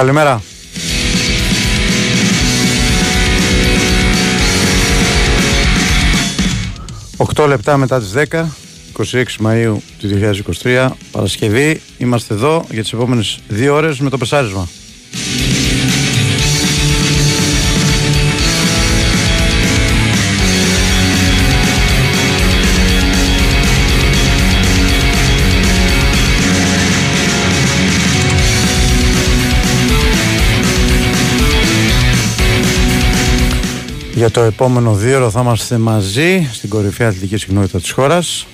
Καλημέρα. 8 λεπτά μετά τις 10, 26 Μαΐου του 2023, Παρασκευή. Είμαστε εδώ για τις επόμενες δύο ώρες με το πεσάρισμα. Για το επόμενο δύο ώρο θα είμαστε μαζί στην κορυφαία αθλητική συχνότητα της χώρας.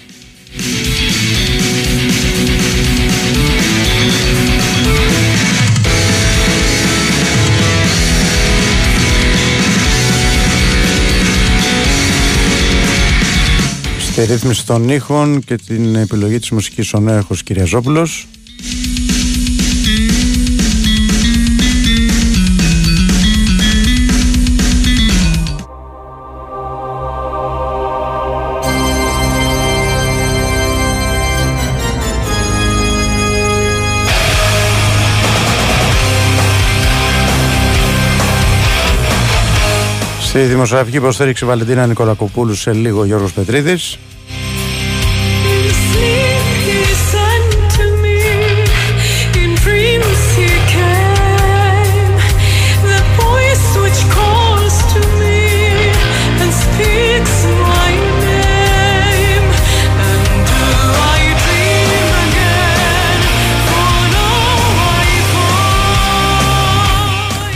Στη ρύθμιση των ήχων και την επιλογή της μουσικής ο Νέαχος Κυριαζόπουλος. Στη δημοσιογραφική υποστήριξη Βαλεντίνα Νικολακοπούλου σε λίγο Γιώργος Πετρίδης.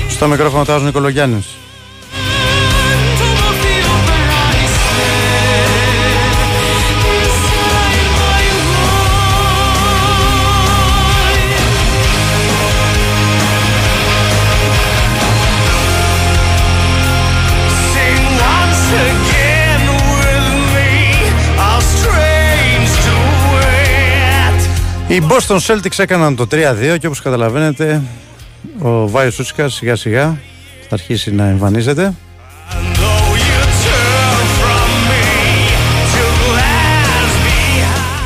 Στο μικρόφωνο Τάζο Νικολογιάννης. Οι Boston Celtics έκαναν το 3-2 και όπως καταλαβαίνετε ο Βάιος Σούτσικας σιγά σιγά θα αρχίσει να εμφανίζεται.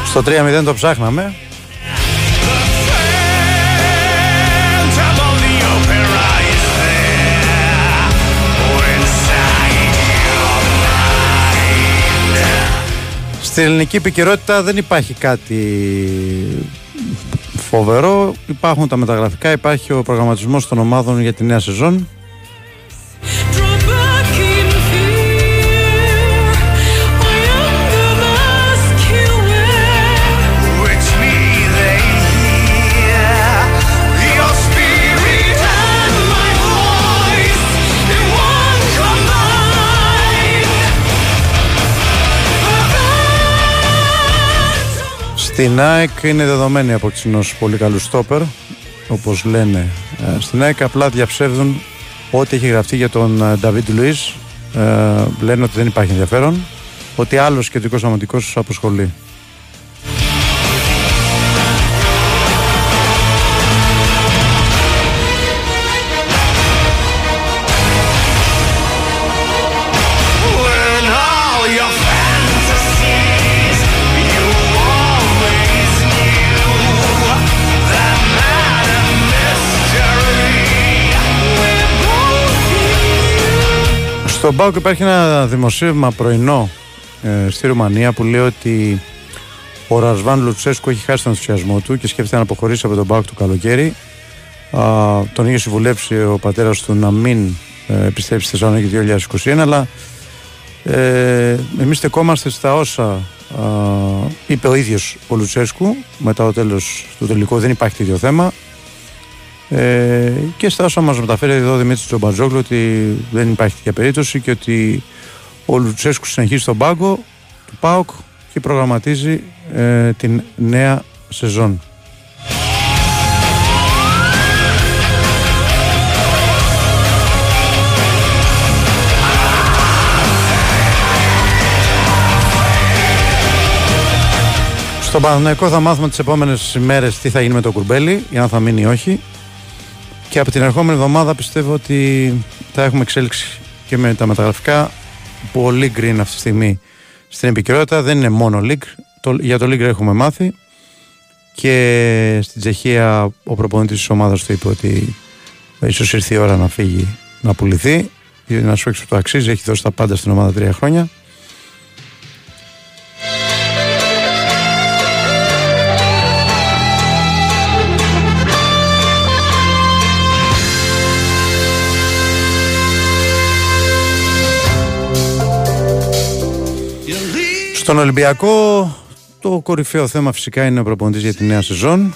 Στο 3-0 το ψάχναμε. Στην ελληνική επικαιρότητα δεν υπάρχει κάτι φοβερό. Υπάρχουν τα μεταγραφικά, υπάρχει ο προγραμματισμός των ομάδων για τη νέα σεζόν. Στην ΑΕΚ είναι δεδομένη από ενός πολύ καλού στόπερ, όπως λένε ε, στην ΑΕΚ. Απλά διαψεύδουν ό,τι έχει γραφτεί για τον Νταβίτ Λουίς. Ε, λένε ότι δεν υπάρχει ενδιαφέρον, ότι άλλος σχετικός αμυντικός αποσχολεί. Στον Πάουκ υπάρχει ένα δημοσίευμα πρωινό ε, στη Ρουμανία που λέει ότι ο Ρασβάν Λουτσέσκου έχει χάσει τον ενθουσιασμό του και σκέφτεται να αποχωρήσει από τον Πάουκ του καλοκαίρι. Α, τον είχε συμβουλέψει ο πατέρας του να μην ε, επιστρέψει στη Θεσσαλονίκη 2021, αλλά ε, εμείς στεκόμαστε στα όσα α, είπε ο ίδιος ο Λουτσέσκου μετά το τέλος του τελικού. Δεν υπάρχει τέτοιο θέμα. Ε, και στα όσα μας μεταφέρει εδώ ο Δημήτρης Τζομπατζόγλου ότι δεν υπάρχει τέτοια περίπτωση και ότι ο Λουτσέσκου συνεχίζει στον πάγκο του ΠΑΟΚ και προγραμματίζει ε, την νέα σεζόν. Στον Παναθηναϊκό θα μάθουμε τις επόμενες ημέρες τι θα γίνει με το κουρμπέλι, ή αν θα μείνει ή όχι. Και από την ερχόμενη εβδομάδα πιστεύω ότι θα έχουμε εξέλιξη και με τα μεταγραφικά. Πολύ green αυτή τη στιγμή στην επικαιρότητα. Δεν είναι μόνο league. Το, για το league έχουμε μάθει. Και στην Τσεχία ο προπονητής της ομάδας του είπε ότι ίσως ήρθε η ώρα να φύγει να πουληθεί να σου έξω το αξίζει έχει δώσει τα πάντα στην ομάδα τρία χρόνια Στον Ολυμπιακό το κορυφαίο θέμα φυσικά είναι ο προπονητής για τη νέα σεζόν.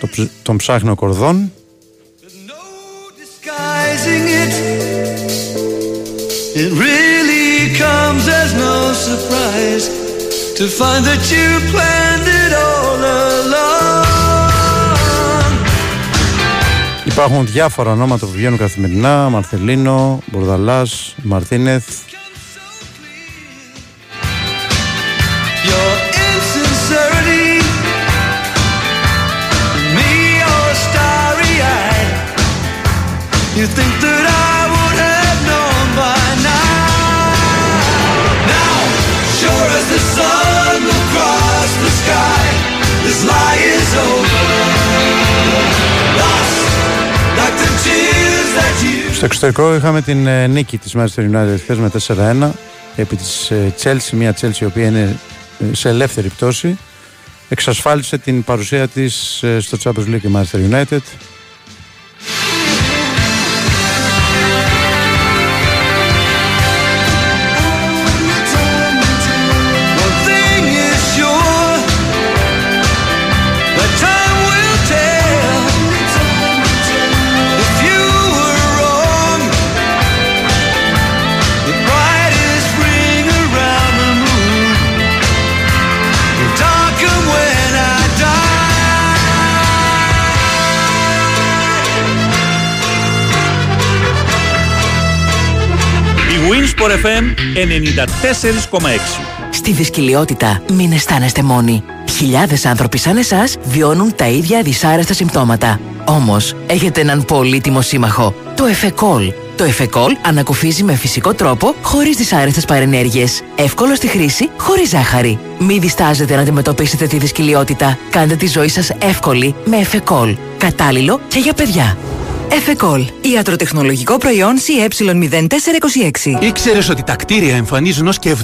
Το, τον ψάχνει ο Κορδόν. It really comes as no surprise to find that you planned it all along. Υπάρχουν διάφορα ονόματα που βγαίνουν καθημερινά. Μαρθελίνο, Μπορδαλάς, Μαρτίνεθ, Στο εξωτερικό είχαμε την ε, νίκη της Manchester United χθες με 4-1 επί της ε, Chelsea, μια Chelsea η οποία είναι ε, σε ελεύθερη πτώση. Εξασφάλισε την παρουσία της στο Champions League η Manchester United Sport FM 94,6. Στη δυσκολιότητα μην αισθάνεστε μόνοι. Χιλιάδες άνθρωποι σαν εσάς βιώνουν τα ίδια δυσάρεστα συμπτώματα. Όμως, έχετε έναν πολύτιμο σύμμαχο, το Εφεκόλ. Το Εφεκόλ ανακουφίζει με φυσικό τρόπο, χωρίς δυσάρεστες παρενέργειες. Εύκολο στη χρήση, χωρίς ζάχαρη. Μην διστάζετε να αντιμετωπίσετε τη δυσκολιότητα. Κάντε τη ζωή σας εύκολη με Εφεκόλ. Κατάλληλο και για παιδιά. Εφεκόλ. Ιατροτεχνολογικό προϊόν CE0426. Ήξερες ότι τα κτίρια εμφανίζουν ως και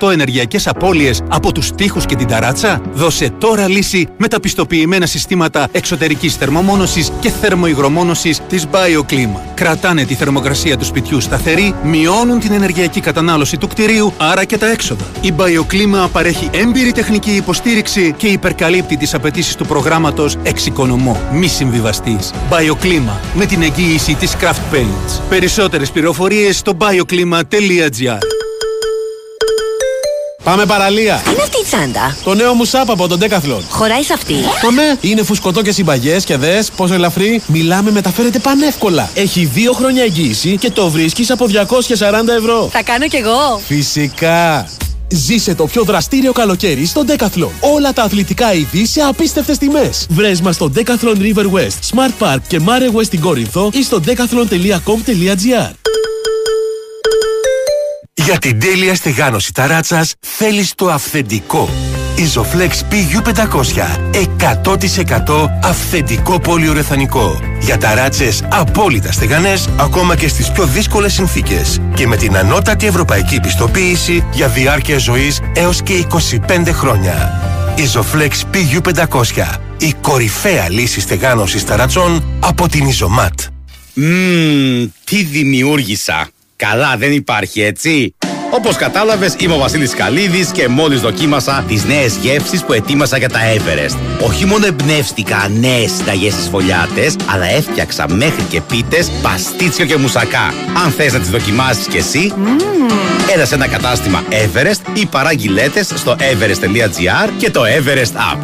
70% ενεργειακές απώλειες από τους τοίχου και την ταράτσα; Δώσε τώρα λύση με τα πιστοποιημένα συστήματα εξωτερικής θερμομόνωσης και θερμοϊγρομόνωσης της BioClima. Κρατάνε τη θερμοκρασία του σπιτιού σταθερή, μειώνουν την ενεργειακή κατανάλωση του κτηρίου, άρα και τα έξοδα. Η BioClima παρέχει έμπειρη τεχνική υποστήριξη και υπερκαλύπτει τις απαιτήσεις του προγράμματος Εξοικονομώ. Μη συμβιβαστή. BioClima με την εγγύηση της Craft Paints. Περισσότερες πληροφορίες στο bioclima.gr Πάμε παραλία. Τι είναι αυτή η τσάντα. Το νέο μου σάπ από τον Decathlon. Χωράει σε αυτή. Πάμε. Είναι φουσκωτό και συμπαγές και δες πόσο ελαφρύ. Μιλάμε, μεταφέρεται πανεύκολα. Έχει δύο χρόνια εγγύηση και το βρίσκεις από 240 ευρώ. Θα κάνω κι εγώ. Φυσικά. Ζήσε το πιο δραστήριο καλοκαίρι στο Decathlon. Όλα τα αθλητικά είδη σε απίστευτες τιμές. Βρες μας στο Decathlon River West, Smart Park και Mare West στην Κόρινθο ή στο decathlon.com.gr Για την τέλεια στεγάνωση ταράτσας θέλεις το αυθεντικό. Isoflex PU500 100% αυθεντικό πολυουρεθανικό. Για ταράτσες απόλυτα στεγανές ακόμα και στις πιο δύσκολες συνθήκες. Και με την ανώτατη ευρωπαϊκή πιστοποίηση για διάρκεια ζωής έως και 25 χρόνια. Isoflex PU500 η κορυφαία λύση στεγάνωσης ταρατσών από την Isomat. Μμμ, τι δημιούργησα. Καλά δεν υπάρχει έτσι. Όπως κατάλαβες είμαι ο Βασίλης Καλίδης και μόλις δοκίμασα τις νέες γεύσεις που ετοίμασα για τα Everest. Όχι μόνο εμπνεύστηκα νέες συνταγές στις φωλιάτες, αλλά έφτιαξα μέχρι και πίτες, παστίτσιο και μουσακά. Αν θες να τις δοκιμάσεις κι εσύ, mm. έλα σε ένα κατάστημα Everest ή παράγγειλέτες στο everest.gr και το Everest App.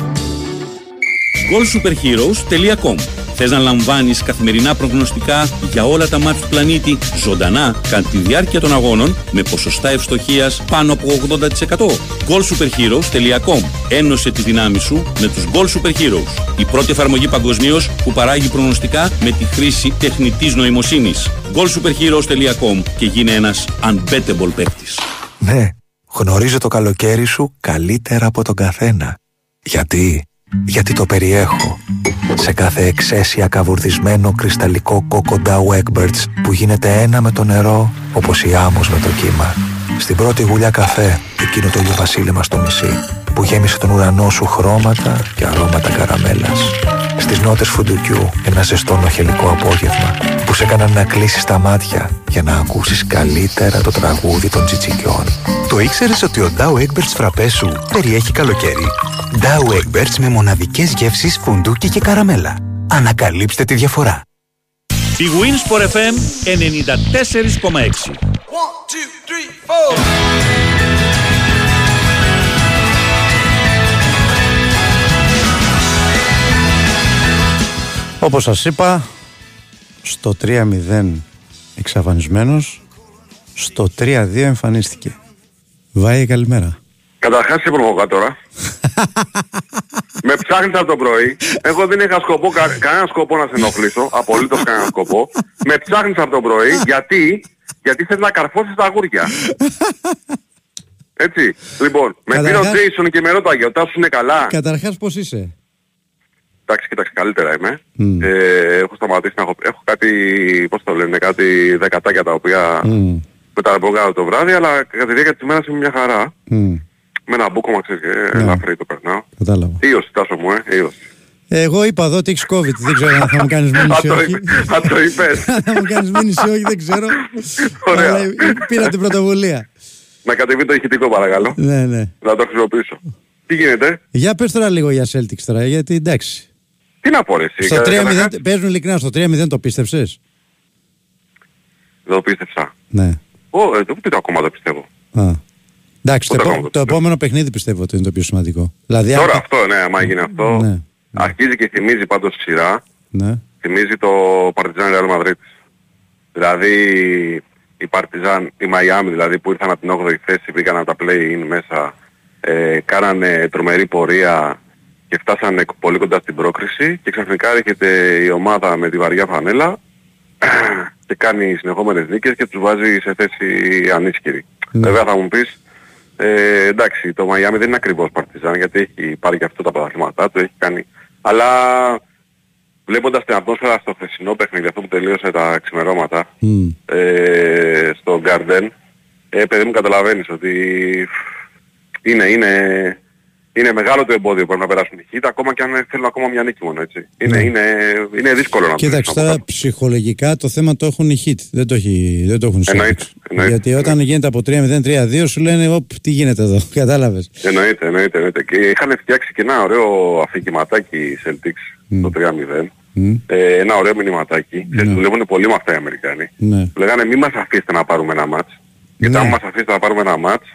goldsuperheroes.com Θες να λαμβάνεις καθημερινά προγνωστικά για όλα τα μάτια του πλανήτη ζωντανά κατά τη διάρκεια των αγώνων με ποσοστά ευστοχίας πάνω από 80%. goalsuperheroes.com Ένωσε τη δυνάμει σου με τους Goal Super Heroes. Η πρώτη εφαρμογή παγκοσμίως που παράγει προγνωστικά με τη χρήση τεχνητής νοημοσύνης. goalsuperheroes.com και γίνε ένας unbettable παίκτης. Ναι, γνωρίζω το καλοκαίρι σου καλύτερα από τον καθένα. Γιατί; Γιατί το περιέχω. Σε κάθε εξαίσια καβουρδισμένο κρυσταλλικό κόκοντα Egberts που γίνεται ένα με το νερό όπως η άμμος με το κύμα. Στην πρώτη γουλιά καφέ, εκείνο το ηλιοβασίλεμα στο νησί που γέμισε τον ουρανό σου χρώματα και αρώματα καραμέλας. Στις νότες φουντουκιού ένα ζεστό νοχελικό απόγευμα που σε έκαναν να κλείσεις τα μάτια για να ακούσεις καλύτερα το τραγούδι των τσιτσικιών. Το ήξερες ότι ο Dow Egberts φραπές σου περιέχει καλοκαίρι; Dow Egberts με μοναδικές γεύσεις φουντούκι και καραμέλα. Ανακαλύψτε τη διαφορά. Η Winsport FM 94,6 Όπως σας είπα, στο 3-0 εξαφανισμένος, στο 3-2 εμφανίστηκε. Βάη, καλημέρα. Καταρχάς είσαι προβοκάτορα. με ψάχνεις από το πρωί. Εγώ δεν είχα σκοπό, κα, κανένα σκοπό να σε ενοχλήσω. Απολύτως κανένα σκοπό. Με ψάχνεις από το πρωί γιατί, γιατί θέλεις να καρφώσεις τα αγούρια. Έτσι. Λοιπόν, με πήρε ο Καταρχάς- Τζέισον και με ρώταγε, ο Τάσος είναι καλά; Καταρχάς πώς είσαι; Εντάξει, κοίταξε, καλύτερα είμαι. Μμ. Ε, έχω σταματήσει να έχω, έχω κάτι, πώς το λένε, κάτι δεκατάκια τα οποία Μμ, μεταπρογράμματα το βράδυ, αλλά κατά τη διάρκεια της ημέρας είμαι μια χαρά. μμ, Με ένα μπούκομα, ξέρεις, ε, Ναι. ελαφρύ το περνάω. Κατάλαβα. Ήωση, Τάσο μου, ε, ήωση. Εγώ είπα εδώ ότι έχεις COVID. Δεν ξέρω αν θα μου κάνεις Α, μήνυση ή το όχι. είπε- Α, το είπες. θα μου κάνεις μήνυση ή όχι, δεν ξέρω. Ωραία. Αλλά πήρα την πρωτοβουλία. Να κατεβεί το ηχητικό παρακαλώ. Ναι, ναι. Να το χρησιμοποιήσω. Τι γίνεται; Για πες τώρα λίγο για Celtics τώρα, γιατί εντάξει. Τι να πω ρε εσύ. Στο κα- 3-0, καταρχάς, παίζουν ειλικρινά, στο 3-0 το πίστεψες; Δεν το πίστεψα. Ναι. Ω, ε, το ούτε το ακόμα το πιστεύω. Α. Εντάξει, το, Ούτε επό- ακόμα το το πιστεύω. επόμενο παιχνίδι πιστεύω ότι είναι το πιο σημαντικό. Δηλαδή, Τώρα αν- αυτό, ναι, άμα γίνει αυτό. Ναι. Αρχίζει και θυμίζει πάντως τη σειρά. Ναι. Θυμίζει το Παρτιζάν Real Madrid. Δηλαδή η Παρτιζάν, η Μαϊάμι δηλαδή που ήρθαν από την 8η θέση, πήγαν από τα play-in μέσα, ε, κάνανε τρομερή πορεία και φτάσανε πολύ κοντά στην πρόκριση και ξαφνικά έρχεται η ομάδα με τη βαριά φανέλα και κάνει συνεχόμενες νίκες και τους βάζει σε θέση ανίσχυρη. Ναι. Βέβαια θα μου πεις, ε, εντάξει, το Μαϊάμι δεν είναι ακριβώς Παρτιζάν γιατί έχει πάρει και αυτό τα πρωταθλήματά του, έχει κάνει... Αλλά βλέποντας την ατμόσφαιρα στο χθεσινό παιχνίδι, αυτό που τελείωσε τα ξημερώματα, Μμ. ε, στο Garden, ε, παιδί μου καταλαβαίνεις ότι είναι, είναι, είναι μεγάλο το εμπόδιο που πρέπει να περάσουν οι Χιτ, ακόμα και αν θέλουν ακόμα μια νίκη μόνο, έτσι. Είναι, Ναι. είναι, είναι δύσκολο να το Κοίταξε λύσουν από τώρα κάτω. ψυχολογικά το θέμα το έχουν οι hit. Δεν το, έχει, δεν το έχουν οι Εννοείται, Celtics. εννοείται, Γιατί όταν εννοείται. γίνεται από 3-0-3-2 σου λένε Οπ, τι γίνεται εδώ. Κατάλαβες. Εννοείται, εννοείται, εννοείται. Και είχαν φτιάξει και ένα ωραίο αφηγηματάκι οι Celtics Μμ. το 3-0. Μμ. Ε, ένα ωραίο μηνυματάκι. Ναι. Ναι. Δουλεύουν πολύ με αυτά οι Αμερικάνοι. Ναι. Που λέγανε μη μας αφήσετε να πάρουμε ένα μάτς. Γιατί Ναι. αν μας αφήσετε να πάρουμε ένα μάτς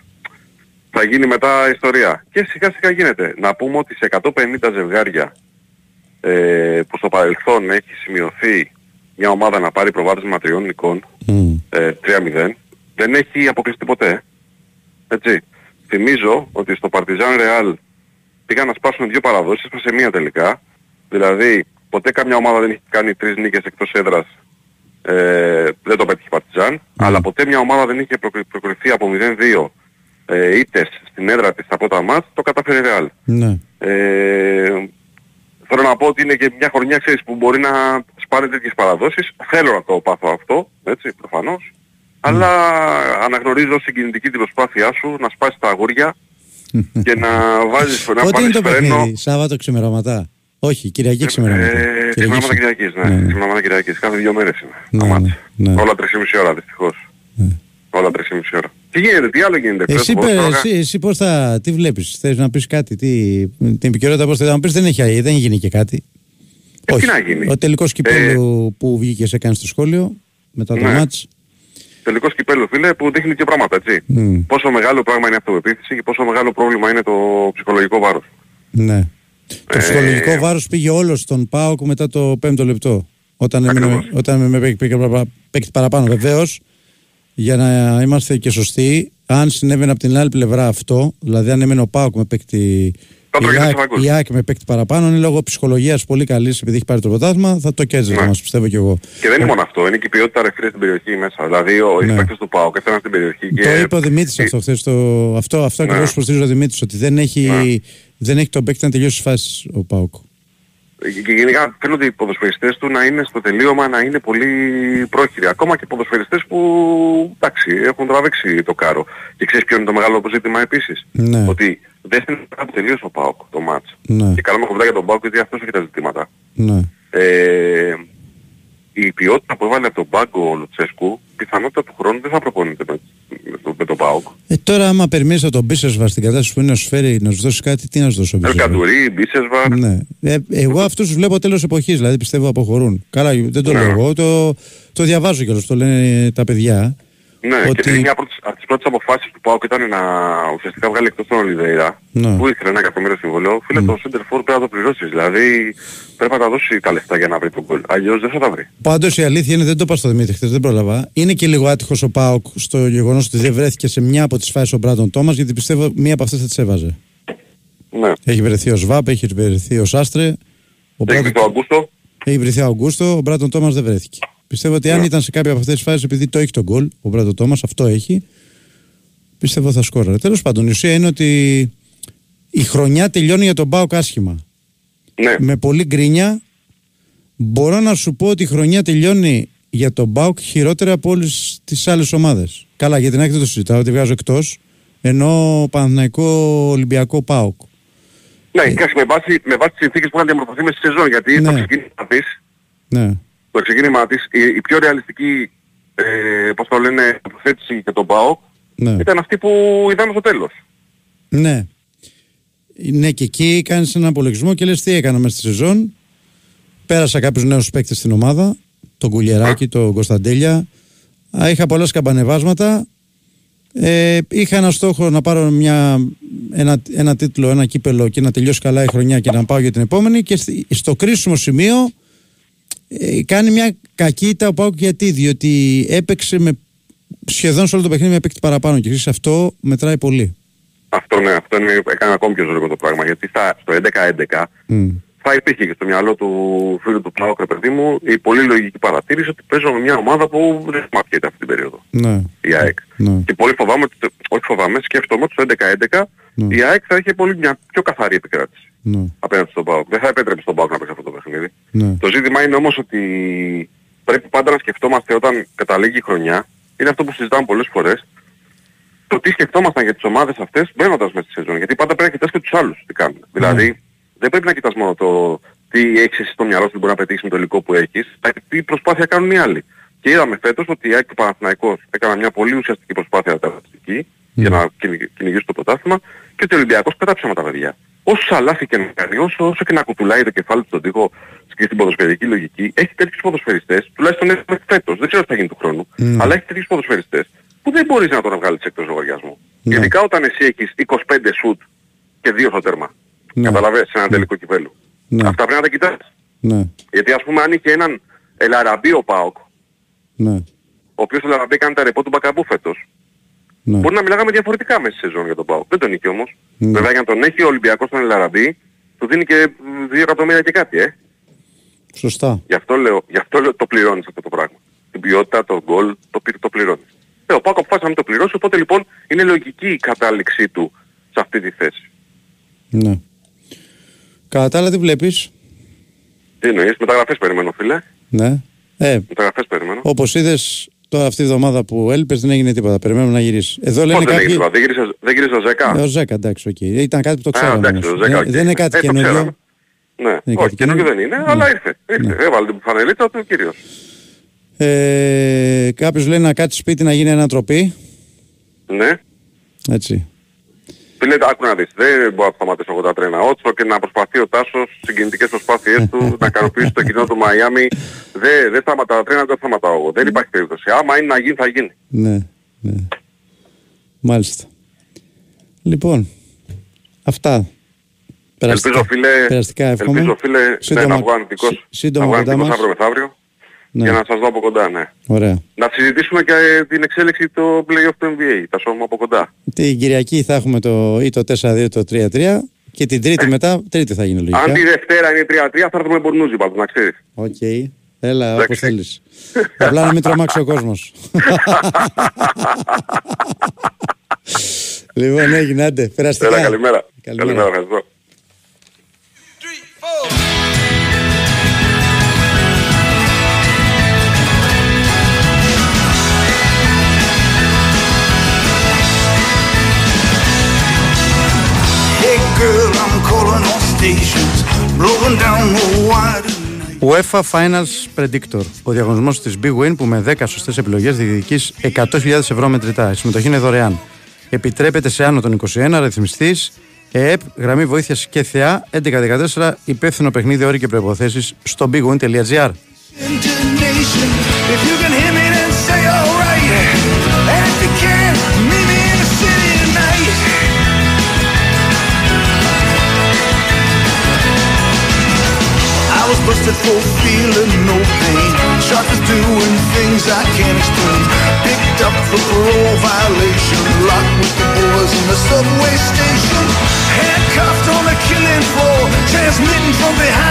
θα γίνει μετά ιστορία. Και σιγά σιγά γίνεται. Να πούμε ότι σε 150 ζευγάρια ε, που στο παρελθόν έχει σημειωθεί μια ομάδα να πάρει προβάδισμα τριών νικών Μμ. ε, 3-0 δεν έχει αποκλειστεί ποτέ. Έτσι. Θυμίζω ότι στο Partizan Real πήγαν να σπάσουν δύο παραδόσεις, έσπασε μία τελικά. Δηλαδή ποτέ καμιά ομάδα δεν έχει κάνει τρεις νίκες εκτός έδρας. Ε, δεν το πέτυχε η Partizan. Αλλά ποτέ μια ομάδα δεν είχε προκρι- προκριθεί από 0-2 ε, ήττες στην έδρα της από τα μάτς, το κατάφερε η Real. Ναι. Ε, θέλω να πω ότι είναι και μια χρονιά ξέρεις, που μπορεί να σπάνε τέτοιες παραδόσεις. Θέλω να το πάθω αυτό, έτσι, προφανώς. Αλλά αναγνωρίζω συγκινητική την προσπάθειά σου να σπάσεις τα αγούρια και να βάζεις να Πότε είναι βάλεις το φρένο. παιχνίδι, Σάββατο ξημερώματα; Όχι, Κυριακή ξημερώματα. Ε, ξημερώματα Κυριακής, ναι. Ναι, ναι. Ξημερώματα Κυριακής. Κάθε δύο μέρες είναι. Ναι, τα μάτς. ναι, ναι. Όλα 3,5 ώρα δυστυχώς. Ναι. Όλα 3,5 ώρα. Τι γίνεται, τι άλλο γίνεται. Εσύ, Πες, πώς πε- τώρα- εσύ, εσύ πώς θα, τι βλέπεις, θες να πεις κάτι, τι, την επικαιρότητα πώς θες να πεις, δεν, έχει, δεν γίνει και κάτι. Ε, τι να γίνει. Ο τελικός κυπέλου που βγήκε σε έκανε στο σχόλιο, μετά το Ναι. μάτς. τελικός κυπέλου φίλε που δείχνει και πράγματα έτσι. Μμ. Πόσο μεγάλο πράγμα είναι η αυτοπεποίθηση και πόσο μεγάλο πρόβλημα είναι το ψυχολογικό βάρος. Ναι. Το Ε, ψυχολογικό βάρος πήγε όλο στον ΠΑΟΚ μετά το πέμπτο λεπτό. Όταν έμεινε, Ακριβώς. όταν με παίκτη πήγε παρα- παίκτη παραπάνω. Βεβαίω, για να είμαστε και σωστοί, αν συνέβαινε από την άλλη πλευρά αυτό, δηλαδή αν έμενε ο ΠΑΟΚ με παίκτη. Θα το η έκανε ΑΕΚ- στο φακούς. η ΑΕΚ με παίκτη παραπάνω είναι λόγω ψυχολογίας πολύ καλής επειδή έχει πάρει το πρωτάθλημα, θα το κέρδιζε Ναι. μας, πιστεύω κι εγώ. Και δεν είναι μόνο αυτό, είναι και η ποιότητα ρεφρή στην περιοχή μέσα. Δηλαδή ο Ναι. οι παίκτες του ΠΑΟΚ έφταναν στην περιοχή και... Το είπε ο Δημήτρης αυτό χθες. Το... Αυτό, αυτό Ναι. ακριβώς υποστηρίζει ο Δημήτρης, ότι δεν έχει, Ναι. δεν έχει τον παίκτη να τελειώσει τις φάσεις ο ΠΑΟΚ. Και γενικά φαίνονται οι ποδοσφαιριστές του να είναι στο τελείωμα να είναι πολύ πρόχειροι. Ακόμα και ποδοσφαιριστές που εντάξει, έχουν τραβήξει το κάρο. Και ξέρεις ποιο είναι το μεγάλο ζήτημα επίσης; Ναι. Ότι δεν στην που τελείωσε ο ΠΑΟΚ το μάτς. Ναι. Και κάνουμε κοντά για τον ΠΑΟΚ γιατί αυτός έχει τα ζητήματα. Ναι. Ε, η ποιότητα που έβαλε από τον πάγκο ο Λουτσέσκου πιθανότητα του χρόνου δεν θα προπονείται με, με, το- με τον ΠΑΟΚ. Ε, τώρα, άμα περιμένεις να τον Μπίσεσβα στην κατάσταση που είναι να σου φέρει να σου δώσει κάτι, τι να σου δώσει ο Μπίσεσβα. Ελκαντουρί, Μπίσεσβα. Ναι. Ε, εγώ αυτούς τους βλέπω τέλος εποχής, δηλαδή πιστεύω αποχωρούν. Καλά, δεν το Ναι. λέω εγώ, το, το διαβάζω κιόλας, το λένε τα παιδιά. Ναι, Ότι- και επειδή μια από τις, από τις πρώτες αποφάσεις του ΠΑΟΚ ήταν να ουσιαστικά βγάλει εκτός τον Ολιβέηρα, Ναι. που ήθελε ένα εκατομμύριο συμβολέο, φίλε το Center For πρέπει να το πληρώσεις. Δηλαδή πρέπει να τα δώσει τα λεφτά για να βρει τον γκολ. Αλλιώς δεν θα τα βρει. Πάντως η αλήθεια είναι, δεν το είπα στο Δημήτρη χθες, δεν πρόλαβα. Είναι και λίγο άτυχος ο Πάοκ στο γεγονός ότι δεν βρέθηκε σε μια από τις φάσεις ο Μπράντον Τόμας, γιατί πιστεύω μία από αυτές θα τις έβαζε. Ναι. Έχει βρεθεί ο Σβάπ, έχει βρεθεί ο Σάστρε. Ο Έχει βρει το Αγκούστο. Έχει βρεθεί ο Αγκούστο, ο Μπράντον Τόμας δεν βρέθηκε. Πιστεύω ότι αν Ναι. ήταν σε κάποια από αυτές τις φάσεις, επειδή το έχει τον γκολ, ο Μπράντον Τόμας, αυτό έχει, πιστεύω θα σκόραρε. Τέλος πάντων, η ουσία είναι ότι η χρονιά τελειώνει για τον Πάοκ άσχημα. Ναι. Με πολύ γκρίνια. Μπορώ να σου πω ότι η χρονιά τελειώνει για τον Πάοκ χειρότερα από όλες τις άλλες ομάδες. Καλά, για την άκρη δεν το συζητάω, τη βγάζω εκτός. Ενώ Παναθηναϊκό Ολυμπιακό Πάοκ. Ναι, κοιτάξτε, με βάση, με βάση τις συνθήκες που είχαν διαμορφωθεί μέσα στη σεζόν, γιατί Ναι. το ξεκίνημα της, Ναι. Το ξεκίνημα της, η, η πιο ρεαλιστική, ε, πώς το λένε, τοποθέτηση για τον ΠΑΟΚ Ναι. ήταν αυτή που είδαμε στο τέλος. Ναι. Ναι, και εκεί κάνεις έναν απολογισμό και λες τι έκανα μέσα στη σεζόν. Πέρασα κάποιους νέους παίκτες στην ομάδα. Τον Κουλιεράκη, τον Κωνσταντέλια. Α, Είχα πολλά σκαμπανεβάσματα. Ε, είχα ένα στόχο να πάρω μια, ένα, ένα τίτλο, ένα κύπελο και να τελειώσει καλά η χρονιά και να πάω για την επόμενη. Και στη- στο κρίσιμο σημείο ε, κάνει μια κακή ήττα ο Πάουκ γιατί, διότι έπαιξε με, σχεδόν σε όλο το παιχνίδι με παίκτη παραπάνω και ξέρεις, αυτό μετράει πολύ. Αυτό ναι, αυτό είναι, έκανε ακόμη πιο ζωρικό το πράγμα, γιατί στα, στο 11-11 Μμ. θα υπήρχε και στο μυαλό του φίλου του Πλάου, ρε παιδί μου, η πολύ λογική παρατήρηση ότι παίζω με μια ομάδα που δεν μαθιέται αυτή την περίοδο. Ναι. Η ΑΕΚ. Ναι. Και πολύ φοβάμαι, ότι- όχι φοβάμαι, σκέφτομαι ότι στο 11-11 Ναι. η ΑΕΚ θα είχε πολύ μια πιο καθαρή επικράτηση Ναι. απέναντι στον ΠΑΟΚ. Δεν θα επέτρεψε στον ΠΑΟΚ να παίξει αυτό το παιχνίδι. Ναι. Το ζήτημα είναι όμως ότι πρέπει πάντα να σκεφτόμαστε όταν καταλήγει η χρονιά, είναι αυτό που συζητάμε πολλές φορές, το τι σκεφτόμασταν για τις ομάδες αυτές μπαίνοντας μέσα στη σεζόν. Γιατί πάντα πρέπει να κοιτάς και τους άλλους τι κάνουν. Δηλαδή δεν πρέπει να κοιτάς μόνο το τι έχεις εσύ στο μυαλό σου, τι μπορεί να πετύχεις με το υλικό που έχεις, αλλά και τι προσπάθεια κάνουν οι άλλοι. Και είδαμε φέτος ότι η ΑΕΚ και ο Παναθηναϊκός έκαναν μια πολύ ουσιαστική προσπάθεια τεραστική για να κυνηγ- κυνηγήσουν το πρωτάθλημα και ότι ο Ολυμπιακός κατάψαμε τα παιδιά. Όσο αλάθη και να κάνει, όσο, όσο και να κουτουλάει το κεφάλι του στον τοίχο και στην ποδοσφαιρική λογική, έχει τέτοιους ποδοσφαιριστές, τουλάχιστον μέχρι φέτος, δεν ξέρω τι θα γίνει του χρόνου, Mm. αλλά έχει τέτοιους ποδοσφαιριστές που δεν μπορείς να τον βγάλεις εκτός λογαριασμού. Ναι. Ειδικά όταν εσύ έχεις 25 σουτ και 2 στο τέρμα. Ναι. Καταλαβαίνεις, σε ένα τελικό κυπέλου. Ναι. Αυτά πρέπει να τα κοιτάς. Ναι. Γιατί ας πούμε αν είχε έναν Ελαραμπή ο ΠΑΟΚ, Ναι. ο οποίος ο Ελαραμπή κάνει τα ρεπό του Μπακαμπού φέτος, Ναι. μπορεί να μιλάγαμε διαφορετικά μέσα στη σεζόν για τον ΠΑΟΚ. Δεν τον είχε όμως. Ναι. Βέβαια για να τον έχει ο Ολυμπιακός τον Ελαραμπή, του δίνει και 2 εκατομμύρια και κάτι, ε. Σωστά. Γι' αυτό λέω, γι' αυτό λέω το πληρώνεις αυτό το πράγμα. Την ποιότητα, το γκολ, το, πι- το πληρώνεις. Ε, ο Πάκο αποφάσισε να μην το πληρώσει, οπότε λοιπόν είναι λογική η κατάληξή του σε αυτή τη θέση. Ναι. Κατά τα άλλα τι βλέπεις; Τι εννοείς, μεταγραφές περιμένω φίλε. Ναι. Ε, Μεταγραφές περιμένω. όπως είδες τώρα αυτή τη βδομάδα που έλειπες δεν έγινε τίποτα. Περιμένουμε να γυρίσεις. Εδώ λένε Πώς δεν κάποιοι... έγινε, δεν γύρισες, δεν γύρισες ο Ζέκα; Ε, Ο Ζέκα, εντάξει, οκ. Ήταν κάτι που το Α, ξέραμε. εντάξει, όμως. ο Ζέκα, Ε, οκ. Δεν είναι κάτι Ε, το καινούριο. ξέραμε. Ναι, Είναι όχι, κάτι καινούργιο δεν καινούριο. είναι, Ναι. αλλά ήρθε. ήρθε. Έβαλε την φανελίτσα του κυρίως. Ε, κάποιος λέει να κάτσει σπίτι να γίνει ανατροπή. Ναι. Έτσι. Φίλε, άκου να δεις, δεν μπορώ να σταματήσω 83 ότσο και να προσπαθεί ο Τάσος στις συγκινητικές προσπάθειές του να ικανοποιήσει το κοινό του Μαϊάμι. Δεν δε σταματά τα τρένα, δεν σταματάω εγώ. Δεν υπάρχει περίπτωση. Άμα είναι να γίνει, θα γίνει. Ναι, ναι. Μάλιστα. Λοιπόν, αυτά. Ελπίζω φίλε, περαστικά εύχομαι. ελπίζω φίλε ναι, Σύντομα- να βγω αρνητικός, σύ- σύντομα να βγω κοντά αρνητικός μας. αύριο μεθαύριο Ναι. για να σας δω από κοντά, ναι. Ωραία. Να συζητήσουμε και ε, την εξέλιξη των play-off του NBA, τα σώμα από κοντά. Την Κυριακή θα έχουμε το ή το 4-2 το 3-3 και την Τρίτη μετά, Τρίτη θα γίνει λογικά. Αν τη Δευτέρα είναι 3-3 θα έρθουμε μπουρνούζι πάντως, να ξέρεις. Οκ. Έλα, Εντάξει. όπως θέλεις. Απλά να μην τρομάξει ο κόσμος. λοιπόν, έγινε, άντε, περαστικά. Έλα, καλημέρα. Καλημέρα. Καλημέρα, ευχαριστώ. Girl, I'm calling all stations, blowing down the wire. UEFA Finals Predictor. Ο διαγωνισμός της Big Win που με 10 σωστές επιλογές διεκδικείς 100.000 ευρώ μετρητά. Η συμμετοχή είναι δωρεάν. Επιτρέπεται σε άνω των 21 ρυθμιστής, ΕΕΠ, γραμμή βοήθειας και ΘΕΑ 1114 υπεύθυνο παιχνίδι όροι και προποθέσει στο bigwin.gr. For feeling no pain. Shot for doing things I can't explain. Picked up for parole violation. Locked with the boys in the subway station. Handcuffed on the killing floor. Transmitting from behind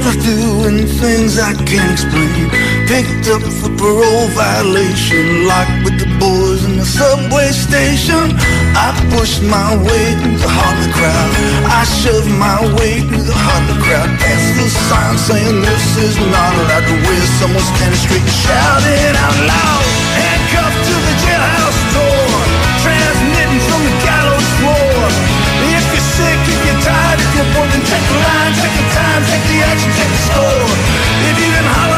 with doing things I can't explain. Picked up for parole violation. Locked with the boys in the subway station. I pushed my way through the heart of the crowd. I shoved my way through the heart of the crowd. Past the sign saying this is not allowed to wear. Someone standing straight and shouting out loud. Handcuffed to the jailhouse door. Transmitting from the gallows floor. If you're sick, if you're tired, if you're bored, then line, check take the action, take the score. If you can holler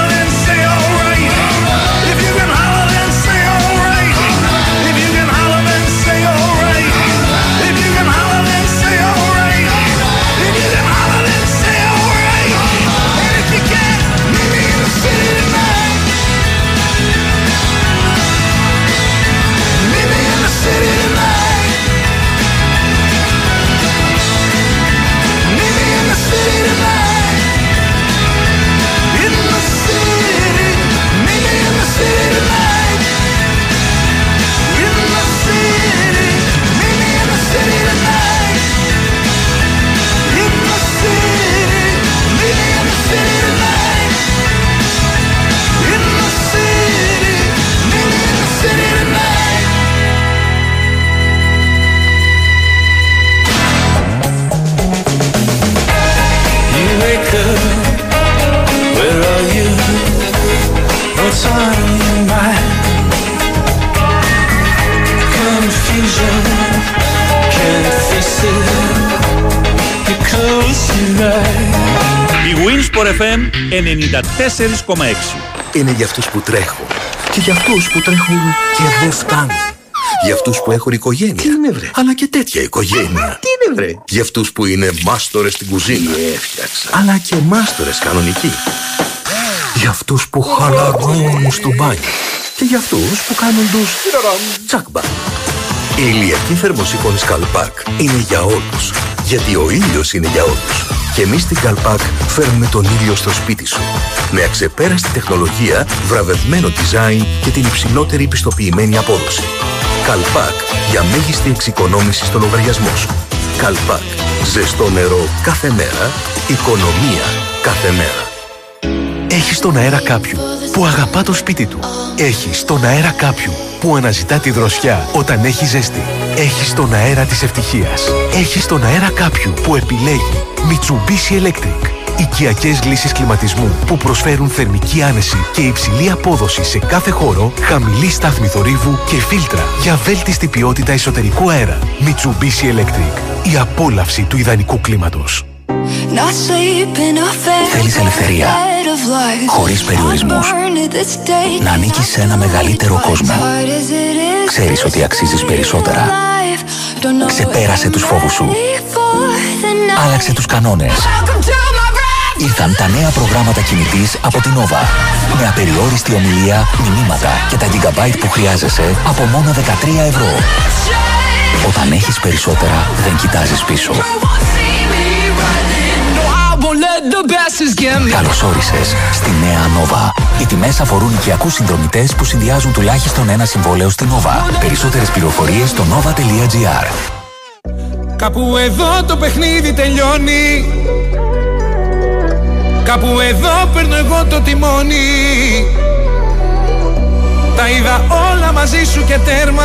Η Winsport FM 94,6 Είναι για αυτούς που τρέχουν. Και για αυτούς που τρέχουν και δεν φτάνουν. Για αυτούς που έχουν οικογένεια. Τι είναι βρε; Αλλά και τέτοια οικογένεια. Τι είναι βρε; Για αυτούς που είναι μάστορες στην κουζίνα. Έφτιαξα. Αλλά και μάστορες κανονικοί. Για αυτούς που χαλαρώνουν στο μπάνιο. Και για αυτούς που κάνουν τους τσάκμπα. Η ηλιακή θερμοσύφωνη Καλπάκ είναι για όλους. Γιατί ο ήλιος είναι για όλους. Και εμείς στην Καλπάκ φέρνουμε τον ήλιο στο σπίτι σου. Με αξεπέραστη τεχνολογία, βραβευμένο design και την υψηλότερη πιστοποιημένη απόδοση. Καλπάκ για μέγιστη εξοικονόμηση στο λογαριασμό σου. Καλπάκ. Ζεστό νερό κάθε μέρα. Οικονομία κάθε μέρα. Έχεις στον αέρα κάποιου που αγαπά το σπίτι του. Έχεις τον αέρα κάποιου που αναζητά τη δροσιά όταν έχει ζέστη. Έχεις τον αέρα της ευτυχίας. Έχεις τον αέρα κάποιου που επιλέγει Mitsubishi Electric. Οικιακές λύσεις κλιματισμού που προσφέρουν θερμική άνεση και υψηλή απόδοση σε κάθε χώρο, χαμηλή στάθμη θορύβου και φίλτρα για βέλτιστη ποιότητα εσωτερικού αέρα. Mitsubishi Electric. Η απόλαυση του ιδανικού κλίματος. Θέλεις ελευθερία, χωρίς περιορισμούς. Να ανήκεις σε ένα μεγαλύτερο κόσμο. Ξέρεις ότι αξίζεις περισσότερα. Ξεπέρασε τους φόβους σου. άλλαξε τους κανόνες. Ήρθαν τα νέα προγράμματα κινητής από την Nova. Με απεριόριστη ομιλία, μηνύματα και τα gigabyte που χρειάζεσαι από μόνο 13 ευρώ. Όταν έχεις περισσότερα, δεν κοιτάζεις πίσω. Καλώς όρισες στη νέα Nova. Οι τιμές αφορούν οικιακούς συνδρομητές που συνδυάζουν τουλάχιστον ένα συμβόλαιο στην Nova. Περισσότερες πληροφορίες στο nova.gr. Κάπου εδώ το παιχνίδι τελειώνει Κάπου εδώ παίρνω εγώ το τιμόνι Τα είδα όλα μαζί σου και τέρμα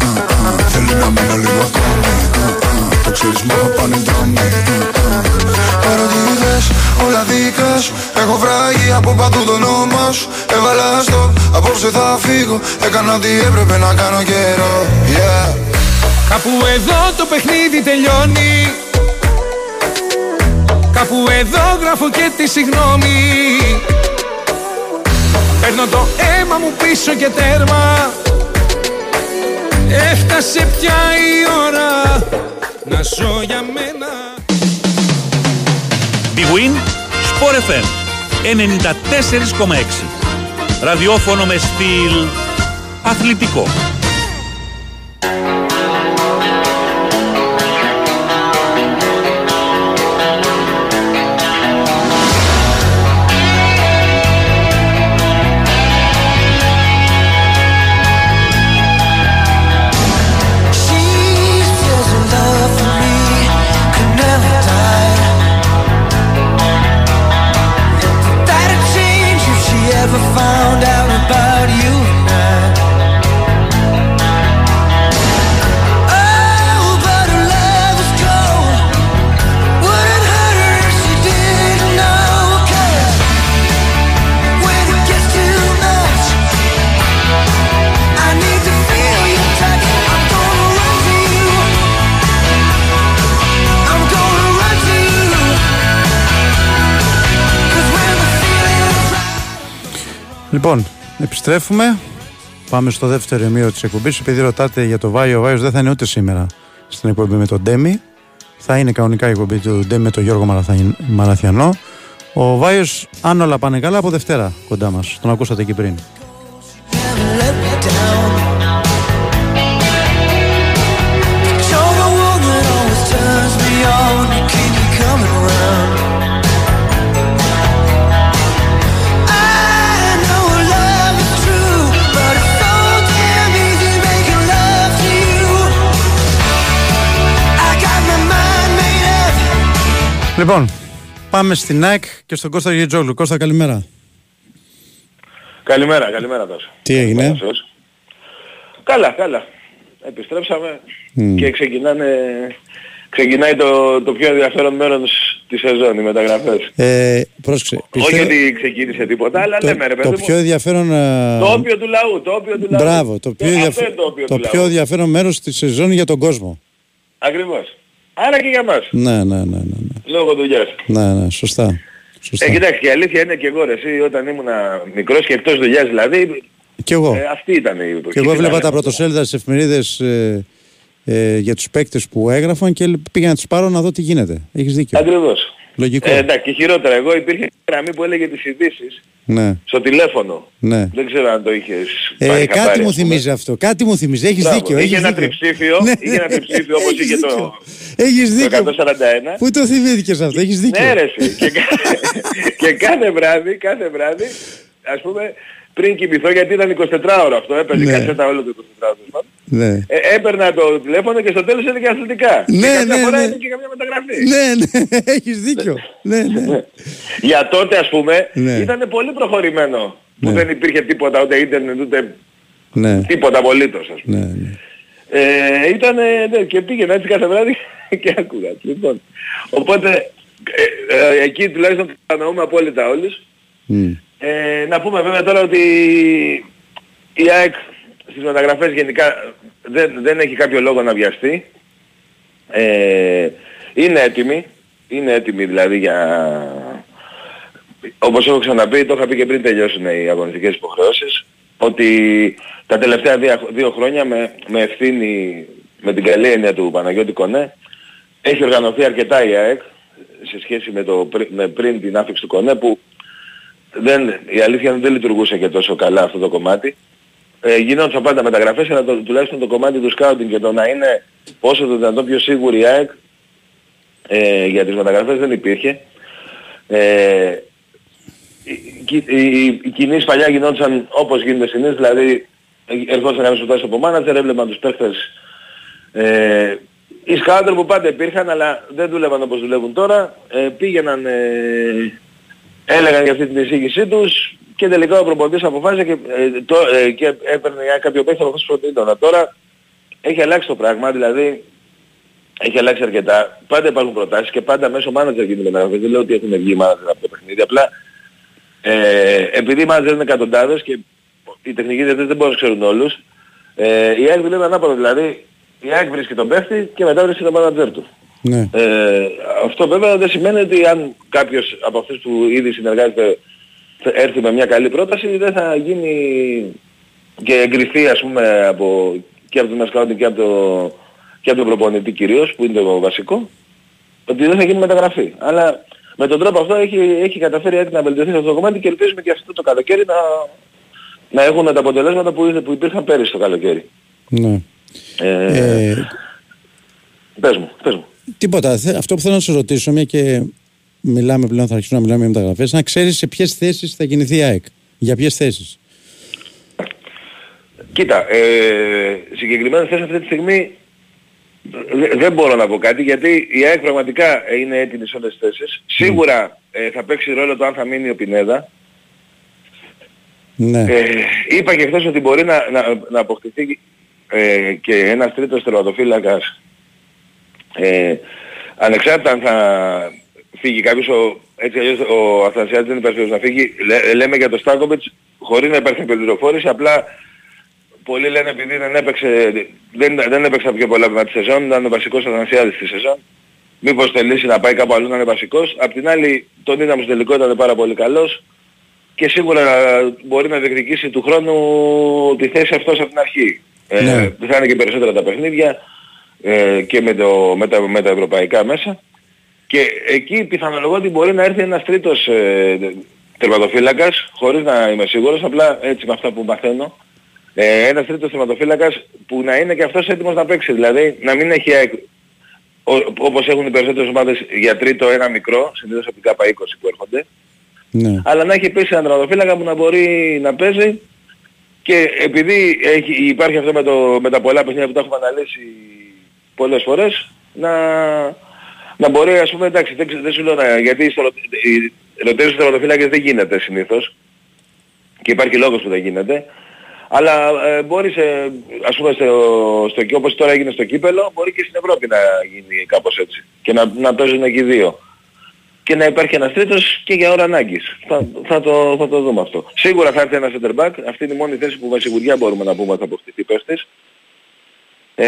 Θέλει να μείνω λίγο ακόμη. Το ξέρεις μα πάνε δρόμοι. Ερωτήτες, όλα δικά σου. Έχω βράγει από παντού το όνομα σου. Έβαλα στο, απόψε θα φύγω. Έκανα ό,τι έπρεπε να κάνω καιρό. Yeah. Κάπου εδώ το παιχνίδι τελειώνει. Κάπου εδώ γράφω και τη συγγνώμη. Παίρνω το αίμα μου πίσω και τέρμα Έφτασε πια η ώρα να ζω για μένα Big Win, Sport FM 94,6 Ραδιόφωνο με στυλ αθλητικό. Επιστρέφουμε. Πάμε στο δεύτερο ημίρο της εκπομπής. Επειδή ρωτάτε για το Βάιο, ο Βάιος δεν θα είναι ούτε σήμερα στην εκπομπή με τον Ντέμι. Θα είναι κανονικά η εκπομπή του Ντέμι με τον Γιώργο Μαραθα- Μαραθιανό. Ο Βάιος, αν όλα πάνε καλά, από Δευτέρα κοντά μας. Τον ακούσατε εκεί πριν. Λοιπόν, πάμε στην ΑΕΚ και στον Κώστα Γετζόγλου. Κώστα, καλημέρα. Καλημέρα, καλημέρα τόσο. Τι έγινε; Καλημέρα σε όλους. Καλά, καλά. Επιστρέψαμε Μμ. και ξεκινάνε, ξεκινάει το, το πιο ενδιαφέρον μέρος της σεζόν, οι μεταγραφές. Ε, πρόσεξε. Όχι πιστεύω- ότι ξεκίνησε τίποτα, αλλά το, λέμε ρε παιδί το μου. πιο ενδιαφέρον. ε, Το όπιο του λαού, το όπιο του λαού. Μπράβο, το πιο, Ε, ενδιαφε- Αυτό είναι το όπιο το του πιο λαού. ενδιαφέρον μέρος της σεζόν για τον κόσμο. Ακριβώς. Άρα και για μας. Ναι, ναι, ναι, ναι, ναι, Λόγω δουλειάς. ναι, ναι σωστά. σωστά. Ε, κοιτάξτε, η αλήθεια είναι και εγώ ρε, εσύ όταν ήμουν μικρός και εκτός δουλειάς δηλαδή, Κι εγώ. ε, αυτή ήταν η Και εγώ έβλεπα ήταν- τα πρωτοσέλιδα στις εφημερίδες ε, ε, για τους παίκτες που έγραφαν και πήγα να τους πάρω να δω τι γίνεται. Έχεις δίκιο. Ακριβώς. Λογικό. Ε, εντάξει, και χειρότερα. Εγώ υπήρχε γραμμή που έλεγε τις ειδήσεις ναι, στο τηλέφωνο. ναι. Δεν ξέρω αν το είχες Ε, πάρει κάτι χαμπάρι, μου ας πούμε. θυμίζει αυτό. Κάτι μου θυμίζει. Έχεις Μπράβο. δίκιο. Είχε έχεις ένα δίκιο. τριψήφιο, Ναι, είχε ένα τριψήφιο όπως έχεις είχε το, δίκιο. Έχεις το δίκιο. 141. Πού το θυμήθηκες αυτό. Έχεις δίκιο. Ναι ρε εσύ. και, κα- και κάθε βράδυ, κάθε βράδυ, ας πούμε, πριν κοιμηθώ, γιατί ήταν 24 ώρα αυτό, έπαιζε Ναι. κασέτα όλο το 24 ώρα. Τέλος πάντων. Ναι. Ε, έπαιρνα το τηλέφωνο και στο τέλος έλεγε αθλητικά. Ναι, και κάποια ναι, φορά ναι. ήταν και καμιά μεταγραφή. Ναι, ναι, έχεις δίκιο. Ναι, ναι. Για τότε ας πούμε Ναι. ήταν πολύ προχωρημένο. Που Ναι. δεν υπήρχε τίποτα, ούτε ίντερνετ, ούτε Ναι, τίποτα απολύτως ας πούμε. ναι, ναι. Ε, ήταν, ναι, και πήγαινα έτσι κάθε βράδυ και άκουγα. Λοιπόν, οπότε ε, ε, εκεί τουλάχιστον το κατανοούμε απόλυτα όλους. Ε, να πούμε βέβαια τώρα ότι η ΑΕΚ στις μεταγραφές γενικά δεν, δεν έχει κάποιο λόγο να βιαστεί. Ε, είναι έτοιμη. Είναι έτοιμη δηλαδή για... Όπως έχω ξαναπεί, το είχα πει και πριν τελειώσουν οι αγωνιστικές υποχρεώσεις, ότι τα τελευταία δύο, δύο χρόνια με, με ευθύνη, με την καλή έννοια του Παναγιώτη Κονέ, έχει οργανωθεί αρκετά η ΑΕΚ σε σχέση με, το, με πριν την άφηξη του Κονέ που δεν, η αλήθεια δεν λειτουργούσε και τόσο καλά αυτό το κομμάτι. Ε, γινόντουσαν πάντα μεταγραφές, αλλά το, τουλάχιστον το κομμάτι του σκάουτινγκ και το να είναι όσο το δυνατόν πιο σίγουρη η ΑΕΚ ε, για τις μεταγραφές δεν υπήρχε. Ε, οι, οι, οι κινήσεις παλιά γινόντουσαν όπως γίνεται συνήθως, δηλαδή ερχόταν κάποιος που από μάνατζερ, έβλεπαν τους παίχτες ε, οι σκάούτερ που πάντα υπήρχαν αλλά δεν δούλευαν όπως δουλεύουν τώρα, ε, πήγαιναν, ε, έλεγαν για αυτή την εισήγησή τους και τελικά ο προπονητής αποφάσισε και, ε, το, ε, και έπαιρνε κάποιο παίχτη από αυτούς τους Τώρα έχει αλλάξει το πράγμα, δηλαδή έχει αλλάξει αρκετά. Πάντα υπάρχουν προτάσεις και πάντα μέσω μάνατζερ γίνεται μεταγραφές. Δεν λέω ότι έχουν βγει μάνατζερ από το παιχνίδι. Απλά ε, επειδή οι μάνατζερ είναι εκατοντάδες και οι τεχνικοί δεν μπορούν να ξέρουν όλους, ε, η ΑΕΚ δουλεύει ανάποδα. Δηλαδή η ΑΕΚ βρίσκει τον παίχτη και μετά βρίσκει τον μάνατζερ του. Ναι. Ε, αυτό βέβαια δεν σημαίνει ότι αν κάποιος από αυτούς που ήδη συνεργάζεται έρθει με μια καλή πρόταση δεν θα γίνει και εγκριθεί ας πούμε από, και από τον Μασκάουντι και από το, και από τον προπονητή κυρίως που είναι το βασικό ότι δεν θα γίνει μεταγραφή. Αλλά με τον τρόπο αυτό έχει, έχει καταφέρει έτσι να βελτιωθεί αυτό το κομμάτι και ελπίζουμε και αυτό το καλοκαίρι να, να έχουν τα αποτελέσματα που, που υπήρχαν πέρυσι το καλοκαίρι. Ναι. Ε, ε, πες μου, πες μου. Τίποτα. Αυτό που θέλω να σου ρωτήσω, μια και μιλάμε πλέον, θα αρχίσουμε να μιλάμε για μεταγραφές, να ξέρεις σε ποιες θέσεις θα κινηθεί η ΑΕΚ. Για ποιες θέσεις. Κοίτα, ε, συγκεκριμένα θέσεις αυτή τη στιγμή δεν μπορώ να πω κάτι γιατί η ΑΕΚ πραγματικά είναι έτοιμη σε όλες τις θέσεις. Σίγουρα ε, θα παίξει ρόλο το αν θα μείνει ο Πινέδα. Ναι. Ε, είπα και χθες ότι μπορεί να, να, να αποκτηθεί ε, και ένας τρίτος τερματοφύλακας ε, ανεξάρτητα αν θα φύγει κάποιος, ο, έτσι αλλιώς ο Αθανασιάδης δεν υπάρχει να φύγει, λέ, λέμε για το Στάκοβιτς χωρίς να υπάρχει πληροφόρηση, απλά πολλοί λένε επειδή δεν έπαιξε, δεν, δεν έπαιξε πιο πολλά βήματα τη σεζόν, ήταν ο βασικός Αθανασιάδης στη σεζόν. Μήπως θελήσει να πάει κάπου αλλού να είναι βασικός. Απ' την άλλη τον είδαμε στο τελικό ήταν πάρα πολύ καλός και σίγουρα μπορεί να διεκδικήσει του χρόνου τη θέση αυτός από την αρχή. Ε, Ναι. Ε, θα είναι και περισσότερα τα παιχνίδια ε, και με, το, με, τα, με τα ευρωπαϊκά μέσα. Και εκεί πιθανολογώ ότι μπορεί να έρθει ένας τρίτος ε, τερματοφύλακας, χωρίς να είμαι σίγουρος, απλά έτσι με αυτά που μαθαίνω. Ε, ένας τρίτος τερματοφύλακας που να είναι και αυτός έτοιμος να παίξει. Δηλαδή να μην έχει ΑΕΚ, ο- όπως έχουν οι περισσότερες ομάδες για τρίτο ένα μικρό, συνήθως από την ΚΑΠΑ 20 που έρχονται, Ναι. αλλά να έχει επίσης έναν τερματοφύλακα που να μπορεί να παίζει και επειδή έχει, υπάρχει αυτό με, το, με τα πολλά παιχνίδια που τα έχουμε αναλύσει πολλές φορές, να, να μπορεί ας πούμε, εντάξει, δεν, ξε- δεν σου λέω να, γιατί στο, οι ρωτήσεις στους τερματοφύλακες δεν γίνεται συνήθως και υπάρχει λόγος που δεν γίνεται, αλλά ε, μπορείς σε, ας πούμε στο, στο, όπως τώρα έγινε στο κύπελο, μπορεί και στην Ευρώπη να γίνει κάπως έτσι και να, να παίζουν εκεί δύο και να υπάρχει ένας τρίτος και για ώρα ανάγκης. Θα, θα, το, θα το δούμε αυτό. Σίγουρα θα έρθει ένας center back. Αυτή είναι η μόνη θέση που με σιγουριά μπορούμε να πούμε ότι θα αποκτηθεί παίχτης. Ε,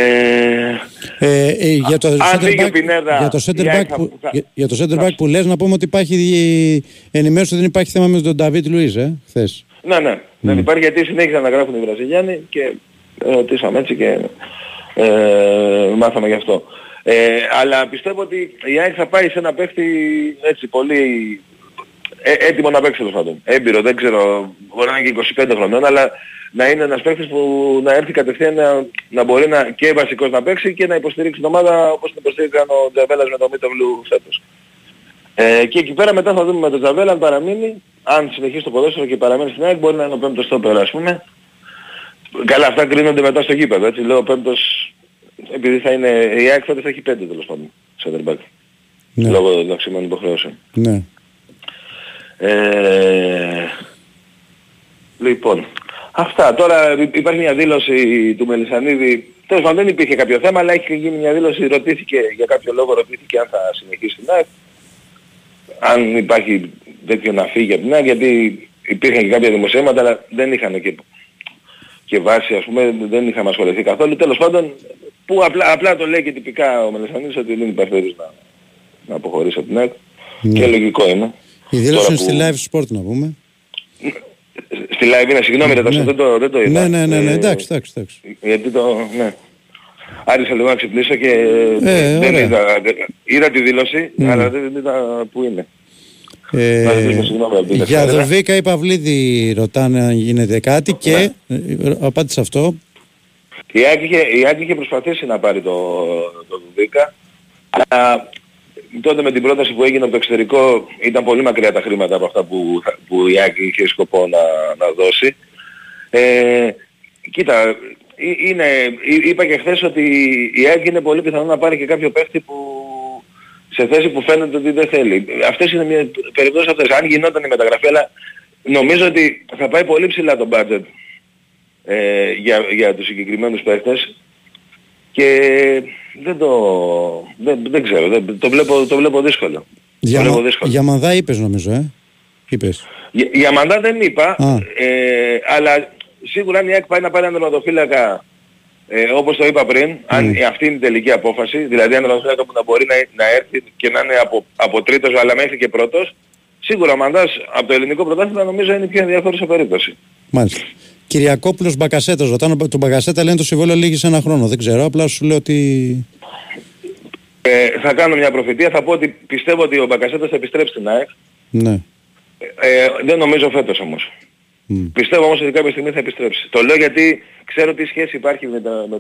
Ε, ε, για το αν center φύγει ο back, Πινέδα, για το center η ΑΕΚ back θα- που, θα- για, για το center back που λες να πούμε ότι υπάρχει η ενημέρωση ότι δεν υπάρχει θέμα με τον Νταβίτ Λουίζ, ε, χθες. ναι, ναι. Δεν υπάρχει γιατί συνέχισαν να γράφουν οι Βραζιλιάνοι και ρωτήσαμε έτσι και ε, μάθαμε γι' αυτό. Ε, αλλά πιστεύω ότι η ΑΕΚ θα πάει σε ένα παίχτη έτσι πολύ ε, έτοιμο να παίξει τέλος πάντων. Έμπειρο, δεν ξέρω, μπορεί να είναι και 25 χρονών, αλλά να είναι ένας παίχτης που να έρθει κατευθείαν να, να μπορεί να, και βασικός να παίξει και να υποστηρίξει την ομάδα όπως την υποστήριξαν ο Τζαβέλας με τον Μίτοβλου φέτος. Ε, και εκεί πέρα μετά θα δούμε με τον Τζαβέλα αν παραμείνει, αν συνεχίσει το ποδόσφαιρο και παραμείνει στην ΑΕΚ μπορεί να είναι ο πέμπτος στόπερ ας πούμε. Καλά αυτά κρίνονται μετά στο γήπεδο, έτσι λέω ο πέμπτος επειδή θα είναι, η ΑΕΚ φέτος θα έχει πέντε τέλος πάντων, center back. Ναι. Λόγω των αυξημένων υποχρεώσεων. Ναι. Ε, λοιπόν, αυτά. Τώρα υ- υπάρχει μια δήλωση του Μελισανίδη. Τέλος πάντων δεν υπήρχε κάποιο θέμα, αλλά έχει γίνει μια δήλωση, ρωτήθηκε για κάποιο λόγο, ρωτήθηκε αν θα συνεχίσει την ΑΕΚ. αν υπάρχει τέτοιο να φύγει από την ΑΕΚ, γιατί υπήρχαν και κάποια δημοσιεύματα, αλλά δεν είχαν και, και βάση, ας πούμε, δεν είχαμε ασχοληθεί καθόλου. Τέλος πάντων, που απλά, απλά το λέει και τυπικά ο Μελεσανίδης ότι δεν υπάρχει περίπτωση να, να αποχωρήσει από την ΑΕΚ. Ναι. Και λογικό είναι. Η δήλωση είναι Τώρα στη live sport να πούμε. Στη live είναι, συγγνώμη, δεν, το, δεν, το, δεν το είδα. Ναι, ναι, ναι, ναι, Ε, εντάξει, εντάξει, εντάξει. Γιατί το, ναι. Άρχισα λίγο να ξυπνήσω και Ε, δεν ωραία. είδα, δεν- είδα τη δήλωση, Mm. αλλά δεν είδα που είναι. Ε, Να ζητήσω συγγνώμη από την για Ελευθερία. Δοβίκα ή Παυλίδη ρωτάνε αν γίνεται κάτι και Ναι. ε, απάντησε αυτό. Η Άκη είχε, η Άκη είχε προσπαθήσει να πάρει το, το Δουβίκα, αλλά τότε με την πρόταση που έγινε από το εξωτερικό ήταν πολύ μακριά τα χρήματα από αυτά που, θα- που η Άκη είχε σκοπό να, να δώσει. Ε, κοίτα, ε- είναι, εί- είπα και χθες ότι η Άκη είναι πολύ πιθανό να πάρει και κάποιο παίχτη που σε θέση που φαίνεται ότι δεν θέλει. Αυτές είναι μια περιπτώσεις αυτές. Αν γινόταν η μεταγραφή, αλλά νομίζω ότι θα πάει πολύ ψηλά το budget ε, για, για τους συγκεκριμένους παίχτες και δεν το... δεν, δεν ξέρω, δεν, το, βλέπω, το βλέπω δύσκολο. Το Για, βλέπω Μα- δύσκολο. για Μανδά είπες νομίζω, ε; Είπες. Για, για Μαντά δεν είπα, Α. ε, αλλά σίγουρα αν η ΑΕΚ πάει να πάρει έναν τερματοφύλακα ε, όπως το είπα πριν, αν αυτή είναι η τελική απόφαση, δηλαδή έναν τερματοφύλακα που να μπορεί να, να έρθει και να είναι από, από τρίτος αλλά μέχρι και πρώτος, σίγουρα ο Μαντάς από το ελληνικό πρωτάθλημα νομίζω είναι η πιο ενδιαφέρουσα περίπτωση. Μάλιστα. Κυριακόπουλος Μπακασέτας. Ρωτάνε τον Μπακασέτα λένε το συμβόλαιο λύγει σε ένα χρόνο. Δεν ξέρω, απλά σου λέω ότι... Ε, θα κάνω μια προφητεία, θα πω ότι πιστεύω ότι ο Μπακασέτας θα επιστρέψει στην ΑΕΚ. Ναι. Ε, δεν νομίζω φέτος όμως. Πιστεύω όμως ότι κάποια στιγμή θα επιστρέψει. Το λέω γιατί ξέρω τι σχέση υπάρχει με τα, με,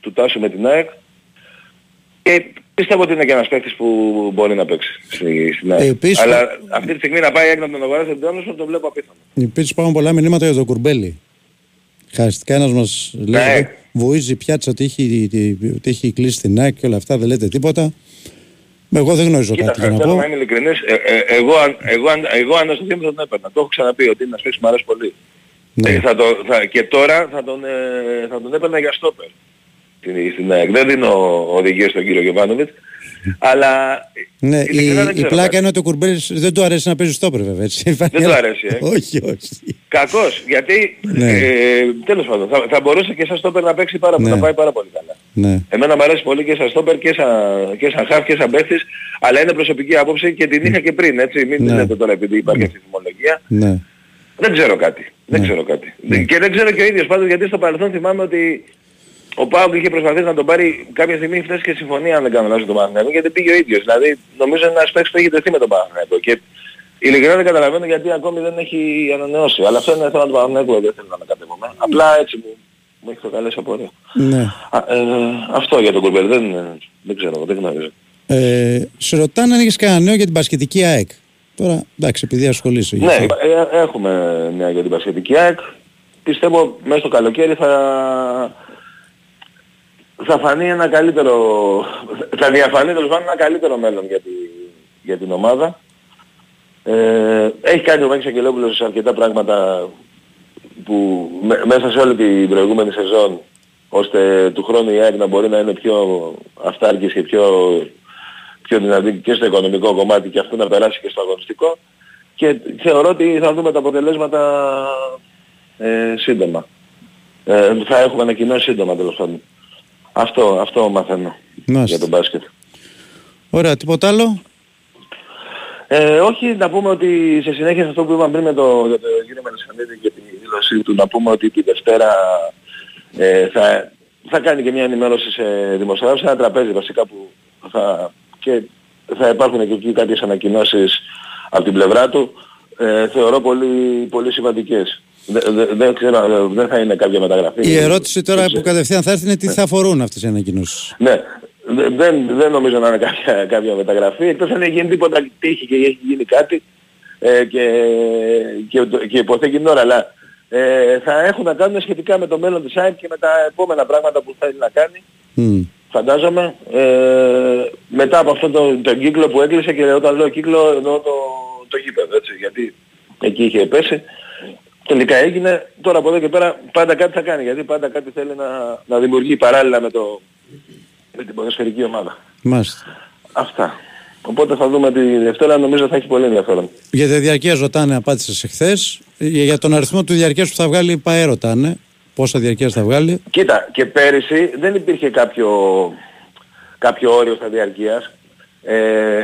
του Τάσου με την ΑΕΚ και πιστεύω ότι είναι και ένας παίκτης που μπορεί να παίξει στη, στην ΑΕΚ. Ε, επίσης- Αλλά αυτή τη στιγμή να πάει η ΑΕΚ να τον αγοράσει τον Τόνος το βλέπω απίθανο. Επίσης υπάρχουν πολλά μηνύματα για τον Κουρμπέλη. Χαριστικά ένας μας λέει Ναι. εδώ, βοήθησε η πιάτσα ότι έχει, ότι έχει κλείσει την ΑΕΚ και όλα αυτά, δεν λέτε τίποτα. Εγώ δεν γνωρίζω Κοίτα, κάτι για να θέλω πω. να είμαι ειλικρινής. Ε, ε, εγώ, αν- εγώ, αν- εγώ αν στο θα τον έπαιρνα. Το έχω ξαναπεί ότι είναι ένας παίκτης που μου αρέσει πολύ. Ναι. Ε, θα το, θα, και τώρα θα τον, ε, θα τον έπαιρνα για στόπερ. Στην, στην ΑΕΚ. Δεν δίνω οδηγίες στον κύριο Γεβάνοβιτ. Αλλά Ναι, η, ειλικρινά δεν η ξέρω πλάκα κάτι. είναι ότι ο Κουρμπέλης δεν του αρέσει να παίζει στόπερ βέβαια. Έτσι. Δεν του αρέσει, ε. όχι, όχι. Κακός, γιατί Ναι. ε, τέλος πάντων θα, θα μπορούσε και σαν στόπερ να παίξει πάρα, Ναι. να πάει πάρα πολύ καλά. Ναι. Εμένα μου αρέσει πολύ και σαν στόπερ και σαν, και σαν χαφ και σαν παίχτης, αλλά είναι προσωπική άποψη και την είχα και πριν, έτσι. Μην Ναι. ναι. λέτε τώρα επειδή υπάρχει αυτή η θυμολογία. Ναι. Δεν ξέρω κάτι. Δεν ξέρω κάτι. Και δεν ξέρω και ο ίδιος πάντως γιατί στο παρελθόν θυμάμαι ότι ο Πάουκ είχε προσπαθήσει να τον πάρει κάποια στιγμή χθες και συμφωνία αν δεν κάνω λάθος τον Παναθηναϊκό γιατί πήγε ο ίδιος. Δηλαδή νομίζω είναι ένας παίκτης που έχει τεθεί με τον Παναθηναϊκό και ειλικρινά δεν καταλαβαίνω γιατί ακόμη δεν έχει ανανεώσει. Αλλά αυτό είναι θέμα του Παναθηναϊκού, δεν θέλω να με κατεβούμε. Απλά έτσι μου, μου έχει προκαλέσει απορία. ναι. Α, ε, αυτό για τον Κουρμπέλ δεν, δεν ξέρω, δεν γνωρίζω. Ε, σε ρωτάνε αν έχεις κανένα νέο για την πασχετική ΑΕΚ. Τώρα, εντάξει, επειδή ασχολείσαι. γι' Ναι, αυτό. ε, έχουμε νέα για την Πασχετική ΑΕΚ. Πιστεύω μέσα στο καλοκαίρι θα, θα φανεί ένα καλύτερο, θα διαφανεί τέλος πάντων ένα καλύτερο μέλλον για, τη, για την ομάδα. Ε, έχει κάνει ο Μέξος Αγγελόπουλος αρκετά πράγματα που με- μέσα σε όλη την προηγούμενη σεζόν ώστε του χρόνου η ΑΕΚ να μπορεί να είναι πιο αυτάρκης και πιο, πιο δυνατή και στο οικονομικό κομμάτι και αυτό να περάσει και στο αγωνιστικό και θεωρώ ότι θα δούμε τα αποτελέσματα ε, σύντομα. Ε, θα έχουμε ανακοινώσει σύντομα τέλος πάντων. Αυτό, αυτό μαθαίνω Μάλιστα. για τον μπάσκετ. Ωραία, τίποτα άλλο; Ε, όχι, να πούμε ότι σε συνέχεια σε αυτό που είπαμε πριν με το, για το κύριο Μελισανίδη και τη δήλωσή του, να πούμε ότι τη Δευτέρα ε, θα, θα κάνει και μια ενημέρωση σε δημοσιογράφους, σε ένα τραπέζι βασικά που θα, και θα υπάρχουν και εκεί κάποιες ανακοινώσεις από την πλευρά του, ε, θεωρώ πολύ, πολύ σημαντικές. Δεν, δεν, δεν ξέρω, ε, δεν θα είναι κάποια μεταγραφή. Η ερώτηση τώρα Δεν που ξέρω. κατευθείαν θα έρθει είναι τι θα αφορούν αυτές οι ανακοινώσεις. Ναι, Δε- δεν, δεν νομίζω να είναι κάποια, κάποια μεταγραφή, εκτός αν έχει γίνει τίποτα τύχη και έχει γίνει κάτι ε, και, και, το- και υποθέτει την ώρα, αλλά ε, θα έχουν να κάνουν σχετικά με το μέλλον της ΑΕΚ και με τα επόμενα πράγματα που θέλει να κάνει, Μμ. φαντάζομαι, ε, μετά από αυτόν τον, τον κύκλο που έκλεισε και όταν λέω κύκλο εννοώ το, το γήπεδο, έτσι, γιατί εκεί είχε πέσει. Τελικά έγινε, τώρα από εδώ και πέρα πάντα κάτι θα κάνει, γιατί πάντα κάτι θέλει να, να δημιουργεί παράλληλα με, το, με την ποδοσφαιρική ομάδα. Μάλιστα. Αυτά. Οπότε θα δούμε τη Δευτέρα, νομίζω θα έχει πολύ ενδιαφέρον. Για τη διαρκεία ρωτάνε, απάντησες εχθές. Για τον αριθμό του διαρκείας που θα βγάλει η ΠαΕ ρωτάνε. Πόσα διαρκεία θα βγάλει. Κοίτα, και πέρυσι δεν υπήρχε κάποιο, κάποιο όριο στα διαρκείας. Ε,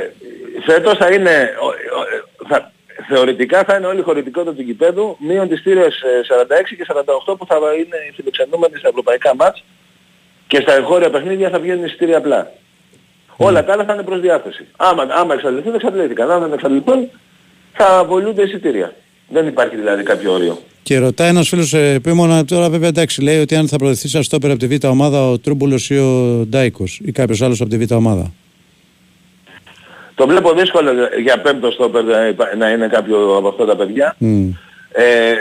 φέτος θα είναι, ο- ο- θα, θεωρητικά θα είναι όλη η χωρητικότητα του γηπέδου μείον τις στήρες ε, 46 και 48 που θα είναι οι φιλοξενούμενοι στα ευρωπαϊκά μάτς και στα εγχώρια παιχνίδια θα βγαίνουν εισιτήρια απλά. Όλα τα άλλα θα είναι προς διάθεση. Άμα, άμα εξαντληθούν, εξαντλήθηκαν. Αν δεν εξαντληθούν, θα απολύονται εισιτήρια. Δεν υπάρχει δηλαδή κάποιο όριο. Και ρωτάει ένας φίλος επίμονα, τώρα βέβαια εντάξει, λέει ότι αν θα προωθηθεί σαν στόπερ από τη Β' ομάδα ο Τρούμπουλος ή ο Ντάικος ή κάποιος άλλος από τη Β' ομάδα. Το βλέπω δύσκολο για πέμπτο στόπερ να υπά- να είναι κάποιο από αυτά τα παιδιά. Μμ. Ε,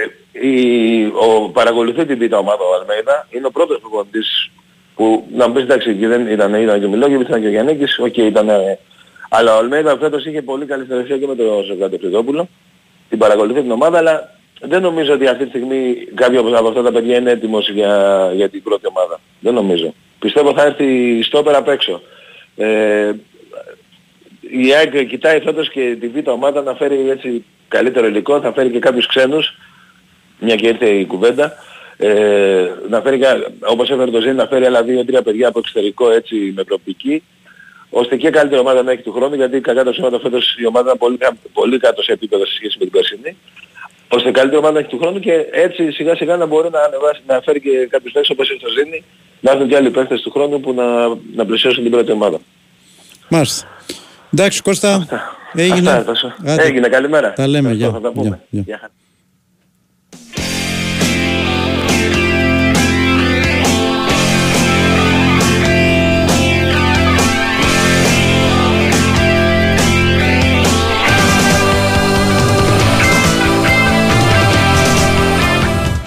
η, ο παρακολουθεί την βήτα ομάδα ο Αλμέιδα. Είναι ο πρώτος προπονητής που να μου πεις εντάξει εκεί δεν ήταν, ήταν και ο Μιλόγεβιτς, ήταν και ο Γιαννίκης, οκ ήταν, ε, αλλά ο Αλμέιδα φέτος είχε πολύ καλή συνεργασία και με τον Σωκράτη Οφρυδόπουλο. Την παρακολουθεί την ομάδα, αλλά δεν νομίζω ότι αυτή τη στιγμή κάποιο από αυτά τα παιδιά είναι έτοιμος για, για την πρώτη ομάδα. Δεν νομίζω. Πιστεύω θα έρθει στο πέρα απ' έξω. Ε, η ΑΕΚ κοιτάει φέτος και τη β' ομάδα να φέρει έτσι καλύτερο υλικό, θα φέρει και κάποιους ξένους, μια και ήρθε η κουβέντα, ε, να φέρει, κα- όπως έφερε το Ζήνη, να φέρει άλλα δύο-τρία παιδιά από εξωτερικό έτσι με προοπτική, ώστε και καλύτερη ομάδα να έχει του χρόνου, γιατί κακά τα ψέματα φέτος η ομάδα ήταν πολύ, κα- πολύ κάτω σε επίπεδο σε σχέση με την περσινή, ώστε καλύτερη ομάδα να έχει του χρόνου και έτσι σιγά σιγά να μπορεί να, ανεβάσει, να φέρει και κάποιους παίκτες όπως είναι το Ζήνη, να έρθουν και άλλοι παίκτες του χρόνου που να, να πλησιάσουν την πρώτη ομάδα. Μάλιστα. Εντάξει, Κώστα. Έγινε. Αυτά έφτασα. Άντε. Έγινε, καλημέρα. Τα λέμε, Ευχαριστώ, γεια. Θα τα πούμε. Γεια, γεια. Γεια χαρά.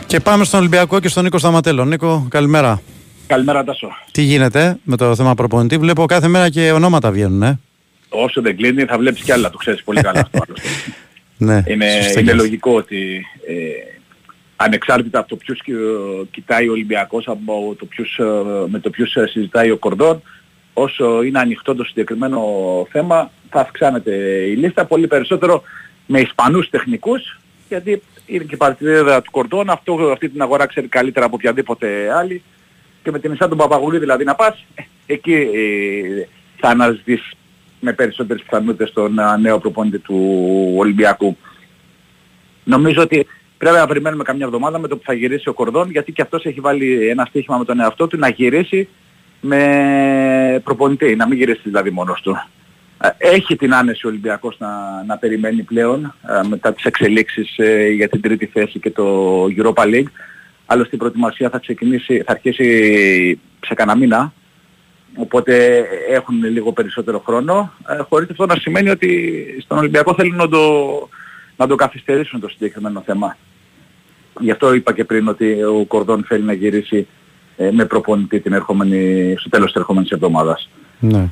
Και πάμε στον Ολυμπιακό και στον Νίκο Σταματέλο. Νίκο, καλημέρα. Καλημέρα Τάσο. Τι γίνεται με το θέμα προπονητή; Βλέπω κάθε μέρα και ονόματα βγαίνουν, ε. Όσο δεν κλείνει θα βλέπεις κι άλλα, το ξέρεις πολύ καλά αυτό άλλωστε. Ναι, είναι, σωστά είναι και- λογικό ότι ε, ανεξάρτητα από το ποιους ε, κοιτάει ο Ολυμπιακός, από το ποιους, ε, με το ποιους ε, συζητάει ο Κορδόν, όσο είναι ανοιχτό το συγκεκριμένο θέμα θα αυξάνεται η λίστα. Πολύ περισσότερο με Ισπανούς τεχνικούς γιατί είναι και η παρτιδέρα του Κορδόν, αυτό, αυτή την αγορά ξέρει καλύτερα από οποιαδήποτε άλλη. Και με την Ισά τον Παπαγουλή δηλαδή να πας, ε, εκεί ε, θα αναζητήσεις με περισσότερες πιθανότητες τον ε, νέο προπονητή του Ολυμπιακού. Νομίζω ότι πρέπει να περιμένουμε καμιά εβδομάδα με το που θα γυρίσει ο Κορδόν γιατί και αυτός έχει βάλει ένα στοίχημα με τον εαυτό του να γυρίσει με προπονητή, να μην γυρίσει δηλαδή μόνος του. Ε, Έχει την άνεση ο Ολυμπιακός να, να περιμένει πλέον ε, μετά τις εξελίξεις ε, για την τρίτη θέση και το Europa League. Άλλωστε η προετοιμασία θα ξεκινήσει, θα αρχίσει σε κανένα μήνα Οπότε έχουν λίγο περισσότερο χρόνο, ε, χωρίς αυτό να σημαίνει ότι στον Ολυμπιακό θέλουν να το, να το καθυστερήσουν το συγκεκριμένο θέμα. Γι' αυτό είπα και πριν ότι ο Κορδόν θέλει να γυρίσει ε, με προπονητή την ερχόμενη, στο τέλος της ερχόμενης εβδομάδας. Ναι.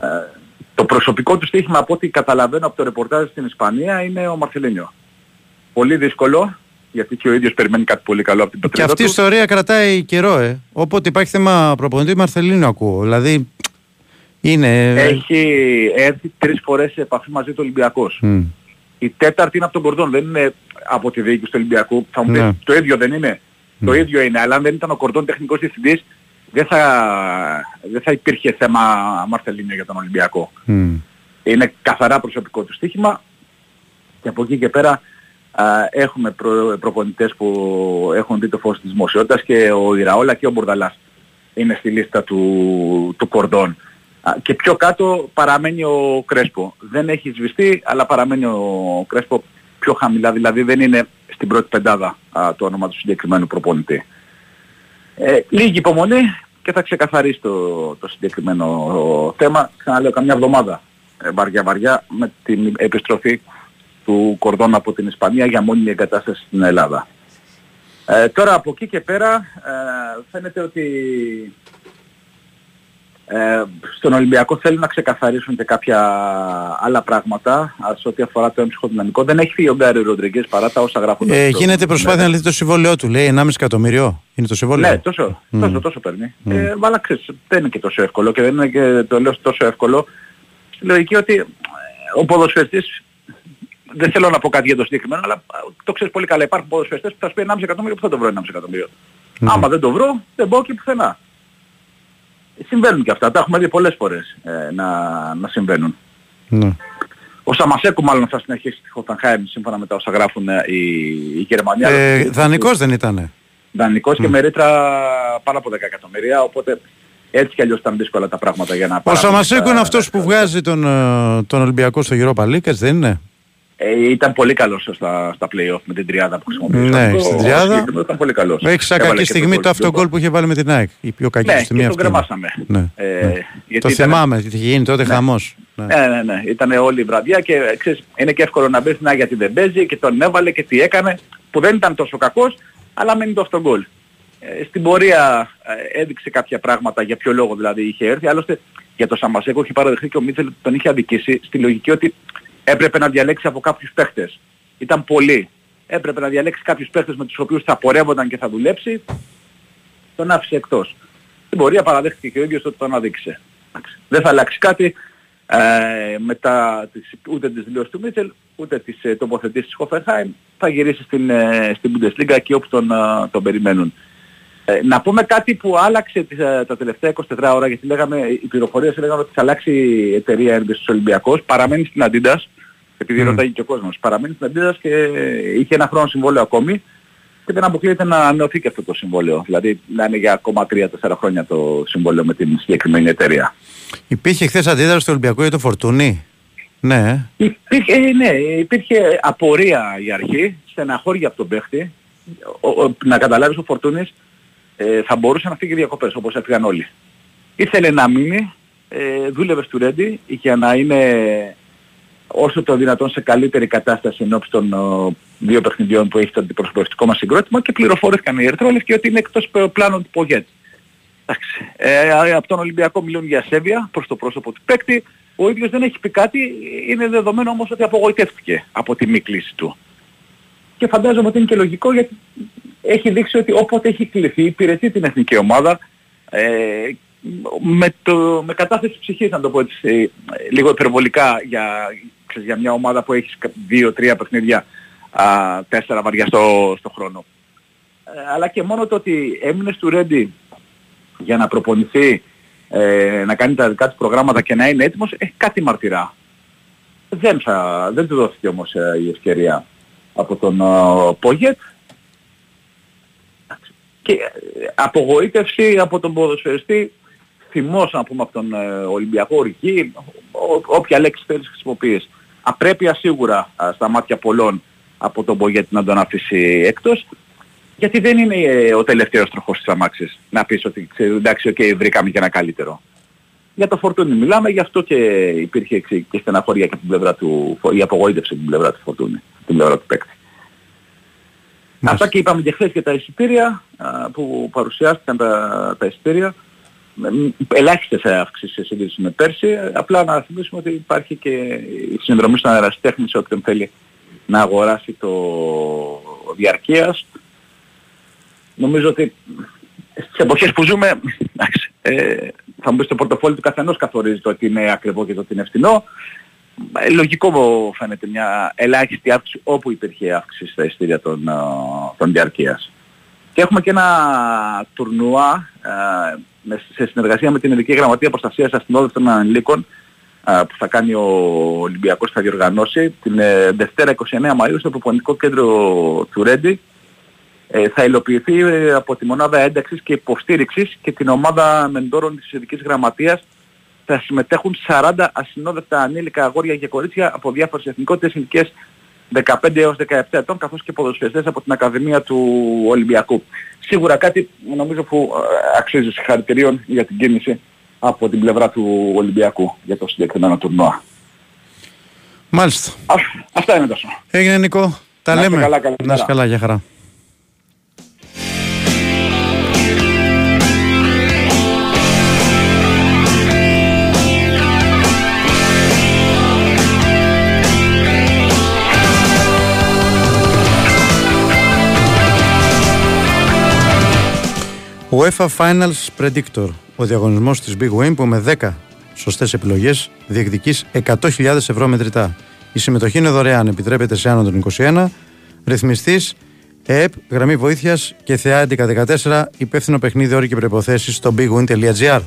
Το προσωπικό του στοίχημα από ό,τι καταλαβαίνω από το ρεπορτάζ στην Ισπανία είναι ο Μαρσελίνιο. Πολύ δύσκολο, γιατί και ο ίδιος περιμένει κάτι πολύ καλό από την Και πατρίδα αυτή η του. ιστορία κρατάει καιρό, ε. Όποτε υπάρχει θέμα προπονητή, Μαρθελίνο ακούω. Δηλαδή είναι. Έχει έρθει τρεις φορές σε επαφή μαζί του Ολυμπιακός. Μμ. Η τέταρτη είναι από τον Κορδόν, δεν είναι από τη διοίκηση του Ολυμπιακού. Θα μου πεις, Ναι. το ίδιο δεν είναι; Το ίδιο είναι, αλλά αν δεν ήταν ο Κορδόν τεχνικός διευθυντής, δεν θα, δεν θα υπήρχε θέμα Μαρθελίνιο για τον Ολυμπιακό. Μμ. Είναι καθαρά προσωπικό του στοίχημα και από εκεί και πέρα α, έχουμε προ, προπονητές που έχουν δει το φως της δημοσιότητας και ο Ιραόλα και ο Μπορδαλάς είναι στη λίστα του, του Κορδόν. Α, Και πιο κάτω παραμένει ο Κρέσπο. Δεν έχει σβηστεί, αλλά παραμένει ο Κρέσπο πιο χαμηλά, δηλαδή δεν είναι στην πρώτη πεντάδα α, το όνομα του συγκεκριμένου προπονητή. Ε, λίγη υπομονή και θα ξεκαθαρίσει το, το συγκεκριμένο θέμα. Ξαναλέω καμιά εβδομάδα ε, βαριά βαριά με την επιστροφή του Κορδόν από την Ισπανία για μόνιμη εγκατάσταση στην Ελλάδα. Ε, τώρα από εκεί και πέρα ε, φαίνεται ότι ε, στον Ολυμπιακό θέλουν να ξεκαθαρίσουν και κάποια άλλα πράγματα ας, σε ό,τι αφορά το έμψυχο δυναμικό. Δεν έχει φύγει ο Γκάρι Ροντριγκές παρά τα όσα γράφουν. Ε, γίνεται προσπάθεια να λυθεί το συμβόλαιό του. Λέει 1,5 εκατομμύριο. Είναι το συμβόλαιο. Ναι, τόσο, Μμ. τόσο, τόσο παίρνει. Μμ. Ε, αλλά ξέρεις, δεν είναι και τόσο εύκολο και δεν είναι και το λέω τόσο εύκολο. Στη λογική ότι ε, ο ποδοσφαιριστής, δεν θέλω να πω κάτι για το συγκεκριμένο, αλλά το ξέρεις πολύ καλά. Υπάρχουν ποδοσφαιριστές που θα σου πει 1,5 εκατομμύριο που θα το βρω 1,5 εκατομμύριο. Ναι. Άμα δεν το βρω, δεν πάω και πουθενά. Συμβαίνουν και αυτά. Τα έχουμε δει πολλές φορές ε, να, να συμβαίνουν. Ναι. Ο Σαμασέκου μάλλον θα συνεχίσει στη Χοφενχάιμ σύμφωνα με τα όσα γράφουν ε, οι, οι Γερμανοί. Ε, δανεικός δεν ήτανε. Δανεικός και με ρήτρα πάνω από 10 εκατομμυρία, οπότε έτσι κι αλλιώς ήταν δύσκολα τα πράγματα για να Ο παραμείνει Σαμασέκο στα- είναι αυτός που βγάζει τον, ε, τον Ολυμπιακό στο Europa League, έτσι δεν είναι; Ε, ήταν πολύ καλός στα, στα play-off με την τριάδα που χρησιμοποιούσε. Ναι, Αυτό, στην ο τριάδα. συγκεκριμένος Ήταν πολύ καλός. Έχει σαν Έβαλε κακή και στιγμή γκολ το στην αυτογκόλ που είχε βάλει με την ΑΕΚ. Η πιο κακή Ναι, στιγμή και τον αυτή. είναι. κρεμάσαμε. Ναι. Ε, ναι. γιατί Το ήταν- θυμάμαι, τι είχε γίνει τότε χαμός. Ναι. Ναι, ναι, ναι. Ήταν όλη η βραδιά και ε, ξέρεις, είναι και εύκολο να μπεις να γιατί δεν παίζει και τον έβαλε και τι έκανε που δεν ήταν τόσο κακός αλλά μένει το αυτόν γκολ. Ε, στην πορεία ε, έδειξε κάποια πράγματα για ποιο λόγο δηλαδή είχε έρθει. Άλλωστε για το Σαμασέκο έχει παραδεχθεί και ο Μίτσελ ότι τον είχε αδικήσει στη λογική ότι έπρεπε να διαλέξει από κάποιους παίχτες. Ήταν πολλοί. Έπρεπε να διαλέξει κάποιους παίχτες με τους οποίους θα πορεύονταν και θα δουλέψει. Τον άφησε εκτός. Στην πορεία παραδέχτηκε και ο ίδιος ότι τον αδίκησε. Εντάξει. Δεν θα αλλάξει κάτι ε, μετά τις, ούτε τις δηλώσεις του Μίτσελ, ούτε τις ε, τοποθετήσεις της Χοφενχάιμ. Θα γυρίσει στην, ε, στην Bundesliga και όπου τον, ε, τον περιμένουν. Ε, να πούμε κάτι που άλλαξε τις, ε, τα τελευταία 24 ώρα, γιατί λέγαμε, οι πληροφορίες λέγανε ότι θα αλλάξει η εταιρεία έργης στους Ολυμπιακός, παραμένει στην Adidas, επειδή Μμ. ρωτάει και ο κόσμος, παραμένει στην Adidas και είχε ένα χρόνο συμβόλαιο ακόμη και δεν αποκλείεται να ανανεωθεί και αυτό το συμβόλαιο. Δηλαδή να είναι για ακόμα 3-4 χρόνια το συμβόλαιο με την συγκεκριμένη εταιρεία. Υπήρχε χθες αντίδραση στο Ολυμπιακό για το Φορτούνι; Ναι. ε. Υπήρχε, ε, ναι, υπήρχε απορία η αρχή, στεναχώρια από τον παίχτη. Ο, ο, να καταλάβεις ο Φορτούνης ε, θα μπορούσε να φύγει διακοπές όπως έφυγαν όλοι. Ήθελε να μείνει, ε, δούλευε στο Ρέντι για να είναι όσο το δυνατόν σε καλύτερη κατάσταση ενώπιση των ε, δύο παιχνιδιών που έχει το αντιπροσωπευτικό μας συγκρότημα και πληροφορήθηκαν οι Ερυθρόλευκοι ότι είναι εκτός ε, πλάνων του Πογέτ. Εντάξει. Ε, από τον Ολυμπιακό μιλούν για ασέβεια προς το πρόσωπο του παίκτη. Ο ίδιος δεν έχει πει κάτι, είναι δεδομένο όμως ότι απογοητεύτηκε από τη μη κλίση του. Και φαντάζομαι ότι είναι και λογικό γιατί έχει δείξει ότι όποτε έχει κληθεί υπηρετεί την εθνική ομάδα ε, με, το, με κατάθεση ψυχής να το πω έτσι ε, λίγο υπερβολικά για, ξέρεις, για μια ομάδα που έχει δύο-τρία παιχνίδια α, τέσσερα βαριά στο, στο χρόνο. Ε, αλλά και μόνο το ότι έμεινε στο Ρέντι για να προπονηθεί, ε, να κάνει τα δικά του προγράμματα και να είναι έτοιμος, έχει κάτι μαρτυρά. Δεν, θα, δεν του δόθηκε όμως ε, η ευκαιρία από τον ε, Πόγετ και ε, απογοήτευση από τον ποδοσφαιριστή, θυμός να πούμε από τον ε, Ολυμπιακό οργή, ό- όποια λέξη θέλεις χρησιμοποιείς. Απρέπεια σίγουρα α, στα μάτια πολλών από τον Πογέτ να τον αφήσει εκτός γιατί δεν είναι ε, ο τελευταίος τροχός της αμάξης να πεις ότι ξέρεις, εντάξει, οκ, βρήκαμε και ένα καλύτερο. Για το Φορτούνι μιλάμε, γι' αυτό και υπήρχε εξή- και στεναχωρία και από την πλευρά του, η απογοήτευση από την πλευρά του Φορτούνι, την πλευρά του παίκτη. Αυτά και είπαμε και χθες για τα εισιτήρια α, που παρουσιάστηκαν τα, τα εισιτήρια. Με- μ, Ελάχιστες αύξησεις σε σύγκριση με πέρσι. Ε, Απλά να θυμίσουμε ότι υπάρχει και η συνδρομή στον αεραστέχνη σε όποιον θέλει να αγοράσει το διαρκείας. Νομίζω ότι στις εποχές που ζούμε, εντάξει, ε, θα μου πεις το πορτοφόλι του καθενός καθορίζει το ότι είναι ακριβό και το ότι είναι φθηνό. Ε, Λογικό μου φαίνεται μια ελάχιστη αύξηση όπου υπήρχε αύξηση στα ειστήρια των, ε, των διαρκείας. Και έχουμε και ένα τουρνουά ε, με- σε συνεργασία με την Ειδική Γραμματεία Προστασίας Αστυνόδευτων Ανηλίκων ε, που θα κάνει ο Ολυμπιακός θα διοργανώσει την ε, Δευτέρα 29 Μαΐου στο προπονητικό κέντρο του Ρέντι ε, θα υλοποιηθεί ε, από τη μονάδα ένταξης και υποστήριξης και την ομάδα μεντόρων της Ειδικής Γραμματείας θα συμμετέχουν 40 ασυνόδευτα ανήλικα αγόρια και κορίτσια από διάφορες εθνικότητες ηλικίες 15 έως 17 ετών καθώς και ποδοσφαιριστές από την Ακαδημία του Ολυμπιακού. Σίγουρα κάτι νομίζω που ε, αξίζει συγχαρητηρίων για την κίνηση από την πλευρά του Ολυμπιακού για το συγκεκριμένο τουρνουά. Μάλιστα. Αυτά είναι τόσο. Έγινε Νικό. Τα Να είστε λέμε. καλά, καλημέρα. Να είσαι καλά, για χαρά. UEFA Finals Predictor, ο διαγωνισμός της Big Win που με 10 σωστές επιλογές, διεκδική 100.000 ευρώ μετρητά. Η συμμετοχή είναι δωρεάν, επιτρέπεται σε άνω των 21. Ρυθμιστής ΕΕΠ, γραμμή βοήθειας και θεά 1114, υπεύθυνο παιχνίδι, όροι και προποθέσει στο bigwin.gr.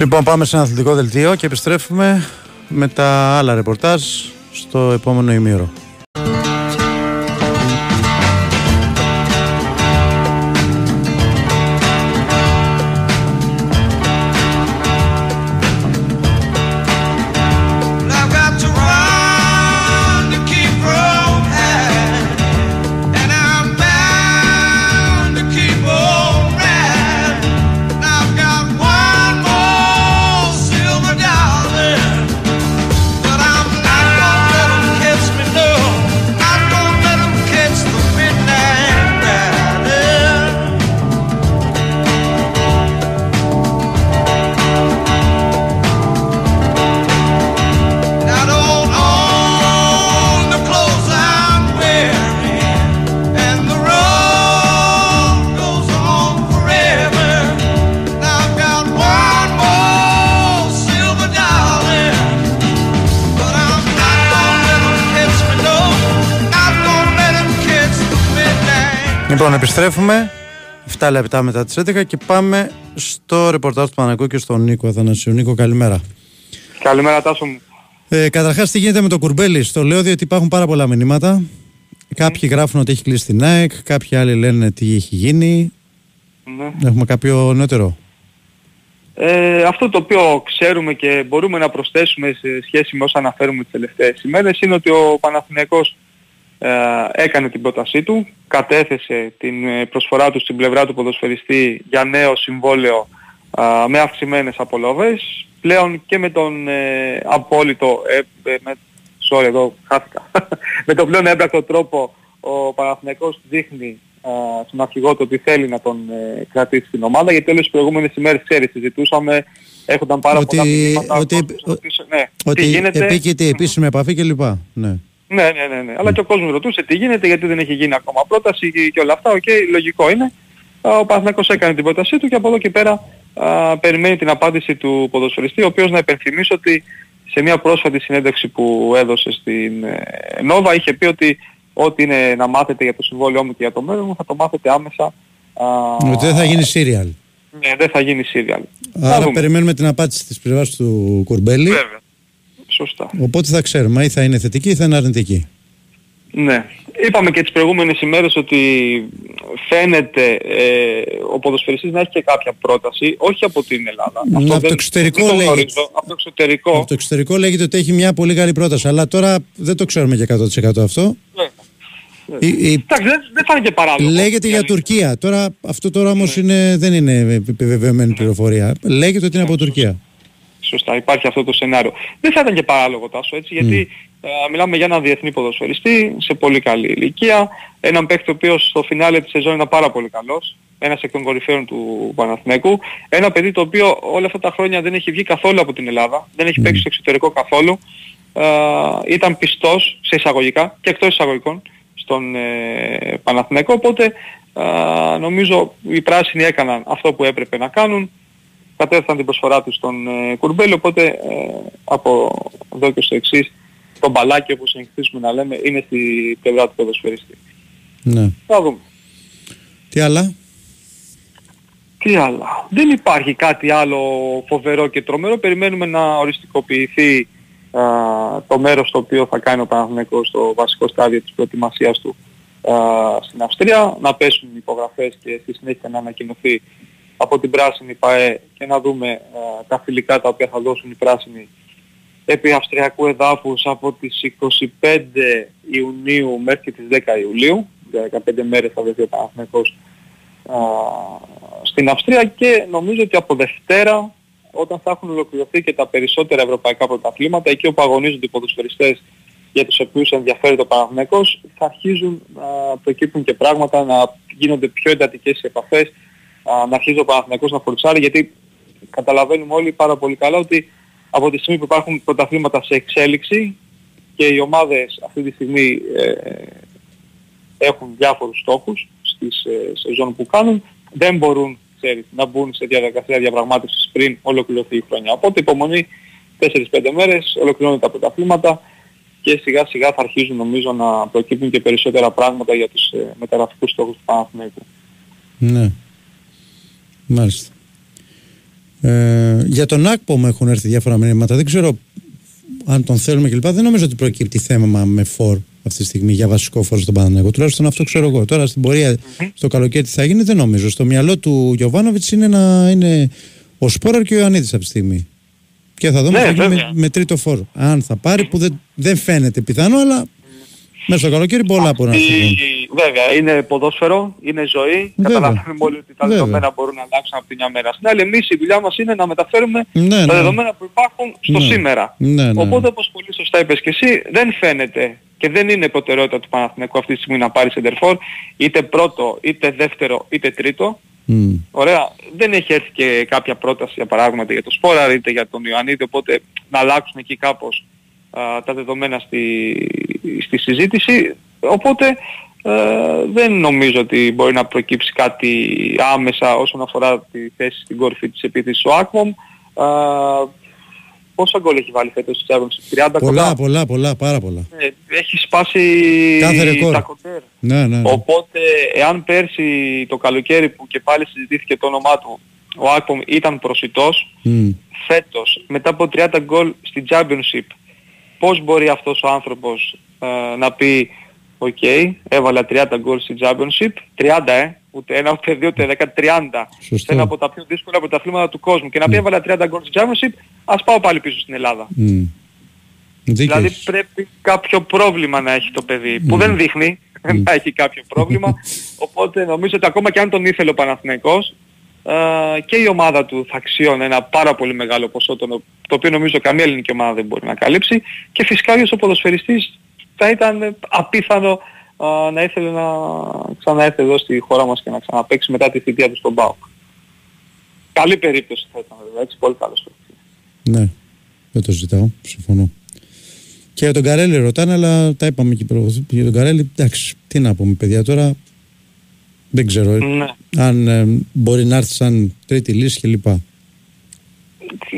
Λοιπόν, πάμε σε ένα αθλητικό δελτίο και επιστρέφουμε με τα άλλα ρεπορτάζ στο επόμενο ημίωρο. Λοιπόν, επιστρέφουμε 7 λεπτά μετά τις 11 και πάμε στο ρεπορτάζ του Παναγικού και στον Νίκο Αθανασίου. Νίκο, καλημέρα. Καλημέρα Τάσο μου. Ε, Καταρχάς, τι γίνεται με το κουρμπέλι; Στο λέω διότι υπάρχουν πάρα πολλά μηνύματα. Κάποιοι γράφουν ότι έχει κλείσει την ΑΕΚ, κάποιοι άλλοι λένε τι έχει γίνει. Ναι. Έχουμε κάποιο νεότερο; Ε, αυτό το οποίο ξέρουμε και μπορούμε να προσθέσουμε σε σχέση με όσα αναφέρουμε τις τελευταίες ημέρες είναι ότι ο Παναθηναϊκός ε, έκανε την πρότασή του, κατέθεσε την ε, προσφορά του στην πλευρά του ποδοσφαιριστή για νέο συμβόλαιο α, με αυξημένες απολόβες. Πλέον και με τον ε, απόλυτο, ε, ε, με, sorry εδώ χάθηκα, με τον πλέον έμπρακτο τρόπο ο Παναθηναϊκός δείχνει α, στον αρχηγό του ότι θέλει να τον ε, κρατήσει στην ομάδα γιατί όλες τις προηγούμενες ημέρες ξέρεις συζητούσαμε έχονταν πάρα πολλά Ότι, μηνύματα ότι, ο κόσμος ρωτούσε, ναι, τι ότι γίνεται επίκειται η επίσημη επαφή κλπ. Ναι. Ναι, ναι, ναι, ναι. Αλλά και ο κόσμος ρωτούσε τι γίνεται, γιατί δεν έχει γίνει ακόμα πρόταση και, και όλα αυτά. Οκ, λογικό είναι. Α, Ο Παναθηναϊκός έκανε την πρότασή του και από εδώ και πέρα α, περιμένει την απάντηση του ποδοσφαιριστή, ο οποίος να υπενθυμίσω ότι σε μια πρόσφατη συνέντευξη που έδωσε στην ε, Nova είχε πει ότι ό,τι είναι να μάθετε για το συμβόλαιό μου και για το μέλλον μου θα το μάθετε άμεσα. Α, Ότι δεν θα γίνει serial. ναι, δεν θα γίνει serial. Θα Άρα δούμε. περιμένουμε την απάντηση της πλευράς του Κουρμπέλη. Βέβαια. Σωστά. Οπότε θα ξέρουμε ή θα είναι θετική ή θα είναι αρνητική. Ναι. Είπαμε και τις προηγούμενες ημέρες ότι φαίνεται ε, ο ποδοσφαιριστής να έχει και κάποια πρόταση, όχι από την Ελλάδα. Ναι, από το δεν- εξωτερικό δεν το λέγεται. γνωρίζω. Από το εξωτερικό. Από το εξωτερικό λέγεται ότι έχει μια πολύ καλή πρόταση. Αλλά τώρα δεν το ξέρουμε και 100% αυτό. Ναι. Η- η- Εντάξει, δεν, δεν θα είναι και παράλογο. Λέγεται για Τουρκία. Τώρα, αυτό τώρα όμως είναι, δεν είναι επιβεβαιωμένη πληροφορία. Λέγεται ότι είναι από Τουρκία. Σωστά, υπάρχει αυτό το σενάριο. Δεν θα ήταν και παράλογο τάσο έτσι, γιατί α, μιλάμε για έναν διεθνή ποδοσφαιριστή σε πολύ καλή ηλικία, έναν παίκτη ο οποίος στο φινάλε της σεζόν ήταν πάρα πολύ καλός, ένας εκ των κορυφαίων του Παναθηναϊκού, ένα παιδί το οποίο όλα αυτά τα χρόνια δεν έχει βγει καθόλου από την Ελλάδα, δεν έχει παίξει στο εξωτερικό καθόλου, α, ήταν πιστός σε εισαγωγικά και εκτός εισαγωγικών στον ε, Παναθηναϊκό, οπότε α, νομίζω οι πράσινοι έκαναν αυτό που έπρεπε να κάνουν, κατέθεσαν την προσφορά τους στον ε, Κουρμπέλη, οπότε ε, από εδώ και στο εξής το μπαλάκι όπως συνεχίζουμε να λέμε είναι στη πλευρά του ποδοσφαιριστή. Ναι. Θα δούμε. Τι άλλα; Τι άλλα; Δεν υπάρχει κάτι άλλο φοβερό και τρομερό. Περιμένουμε να οριστικοποιηθεί α, το μέρος στο οποίο θα κάνει ο Παναθηναϊκός στο βασικό στάδιο της προετοιμασίας του α, στην Αυστρία, να πέσουν οι υπογραφές και στη συνέχεια να ανακοινωθεί από την πράσινη ΠαΕ και να δούμε ε, τα φιλικά τα οποία θα δώσουν οι πράσινοι επί Αυστριακού εδάφους από τις 25 Ιουνίου μέχρι τις 10 Ιουλίου. Για 15 μέρες θα βρεθεί ο Παναθηναϊκός α, στην Αυστρία και νομίζω ότι από Δευτέρα όταν θα έχουν ολοκληρωθεί και τα περισσότερα ευρωπαϊκά πρωταθλήματα εκεί όπου αγωνίζονται οι ποδοσφαιριστές για τους οποίους ενδιαφέρει ο Παναθηναϊκός θα αρχίζουν να προκύπτουν και πράγματα, να γίνονται πιο εντατικές οι επαφές, α, να αρχίζει ο Παναθηναϊκός να φορτσάρει γιατί καταλαβαίνουμε όλοι πάρα πολύ καλά ότι από τη στιγμή που υπάρχουν πρωταθλήματα σε εξέλιξη και οι ομάδες αυτή τη στιγμή ε, έχουν διάφορους στόχους στις ε, σεζόν που κάνουν, δεν μπορούν ξέρεις, να μπουν σε διαδικασία διαπραγμάτευσης πριν ολοκληρωθεί η χρονιά. Οπότε υπομονή 4-5 μέρες, ολοκληρώνουν τα πρωταθλήματα και σιγά σιγά θα αρχίζουν νομίζω να προκύπτουν και περισσότερα πράγματα για τους ε, μεταγραφικούς στόχους του Παναθηναϊκού. Ναι. Μάλιστα. Ε, για τον Άκπο μου έχουν έρθει διάφορα μηνύματα. Δεν ξέρω αν τον θέλουμε κλπ. Δεν νομίζω ότι προκύπτει θέμα με φόρ αυτή τη στιγμή για βασικό φόρο στον Παναγενικό. Τουλάχιστον αυτό ξέρω εγώ. Τώρα στην πορεία στο καλοκαίρι τι θα γίνει δεν νομίζω. Στο μυαλό του Γιωβάνοβιτς είναι να είναι ο Σπόραρ και ο Ιωαννίδης αυτή τη στιγμή. Και θα δούμε Ναι, τι θα γίνει βέβαια. με, με τρίτο φόρο. Αν θα πάρει που δεν, δεν φαίνεται πιθανό, αλλά μέσα στο καλοκαίρι πολλά μπορούν να φύγουν. Η- Βέβαια, είναι ποδόσφαιρο, είναι ζωή. Βέβαια. Καταλαβαίνουμε όλοι ότι τα Βέβαια. δεδομένα μπορούν να αλλάξουν από τη μια μέρα στην άλλη. Εμείς η δουλειά μας είναι να μεταφέρουμε Ναι, τα ναι. δεδομένα που υπάρχουν στο Ναι. σήμερα. Ναι, ναι. Οπότε όπως πολύ σωστά είπες και εσύ, δεν φαίνεται και δεν είναι προτεραιότητα του Παναθηναϊκού αυτή τη στιγμή να πάρει σεντερφόρ είτε πρώτο, είτε δεύτερο, είτε τρίτο. Μμ. Ωραία. Δεν έχει έρθει και κάποια πρόταση για παράδειγμα είτε για τον Σπόρα είτε για τον Ιωαννίδη οπότε να αλλάξουν εκεί κάπως α, τα δεδομένα στη, στη συζήτηση. Οπότε ε, δεν νομίζω ότι μπορεί να προκύψει κάτι άμεσα όσον αφορά τη θέση στην κορυφή της επίθεσης ο Άκμομ. Α, πόσα γκολ έχει βάλει φέτος στη Champions 30 Πολλά, κοντά; πολλά, πολλά, πάρα πολλά. Ε, έχει σπάσει Κάθε ρεκόρ. τα κοντέρ. Ναι, ναι. ναι. Οπότε, εάν πέρσι το καλοκαίρι που και πάλι συζητήθηκε το όνομά του, ο Άκπομ ήταν προσιτός, Μμ. φέτος, μετά από 30 γκολ στην Championship, πώς μπορεί αυτός ο άνθρωπος ε, να πει «OK, έβαλα 30 γκολ στην Championship, 30 ε, ούτε ένα, ούτε δύο, ούτε δέκα, 30, Σωστό. σε ένα από τα πιο δύσκολα πρωταθλήματα του κόσμου και να πει έβαλα 30 γκολ στην Championship, ας πάω πάλι πίσω στην Ελλάδα». Μμ. Δίκιο Δηλαδή έχεις. πρέπει κάποιο πρόβλημα να έχει το παιδί που δεν δείχνει να έχει κάποιο πρόβλημα. Οπότε νομίζω ότι ακόμα και αν τον ήθελε ο Παναθηναϊκός ε, και η ομάδα του θα αξιώνει ένα πάρα πολύ μεγάλο ποσό το, το οποίο νομίζω καμία ελληνική ομάδα δεν μπορεί να καλύψει και φυσικά ο ποδοσφαιριστής θα ήταν ε, απίθανο ε, να ήθελε να ξαναέρθει εδώ στη χώρα μας και να ξαναπαίξει μετά τη θητεία του στον ΠΑΟΚ. Καλή περίπτωση θα ήταν βέβαια, έτσι, πολύ καλός παίκτης. Ναι, δεν το ζητάω, συμφωνώ. Και για τον Καρέλη ρωτάνε, αλλά τα είπαμε και προ... για τον Καρέλη. Εντάξει, τι να πούμε, παιδιά τώρα. Δεν ξέρω ε, Ναι. αν ε, μπορεί να έρθει σαν τρίτη λύση κλπ.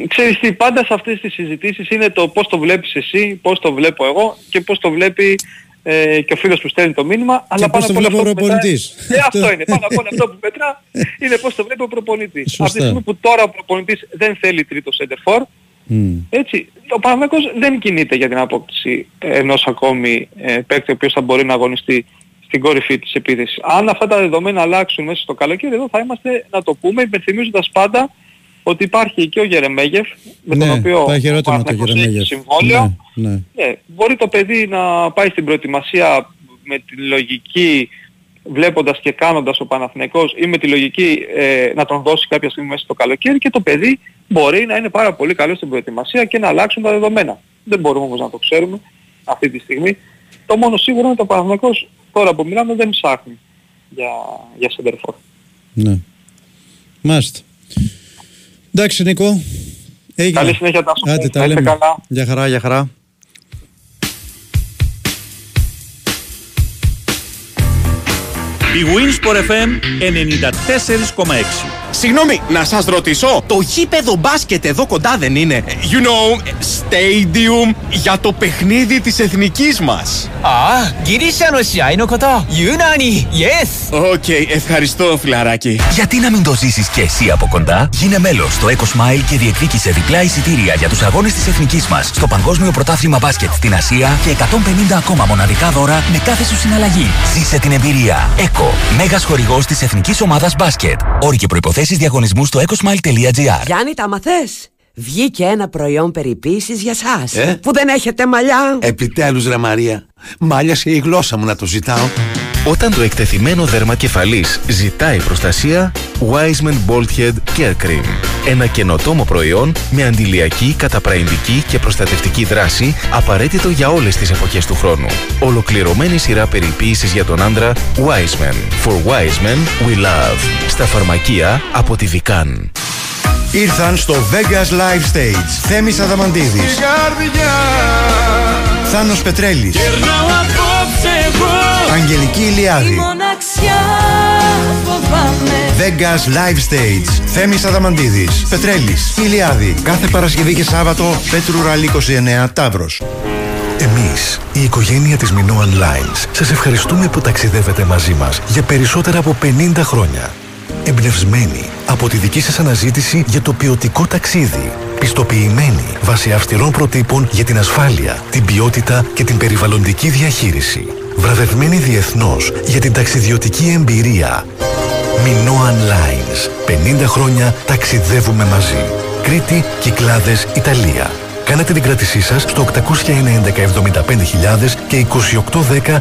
ξέρεις τι, πάντα σε αυτές τις συζητήσεις είναι το πώς το βλέπεις εσύ, πώς το βλέπω εγώ και πώς το βλέπει ε, και ο φίλος που στέλνει το μήνυμα. αλλά πώς πάνω το απ' όλα βλέπει ο αυτό που μετράει- προπονητής. Ε, αυτό είναι. Πάνω απ' όλα αυτό που μετρά είναι πώς το βλέπει ο προπονητής. Σωστά. Από τη στιγμή που τώρα ο προπονητής δεν θέλει τρίτο center for, Μμ. έτσι, ο Παναγιώτος δεν κινείται για την απόκτηση ενός ακόμη ε, παίκτη ο οποίος θα μπορεί να αγωνιστεί στην κορυφή της επίθεσης. Αν αυτά τα δεδομένα αλλάξουν μέσα στο καλοκαίρι εδώ θα είμαστε να το πούμε υπενθυμίζοντας πάντα ότι υπάρχει και ο Γερεμέγεφ με τον ναι, οποίο υπάρχει ο ερώτημα το Παναθηναϊκός έχει Γερεμέγεφ. συμβόλαιο. Ναι, ναι. Ναι, μπορεί το παιδί να πάει στην προετοιμασία με τη λογική βλέποντας και κάνοντας ο Παναθηναϊκός ή με τη λογική ε, να τον δώσει κάποια στιγμή μέσα στο καλοκαίρι και το παιδί μπορεί να είναι πάρα πολύ καλό στην προετοιμασία και να αλλάξουν τα δεδομένα. Δεν μπορούμε όμως να το ξέρουμε αυτή τη στιγμή. Το μόνο σίγουρο είναι ότι ο Παναθηναϊκός τώρα που μιλάμε δεν ψάχνει για, για σεντερφόρ. ναι. Μάλιστα. Εντάξει, Νίκο. Έγινε. Καλή συνέχεια Τάσο. Άντε, τα Να είστε λέμε. καλά. Για χαρά, για χαρά. bwinΣΠΟΡ FM 94,6. Συγγνώμη, να σας ρωτήσω, το γήπεδο μπάσκετ εδώ κοντά δεν είναι; You know, stadium για το παιχνίδι της εθνικής μας. Α, ギリシャの試合のこと. Yunani, yes. OK, okay, ευχαριστώ φιλαράκι. Γιατί να μην το ζήσεις και εσύ από κοντά; Γίνε μέλος στο EcoSmile και διεκδίκησε διπλά εισιτήρια για τους αγώνες της εθνικής μας, στο Παγκόσμιο Πρωτάθλημα Μπάσκετ στην Ασία και 150 ακόμα μοναδικά δώρα με κάθε σου συναλλαγή. Ζήσε την εμπειρία. Eco, μέγας χορηγός της εθνικής ομάδας μπάσκετ. Όροι και προποθέσει θέσεις διαγωνισμού στο ecosmile.gr. Γιάννη, τα μαθες. Βγήκε ένα προϊόν περιποίησης για σας Ε; Που δεν έχετε μαλλιά Επιτέλους ρε Μαρία, μάλιασε η γλώσσα μου να το ζητάω. Όταν το εκτεθειμένο δέρμα κεφαλής ζητάει προστασία, Wiseman Bald Head Care Cream. Ένα καινοτόμο προϊόν με αντιλιακή, καταπραϊντική και προστατευτική δράση απαραίτητο για όλες τις εποχές του χρόνου. Ολοκληρωμένη σειρά περιποίησης για τον άντρα Wiseman. For Wiseman We Love. Στα φαρμακεία από τη Vican. Ήρθαν στο Vegas Live Stage. Θέμης Αδαμαντίδης. Θάνος Πετρέλης. Γυρνάω απόψε εγώ. Αγγελική Ηλιάδη. Μοναξιά φοβάμαι. Vegas Live Stage. Θέμης Αδαμαντίδης. Πετρέλης. Ηλιάδη. Κάθε Παρασκευή και Σάββατο Πέτρου Ραλή 29 Ταύρος. Εμείς, η οικογένεια της Minoan Lines, σας ευχαριστούμε που ταξιδεύετε μαζί μας για περισσότερα από 50 χρόνια. Εμπνευσμένοι από τη δική σας αναζήτηση για το ποιοτικό ταξίδι. Πιστοποιημένοι βάσει αυστηρών προτύπων για την ασφάλεια, την ποιότητα και την περιβαλλοντική διαχείριση. Βραβευμένοι διεθνώς για την ταξιδιωτική εμπειρία. Minoan Lines. 50 χρόνια ταξιδεύουμε μαζί. Κρήτη, Κυκλάδες, Ιταλία. Κάνετε την κράτησή σας στο 801 1175.000 και 2810 399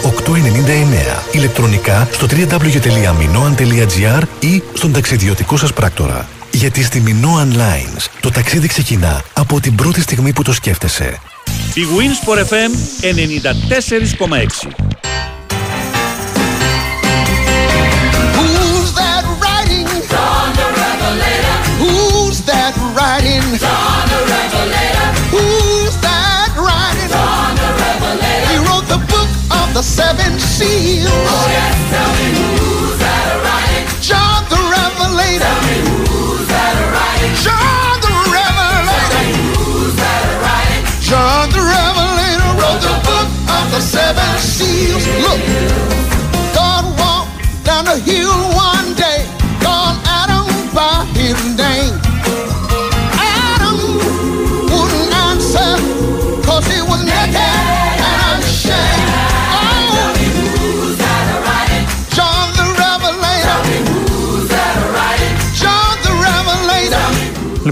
899. Ηλεκτρονικά στο www.minoan.gr ή στον ταξιδιωτικό σας πράκτορα. Γιατί στη Minoan Lines το ταξίδι ξεκινά από την πρώτη στιγμή που το σκέφτεσαι. Η Winsport FM 94,6 that riding? John the Revelator. Who's that riding? John the Revelator. He wrote the book of the seven seals. Oh yes, tell me who's that riding? John the Revelator. Tell me who's that riding? John the Revelator. Tell me who's that riding? John the Revelator wrote the book of the seven seals. Look, God walked down the hill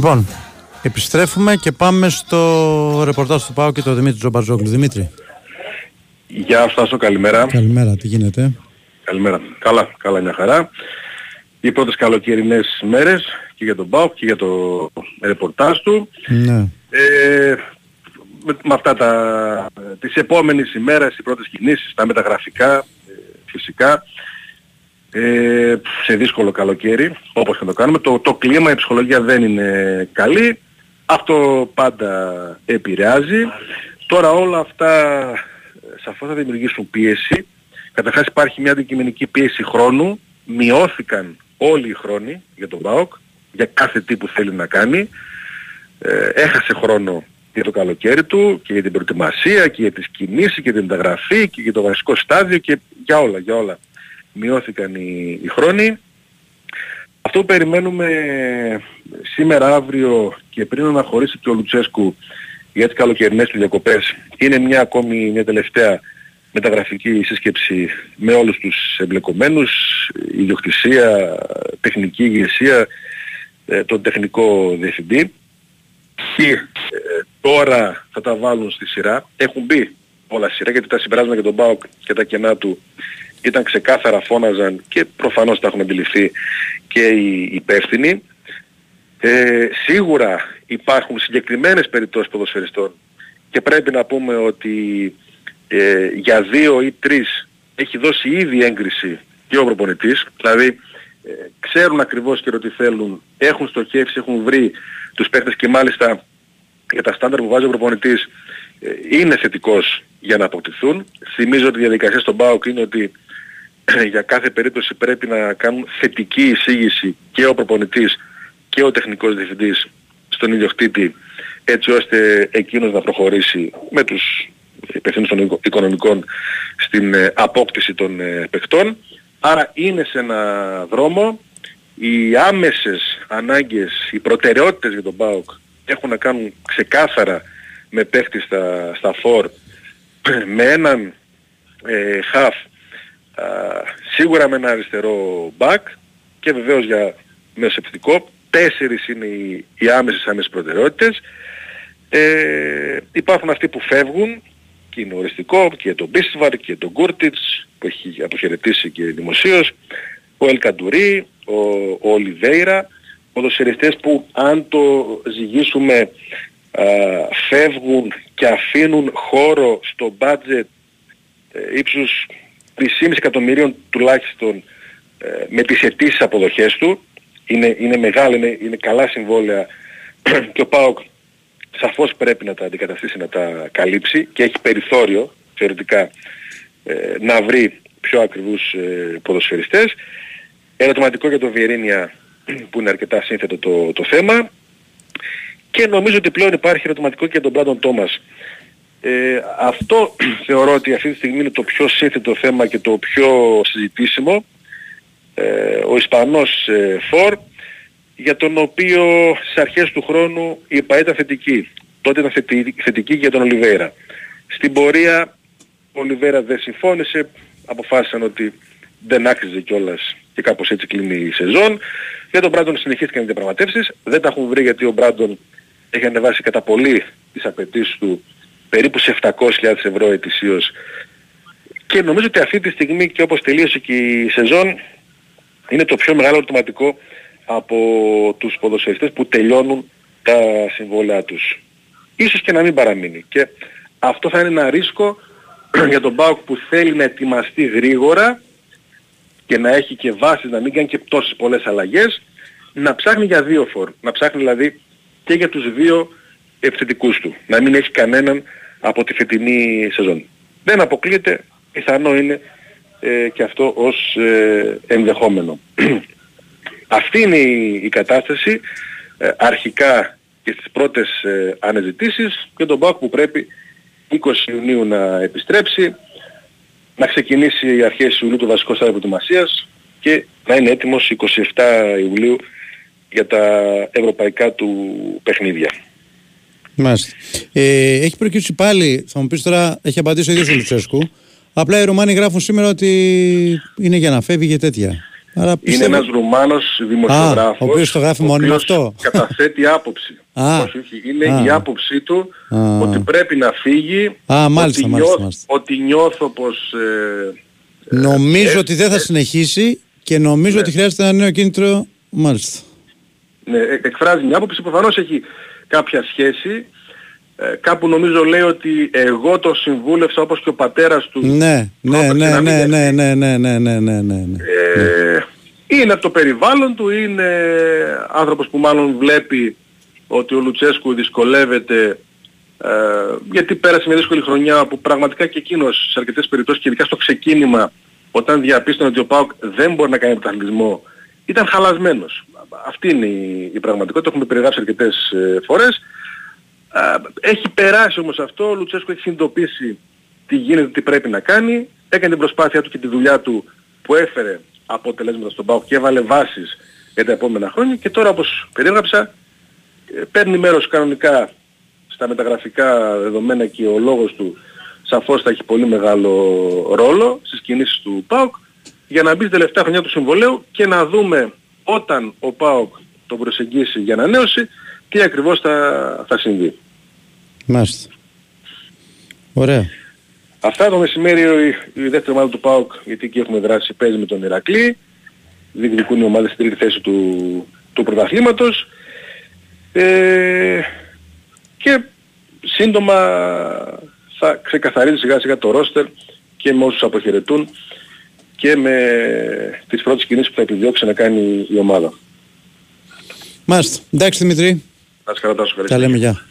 Λοιπόν, επιστρέφουμε και πάμε στο ρεπορτάζ του Πάου και το Δημήτρη Τζομπατζόγλου. Δημήτρη, Γεια σας, καλημέρα. καλημέρα, τι γίνεται; Καλημέρα. Καλά, καλά μια χαρά. Οι πρώτες καλοκαιρινές μέρες και για τον ΠΑΟΚ και για το ρεπορτάζ του. Ναι. Ε, με, με αυτά τα, τις επόμενες ημέρες, οι πρώτες κινήσεις, τα μεταγραφικά ε, φυσικά ε, σε δύσκολο καλοκαίρι, όπως και να το κάνουμε. Το, το κλίμα, η ψυχολογία δεν είναι καλή. Αυτό πάντα επηρεάζει. Τώρα όλα αυτά ε, σαφώς θα δημιουργήσουν πίεση. Καταρχάς υπάρχει μια αντικειμενική πίεση χρόνου. Μειώθηκαν όλοι οι χρόνοι για τον ΠΑΟΚ, για κάθε τι που θέλει να κάνει. Ε, έχασε χρόνο για το καλοκαίρι του και για την προετοιμασία και για τις κινήσεις και την μεταγραφή και για το βασικό στάδιο και για όλα, για όλα. Μειώθηκαν οι, οι χρόνοι. Αυτό που περιμένουμε σήμερα, αύριο και πριν αναχωρήσει και ο Λουτσέσκου για τις καλοκαιρινές του διακοπές είναι μια ακόμη μια τελευταία μεταγραφική σύσκεψη με όλους τους εμπλεκομένους, ιδιοκτησία, τεχνική ηγεσία, ε, τον τεχνικό διευθυντή. Και ε, τώρα θα τα βάλουν στη σειρά. Έχουν μπει όλα στη σειρά γιατί τα συμπεράσματα για τον ΠΑΟΚ και τα κενά του ήταν ξεκάθαρα φώναζαν και προφανώς τα έχουν αντιληφθεί και οι υπεύθυνοι. Ε, σίγουρα υπάρχουν συγκεκριμένες περιπτώσεις ποδοσφαιριστών και πρέπει να πούμε ότι ε, για δύο ή τρεις έχει δώσει ήδη έγκριση και ο προπονητής, δηλαδή ε, ξέρουν ακριβώς και τι θέλουν, έχουν στοχεύσει, έχουν βρει τους παίχτες και μάλιστα για τα στάνταρ που βάζει ο προπονητής ε, είναι θετικός για να αποκτηθούν. Θυμίζω ότι η διαδικασία στον ΠΑΟΚ είναι ότι για κάθε περίπτωση πρέπει να κάνουν θετική εισήγηση και ο προπονητής και ο τεχνικός διευθυντής στον ιδιοκτήτη έτσι ώστε εκείνος να προχωρήσει με τους υπευθύνους των οικο- οικονομικών στην ε, απόκτηση των ε, παιχτών. Άρα είναι σε ένα δρόμο. Οι άμεσες ανάγκες, οι προτεραιότητες για τον ΠΑΟΚ έχουν να κάνουν ξεκάθαρα με παίχτη στα, στα φορ με έναν ε, half α, σίγουρα με ένα αριστερό back και βεβαίως για μεσοπτικό. Τέσσερις είναι οι, οι άμεσες άμεσες προτεραιότητες. Ε, υπάρχουν αυτοί που φεύγουν και είναι οριστικό και τον Μπίστιβαρ και τον Κούρτιτς που έχει αποχαιρετήσει και δημοσίως, ο Ελκαντουρί, ο, ο Ολιβέιρα, ποδοσφαιριστές που αν το ζυγίσουμε α, φεύγουν και αφήνουν χώρο στο budget ε, ύψους 3,5 εκατομμυρίων τουλάχιστον ε, με τις αιτήσεις αποδοχές του. Είναι, είναι μεγάλα, είναι, είναι καλά συμβόλαια και ο ΠΑΟΚ σαφώς πρέπει να τα αντικαταστήσει, να τα καλύψει και έχει περιθώριο θεωρητικά ε, να βρει πιο ακριβούς ε, ποδοσφαιριστές. Ερωτηματικό για το Βιερίνια που είναι αρκετά σύνθετο το, το θέμα και νομίζω ότι πλέον υπάρχει ερωτηματικό και για τον Μπράντον Τόμας. Ε, αυτό θεωρώ ότι αυτή τη στιγμή είναι το πιο σύνθετο θέμα και το πιο συζητήσιμο. Ε, ο Ισπανός ε, Φορ για τον οποίο στις αρχές του χρόνου η ΕΠΑ ήταν θετική. Τότε ήταν θετική για τον Ολιβέρα. Στην πορεία ο Ολιβέρα δεν συμφώνησε, αποφάσισαν ότι δεν άξιζε κιόλας και κάπως έτσι κλείνει η σεζόν. Για τον Μπράντον συνεχίστηκαν οι διαπραγματεύσεις. Δεν τα έχουν βρει γιατί ο Μπράντον έχει ανεβάσει κατά πολύ τις απαιτήσεις του περίπου σε 700.000 ευρώ ετησίως. Και νομίζω ότι αυτή τη στιγμή και όπως τελείωσε και η σεζόν είναι το πιο μεγάλο ερωτηματικό από τους ποδοσφαιριστές που τελειώνουν τα συμβόλαια τους. Ίσως και να μην παραμείνει. Και αυτό θα είναι ένα ρίσκο για τον Μπάουκ που θέλει να ετοιμαστεί γρήγορα και να έχει και βάσεις, να μην κάνει και τόσες πολλές αλλαγές, να ψάχνει για δύο φορ. Να ψάχνει δηλαδή και για τους δύο επιθετικούς του. Να μην έχει κανέναν από τη φετινή σεζόν. Δεν αποκλείεται, πιθανό είναι ε, και αυτό ως ε, ενδεχόμενο. Αυτή είναι η, κατάσταση ε, αρχικά και στις πρώτες ε, αναζητήσεις και τον ΠΑΟΚ που πρέπει 20 Ιουνίου να επιστρέψει, να ξεκινήσει οι αρχές Ιουλίου το βασικό στάδιο προετοιμασίας και να είναι έτοιμος 27 Ιουλίου για τα ευρωπαϊκά του παιχνίδια. Μάλιστα. Ε, έχει προκύψει πάλι, θα μου πεις τώρα, έχει απαντήσει ο ίδιος ο Λουτσέσκου. Απλά οι Ρουμάνοι γράφουν σήμερα ότι είναι για να φεύγει και τέτοια. Άρα πιστεύω... Είναι ένας Ρουμάνος δημοσιογράφος Α, ο οποίος το γράφει μόνο αυτό. καταθέτει άποψη. Α, όχι, όχι, είναι α, η άποψή του α, ότι πρέπει να φύγει, α, μάλιστα, ότι, μάλιστα, νιώ, μάλιστα. ότι νιώθω πως... Ε, νομίζω ε, ότι δεν θα ε, συνεχίσει και νομίζω ναι. ότι χρειάζεται ένα νέο κίνητρο. Μάλιστα. Ναι, ε, εκφράζει μια άποψη, προφανώς έχει κάποια σχέση. Ε, κάπου νομίζω λέει ότι εγώ το συμβούλευσα όπως και ο πατέρας του. Ναι, ναι, ναι, ναι, ναι, ναι, ναι, ναι, ναι, ναι, ναι. Ε, είναι από το περιβάλλον του, είναι άνθρωπος που μάλλον βλέπει ότι ο Λουτσέσκου δυσκολεύεται ε, γιατί πέρασε μια δύσκολη χρονιά που πραγματικά και εκείνος σε αρκετές περιπτώσεις και ειδικά στο ξεκίνημα όταν διαπίστωνε ότι ο ΠΑΟΚ δεν μπορεί να κάνει πρωταθλητισμό ήταν χαλασμένος. Αυτή είναι η, η πραγματικότητα, το έχουμε περιγράψει αρκετές ε, φορές. Ε, έχει περάσει όμως αυτό, ο Λουτσέσκου έχει συνειδητοποιήσει τι γίνεται, τι πρέπει να κάνει, έκανε την προσπάθειά του και τη δουλειά του που έφερε αποτελέσματα στον ΠΑΟΚ και έβαλε βάσεις για τα επόμενα χρόνια. Και τώρα όπως περίγραψα ε, παίρνει μέρος κανονικά στα μεταγραφικά δεδομένα και ο λόγος του σαφώς θα έχει πολύ μεγάλο ρόλο στις κινήσεις του ΠΑΟΚ. Για να μπει στη τελευταία χρονιά του συμβολέου και να δούμε όταν ο ΠΑΟΚ τον προσεγγίσει για ανανέωση τι ακριβώς θα, θα συμβεί. Μάλιστα. Ωραία. Αυτά το μεσημέρι η, η δεύτερη ομάδα του ΠΑΟΚ, γιατί εκεί έχουμε δράσει, παίζει με τον Ηρακλή. Διεκδικούν οι ομάδες στην τρίτη θέση του, του πρωταθλήματος. Ε, και σύντομα θα ξεκαθαρίζει σιγά σιγά το ρόστερ και με όσους αποχαιρετούν και με τις πρώτες κινήσεις που θα επιδιώξει να κάνει η ομάδα. Μάλιστα. Εντάξει Δημητρή. Να σας ευχαριστώ. Τα λέμε γεια.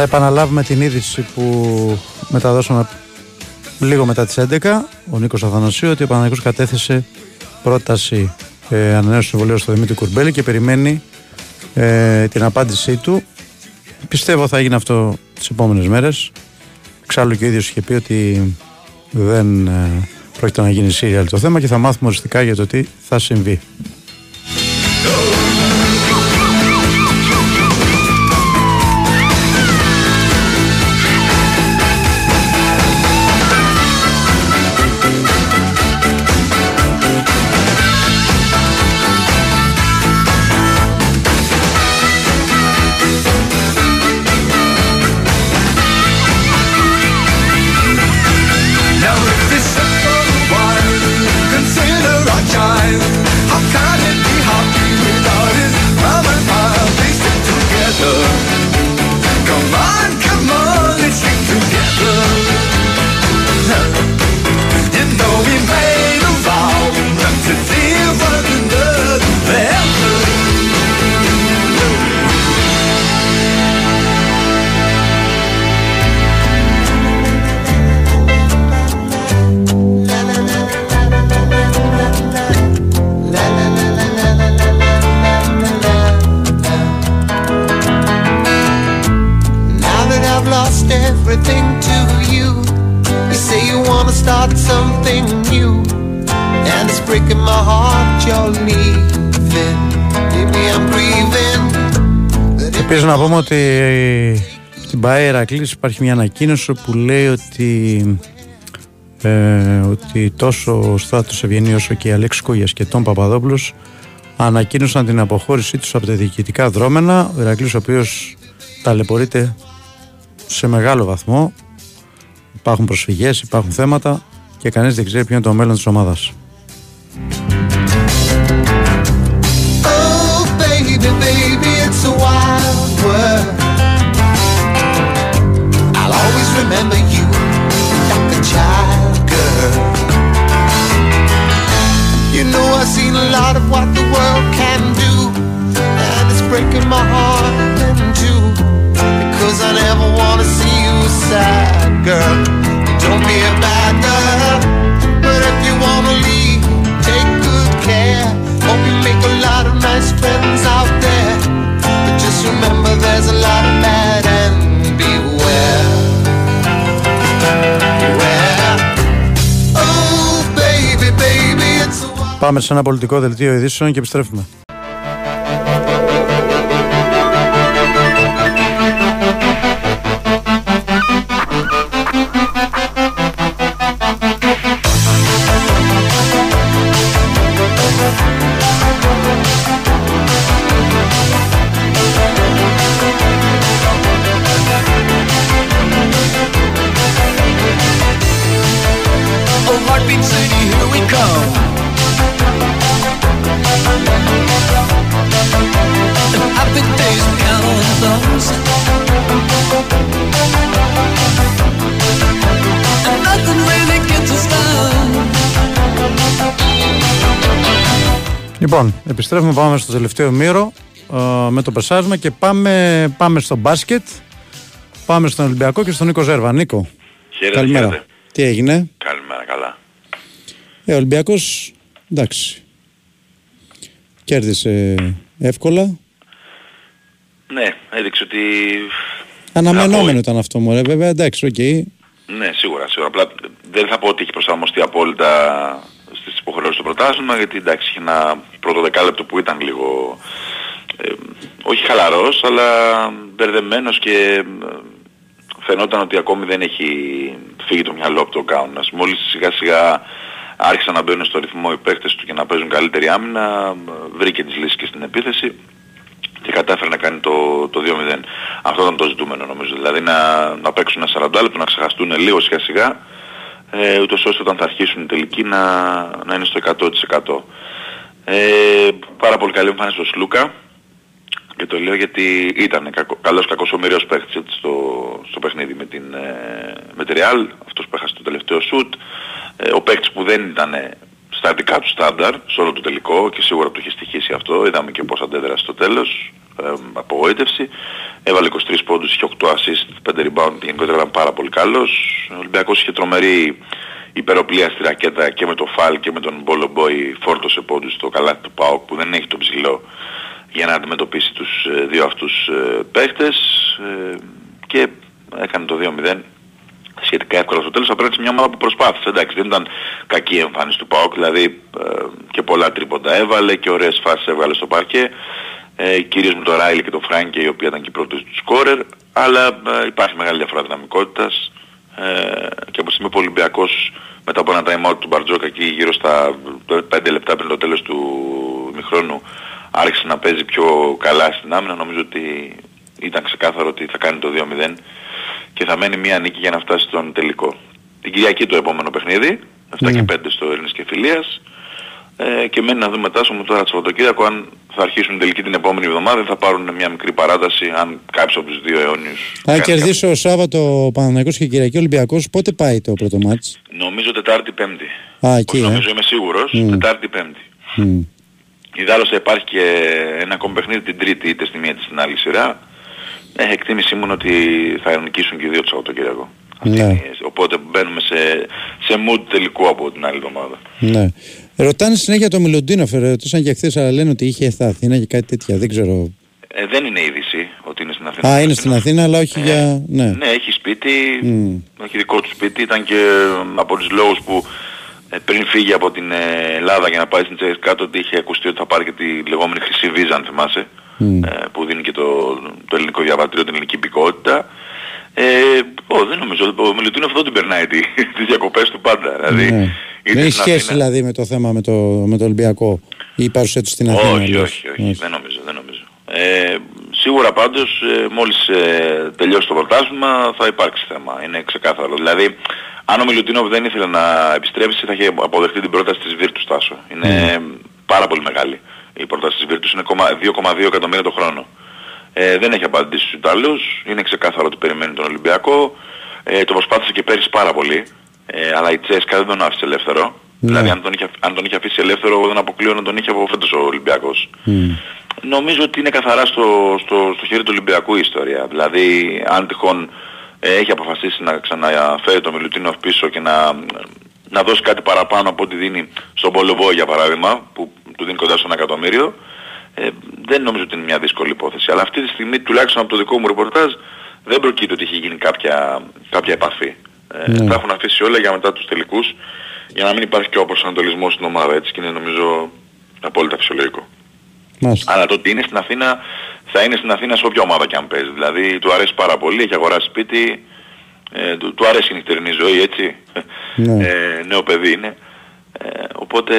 Να επαναλάβουμε την είδηση που μεταδώσαμε λίγο μετά τις 11 ο Νίκος Αθανασίου ότι ο Παναγικός κατέθεσε πρόταση ε, ανανέωσης συμβολίου στο Δημήτρη Κουρμπέλη και περιμένει ε, την απάντησή του. Πιστεύω θα γίνει αυτό τις επόμενες μέρες. Εξάλλου και ο ίδιος είχε πει ότι δεν ε, πρόκειται να γίνει σύριαλ το θέμα και θα μάθουμε οριστικά για το τι θα συμβεί. Στην ΠαΕ Ερακλής υπάρχει μια ανακοίνωση που λέει ότι ε, ότι τόσο ο Στράτος Ευγενή όσο και η Αλέξη Κούγιας και τον Παπαδόπουλος ανακοίνωσαν την αποχώρησή τους από τα διοικητικά δρόμενα. Ο Ηρακλής ο οποίος ταλαιπωρείται σε μεγάλο βαθμό. Υπάρχουν προσφυγές, υπάρχουν θέματα και κανείς δεν ξέρει ποιο είναι το μέλλον της ομάδας always remember you like a child girl. You know, I've seen a lot of what the world can do, and it's breaking my heart in two. Because I never want to see you sad, girl. Don't be a bad girl, but if you want to leave, take good care. Hope you make a lot of nice friends out there. But just remember there's a Πάμε σε ένα πολιτικό δελτίο ειδήσεων και επιστρέφουμε. Λοιπόν, επιστρέφουμε, πάμε στο τελευταίο μέρος ε, με το Πρεσάρισμα και πάμε, πάμε στο μπάσκετ. Πάμε στον Ολυμπιακό και στον Νίκο Ζέρβα. Νίκο, Χαίρετε, καλημέρα. χαίρετε. Τι έγινε; Καλημέρα, καλά. Ε, ο Ολυμπιακός, εντάξει, κέρδισε εύκολα. Ναι, έδειξε ότι... Αναμενόμενο ήταν αυτό μου, ρε, βέβαια, εντάξει, οκ. Ναι, σίγουρα, σίγουρα. Απλά δεν θα πω ότι έχει προσαρμοστεί απόλυτα στις υποχρεώσεις του πρωτάθλημα, γιατί εντάξει, είχε ένα πρώτο δεκάλεπτο που ήταν λίγο... ε, όχι χαλαρός, αλλά μπερδεμένος και ε, φαινόταν ότι ακόμη δεν έχει φύγει το μυαλό από το κάουνας. Μόλις σιγά σιγά άρχισαν να μπαίνουν στο ρυθμό οι παίκτες του και να παίζουν καλύτερη άμυνα, βρήκε τις λύσεις και στην επίθεση και κατάφερε να κάνει το, το 2-0. Αυτό ήταν το ζητούμενο νομίζω. Δηλαδή να, να παίξουν ένα 40 λεπτό, να ξεχαστούν λίγο σιγά σιγά, ε, ούτως ώστε όταν θα αρχίσουν οι τελικοί να, να είναι στο 100%. Ε, πάρα πολύ καλή εμφάνιση στο Σλούκα και το λέω γιατί ήταν κακο, καλός κακός ομοιραίος παίχτης έτσι, στο, στο παιχνίδι με την, ε, με τη Real, αυτός που έχασε το τελευταίο σουτ, ε, ο παίκτης που δεν ήταν στα δικά του στάνταρ, σε όλο το τελικό και σίγουρα του είχε στοιχήσει αυτό, είδαμε και πώς αντέδρασε στο τέλος, ε, απογοήτευση. Έβαλε 23 πόντους, είχε 8 assist, 5 rebound, γενικότερα ήταν πάρα πολύ καλός. Ο Ολυμπιακός είχε τρομερή υπεροπλία στη ρακέτα και με το Φαλ και με τον Μπόλο Μπόι φόρτωσε πόντους στο καλάθι του ΠΑΟΚ που δεν έχει το ψηλό για να αντιμετωπίσει τους ε, δύο αυτούς ε, παίχτες ε, και έκανε το 2-0 σχετικά εύκολα στο τέλος απέναντι σε μια ομάδα που προσπάθησε. Εντάξει, δεν ήταν κακή η εμφάνιση του ΠΑΟΚ, δηλαδή ε, και πολλά τρίποντα έβαλε και ωραίες φάσεις έβαλε στο παρκέ. Ε, κυρίως με τον Ράιλι και τον Φράγκε, η οποία ήταν και η πρώτη του σκόρερ, αλλά ε, υπάρχει μεγάλη διαφορά δυναμικότητας ε, και όπως είμαι ο Ολυμπιακός μετά από ένα time out του Μπαρτζόκα εκεί γύρω στα 5 λεπτά πριν το τέλος του μηχρόνου άρχισε να παίζει πιο καλά στην άμυνα, νομίζω ότι ήταν ξεκάθαρο ότι θα κάνει το 2-0 και θα μένει μία νίκη για να φτάσει στον τελικό. Την Κυριακή το επόμενο παιχνίδι, 7 και 5 στο Έλληνες και Φιλίας ε, και μένει να δούμε μετά στο τώρα το Σαββατοκύριακο αν θα αρχίσουν τελική την επόμενη εβδομάδα θα πάρουν μια μικρή παράταση αν κάποιος από τους δύο αιώνιους Αν κερδίσει ο Σάββατο ο Παναθηναϊκός και Κυριακή Ολυμπιακός, πότε πάει το πρώτο μάτς; Νομίζω Τετάρτη Πέμπτη. Α, εκεί, Όχι, ε. νομίζω είμαι σίγουρος, Μμ. Τετάρτη Πέμπτη. Μμ. Ιδάλλως θα υπάρχει και ένα ακόμη παιχνίδι την Τρίτη είτε στη μία είτε στην άλλη σειρά. Ε, εκτίμησή μου είναι ότι θα νικήσουν και οι δύο το Σαββατοκύριακο. Ναι, Οπότε μπαίνουμε σε, σε mood τελικό από την άλλη εβδομάδα. ναι. Ρωτάνε συνέχεια το Μιλοντίνοφ, ρωτήσαν και χθες, αλλά λένε ότι είχε στα Αθήνα και κάτι τέτοια. Δεν ξέρω. Ε, δεν είναι είδηση ότι είναι στην Αθήνα. Α, είναι στην Αθήνα, αλλά όχι για. Ναι. Ναι, έχει σπίτι, Μμ. έχει δικό του σπίτι. Ήταν και ε, από τους λόγους που ε, πριν φύγει από την ε, Ελλάδα για να πάει στην CSKA ότι είχε ακουστεί ότι θα πάρει και τη λεγόμενη χρυσή βίζα αν θυμάσαι Μμ. ε, που δίνει και το, το ελληνικό διαβατήριο, την ελληνική υπηκότητα. Ε, ω, δεν νομίζω, ο Μιλουτίνο αυτό την περνάει τι, τις διακοπές του πάντα. Δηλαδή, Ναι. Είτε Δεν έχει στην σχέση Αθήνα- δηλαδή με το θέμα με το, με το Ολυμπιακό; Ή η παρουσία του στην Αθήνα. όχι, λες. όχι, όχι, δεν νομίζω, δεν νομίζω. Ε, σίγουρα πάντως ε, μόλις ε, τελειώσει το πρωτάθλημα θα υπάρξει θέμα, είναι ξεκάθαρο. Δηλαδή, αν ο Μιλουτίνοβ δεν ήθελε να επιστρέψει θα είχε αποδεχτεί την πρόταση της Βίρτους Τάσο. Είναι πάρα πολύ μεγάλη. Η πρόταση της Βίρτους είναι κόμμα- 2,2 εκατομμύρια το χρόνο. Ε, δεν έχει απαντήσει στους Ιταλούς, είναι ξεκάθαρο ότι περιμένει τον Ολυμπιακό. Ε, το προσπάθησε και πέρυσι πάρα πολύ, ε, αλλά η Τσέσκα δεν τον άφησε ελεύθερο. Ναι. Δηλαδή αν τον, είχε, αν τον είχε αφήσει ελεύθερο εγώ δεν αποκλείω να τον είχε από φέτος ο Ολυμπιακός. Μμ. Νομίζω ότι είναι καθαρά στο, στο, στο χέρι του Ολυμπιακού η ιστορία. Δηλαδή αν τυχόν ε, έχει αποφασίσει να ξαναφέρει τον Μιλουτίνοφ πίσω και να, να δώσει κάτι παραπάνω από ό,τι δίνει στον Πολοβό για παράδειγμα, που του δίνει κοντά στο ένα εκατομμύριο, ε, δεν νομίζω ότι είναι μια δύσκολη υπόθεση. Αλλά αυτή τη στιγμή, τουλάχιστον από το δικό μου ρεπορτάζ, δεν προκύπτει ότι έχει γίνει κάποια, κάποια επαφή. Ε, Ναι. Τα έχουν αφήσει όλα για μετά τους τελικούς, για να μην υπάρχει και ο προσανατολισμός στην ομάδα, έτσι και είναι νομίζω απόλυτα φυσιολογικό. Μάλιστα. Αλλά το ότι είναι στην Αθήνα, θα είναι στην Αθήνα σε όποια ομάδα και αν παίζει. Δηλαδή του αρέσει πάρα πολύ, έχει αγοράσει σπίτι, ε, του, του αρέσει η νυχτερινή ζωή, έτσι. Ναι. Ε, νέο παιδί είναι. Ε, οπότε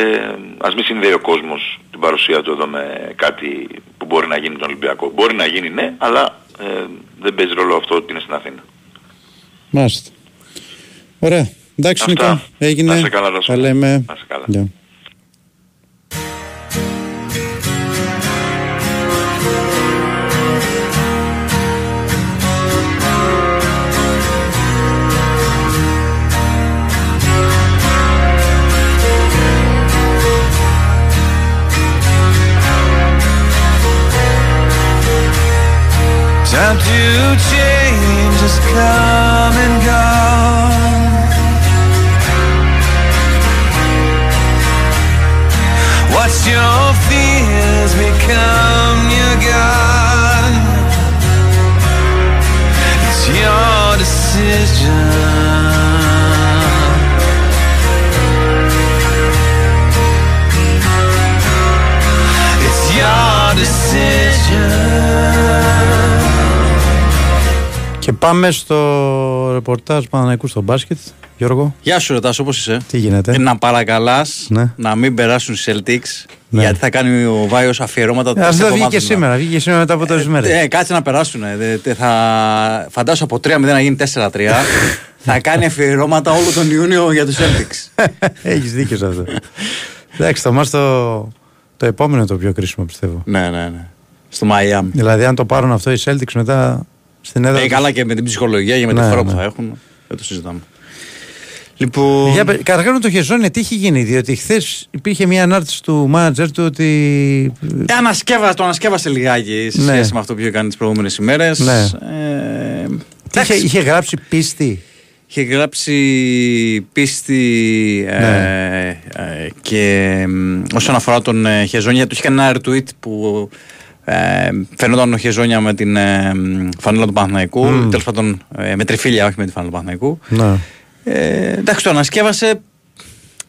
ας μην συνδέει ο κόσμος την παρουσία του εδώ με κάτι που μπορεί να γίνει τον Ολυμπιακό. Μπορεί να γίνει ναι, αλλά ε, δεν παίζει ρόλο αυτό ότι είναι στην Αθήνα. Μάλιστα. Ωραία. Εντάξει, Αυτά. Νικό. Έγινε. Να είσαι καλά, Ρώσο. Τα λέμε. Να είσαι καλά. Γεια. Time to change has come and gone. What's your fears become your God? It's your decision. It's your decision. Και πάμε στο ρεπορτάζ Παναναϊκού στο μπάσκετ. Γιώργο. Γεια σου, ρωτάς, όπως είσαι. Τι γίνεται; Ε, να παρακαλάς Ναι. να μην περάσουν οι Celtics Ναι. γιατί θα κάνει ο Βάιος αφιερώματα Ε, στις Αυτό βγήκε εβδομάδες να- σήμερα. Βγήκε σήμερα μετά από τόσε μέρες. Ε, κάτσε να περάσουν. θα... Φαντάσου από 3-0 να γίνει 4-3. θα κάνει αφιερώματα όλο τον Ιούνιο για τους Celtics. Έχεις δίκιο σε αυτό. Εντάξει, το μας το, το επόμενο είναι το πιο κρίσιμο πιστεύω. ναι, ναι, ναι. Στο Μαϊάμι. Δηλαδή, αν το πάρουν αυτό οι Celtics μετά στην έδρα. Ε, τους- καλά και με την ψυχολογία και με τη Ναι, φορά ναι. που θα έχουν. Δεν το συζητάμε. Λοιπόν... Για, πε- καταρχάς με το Χεζόνια τι έχει γίνει, διότι χθες υπήρχε μια ανάρτηση του μάνατζερ του ότι. Ε, ανασκεύα, το ανασκεύασε λιγάκι σε Ναι. σχέση με αυτό που είχε κάνει τις προηγούμενες ημέρες. Ναι. Ε, Τι είχε, εντάξει. είχε γράψει πίστη; Είχε γράψει πίστη ε, Ναι. ε, και μ, όσον αφορά τον ε, Χεζόνια, του είχε κάνει ένα retweet που ε, φαινόταν ο Χεζόνια με την ε, μ, φανέλα του Παναθηναϊκού, Μμ. τέλος πάντων ε, με τριφύλια, όχι με τη φανέλα του Παναθηναϊκού. Ναι. Ε, εντάξει, το ανασκεύασε.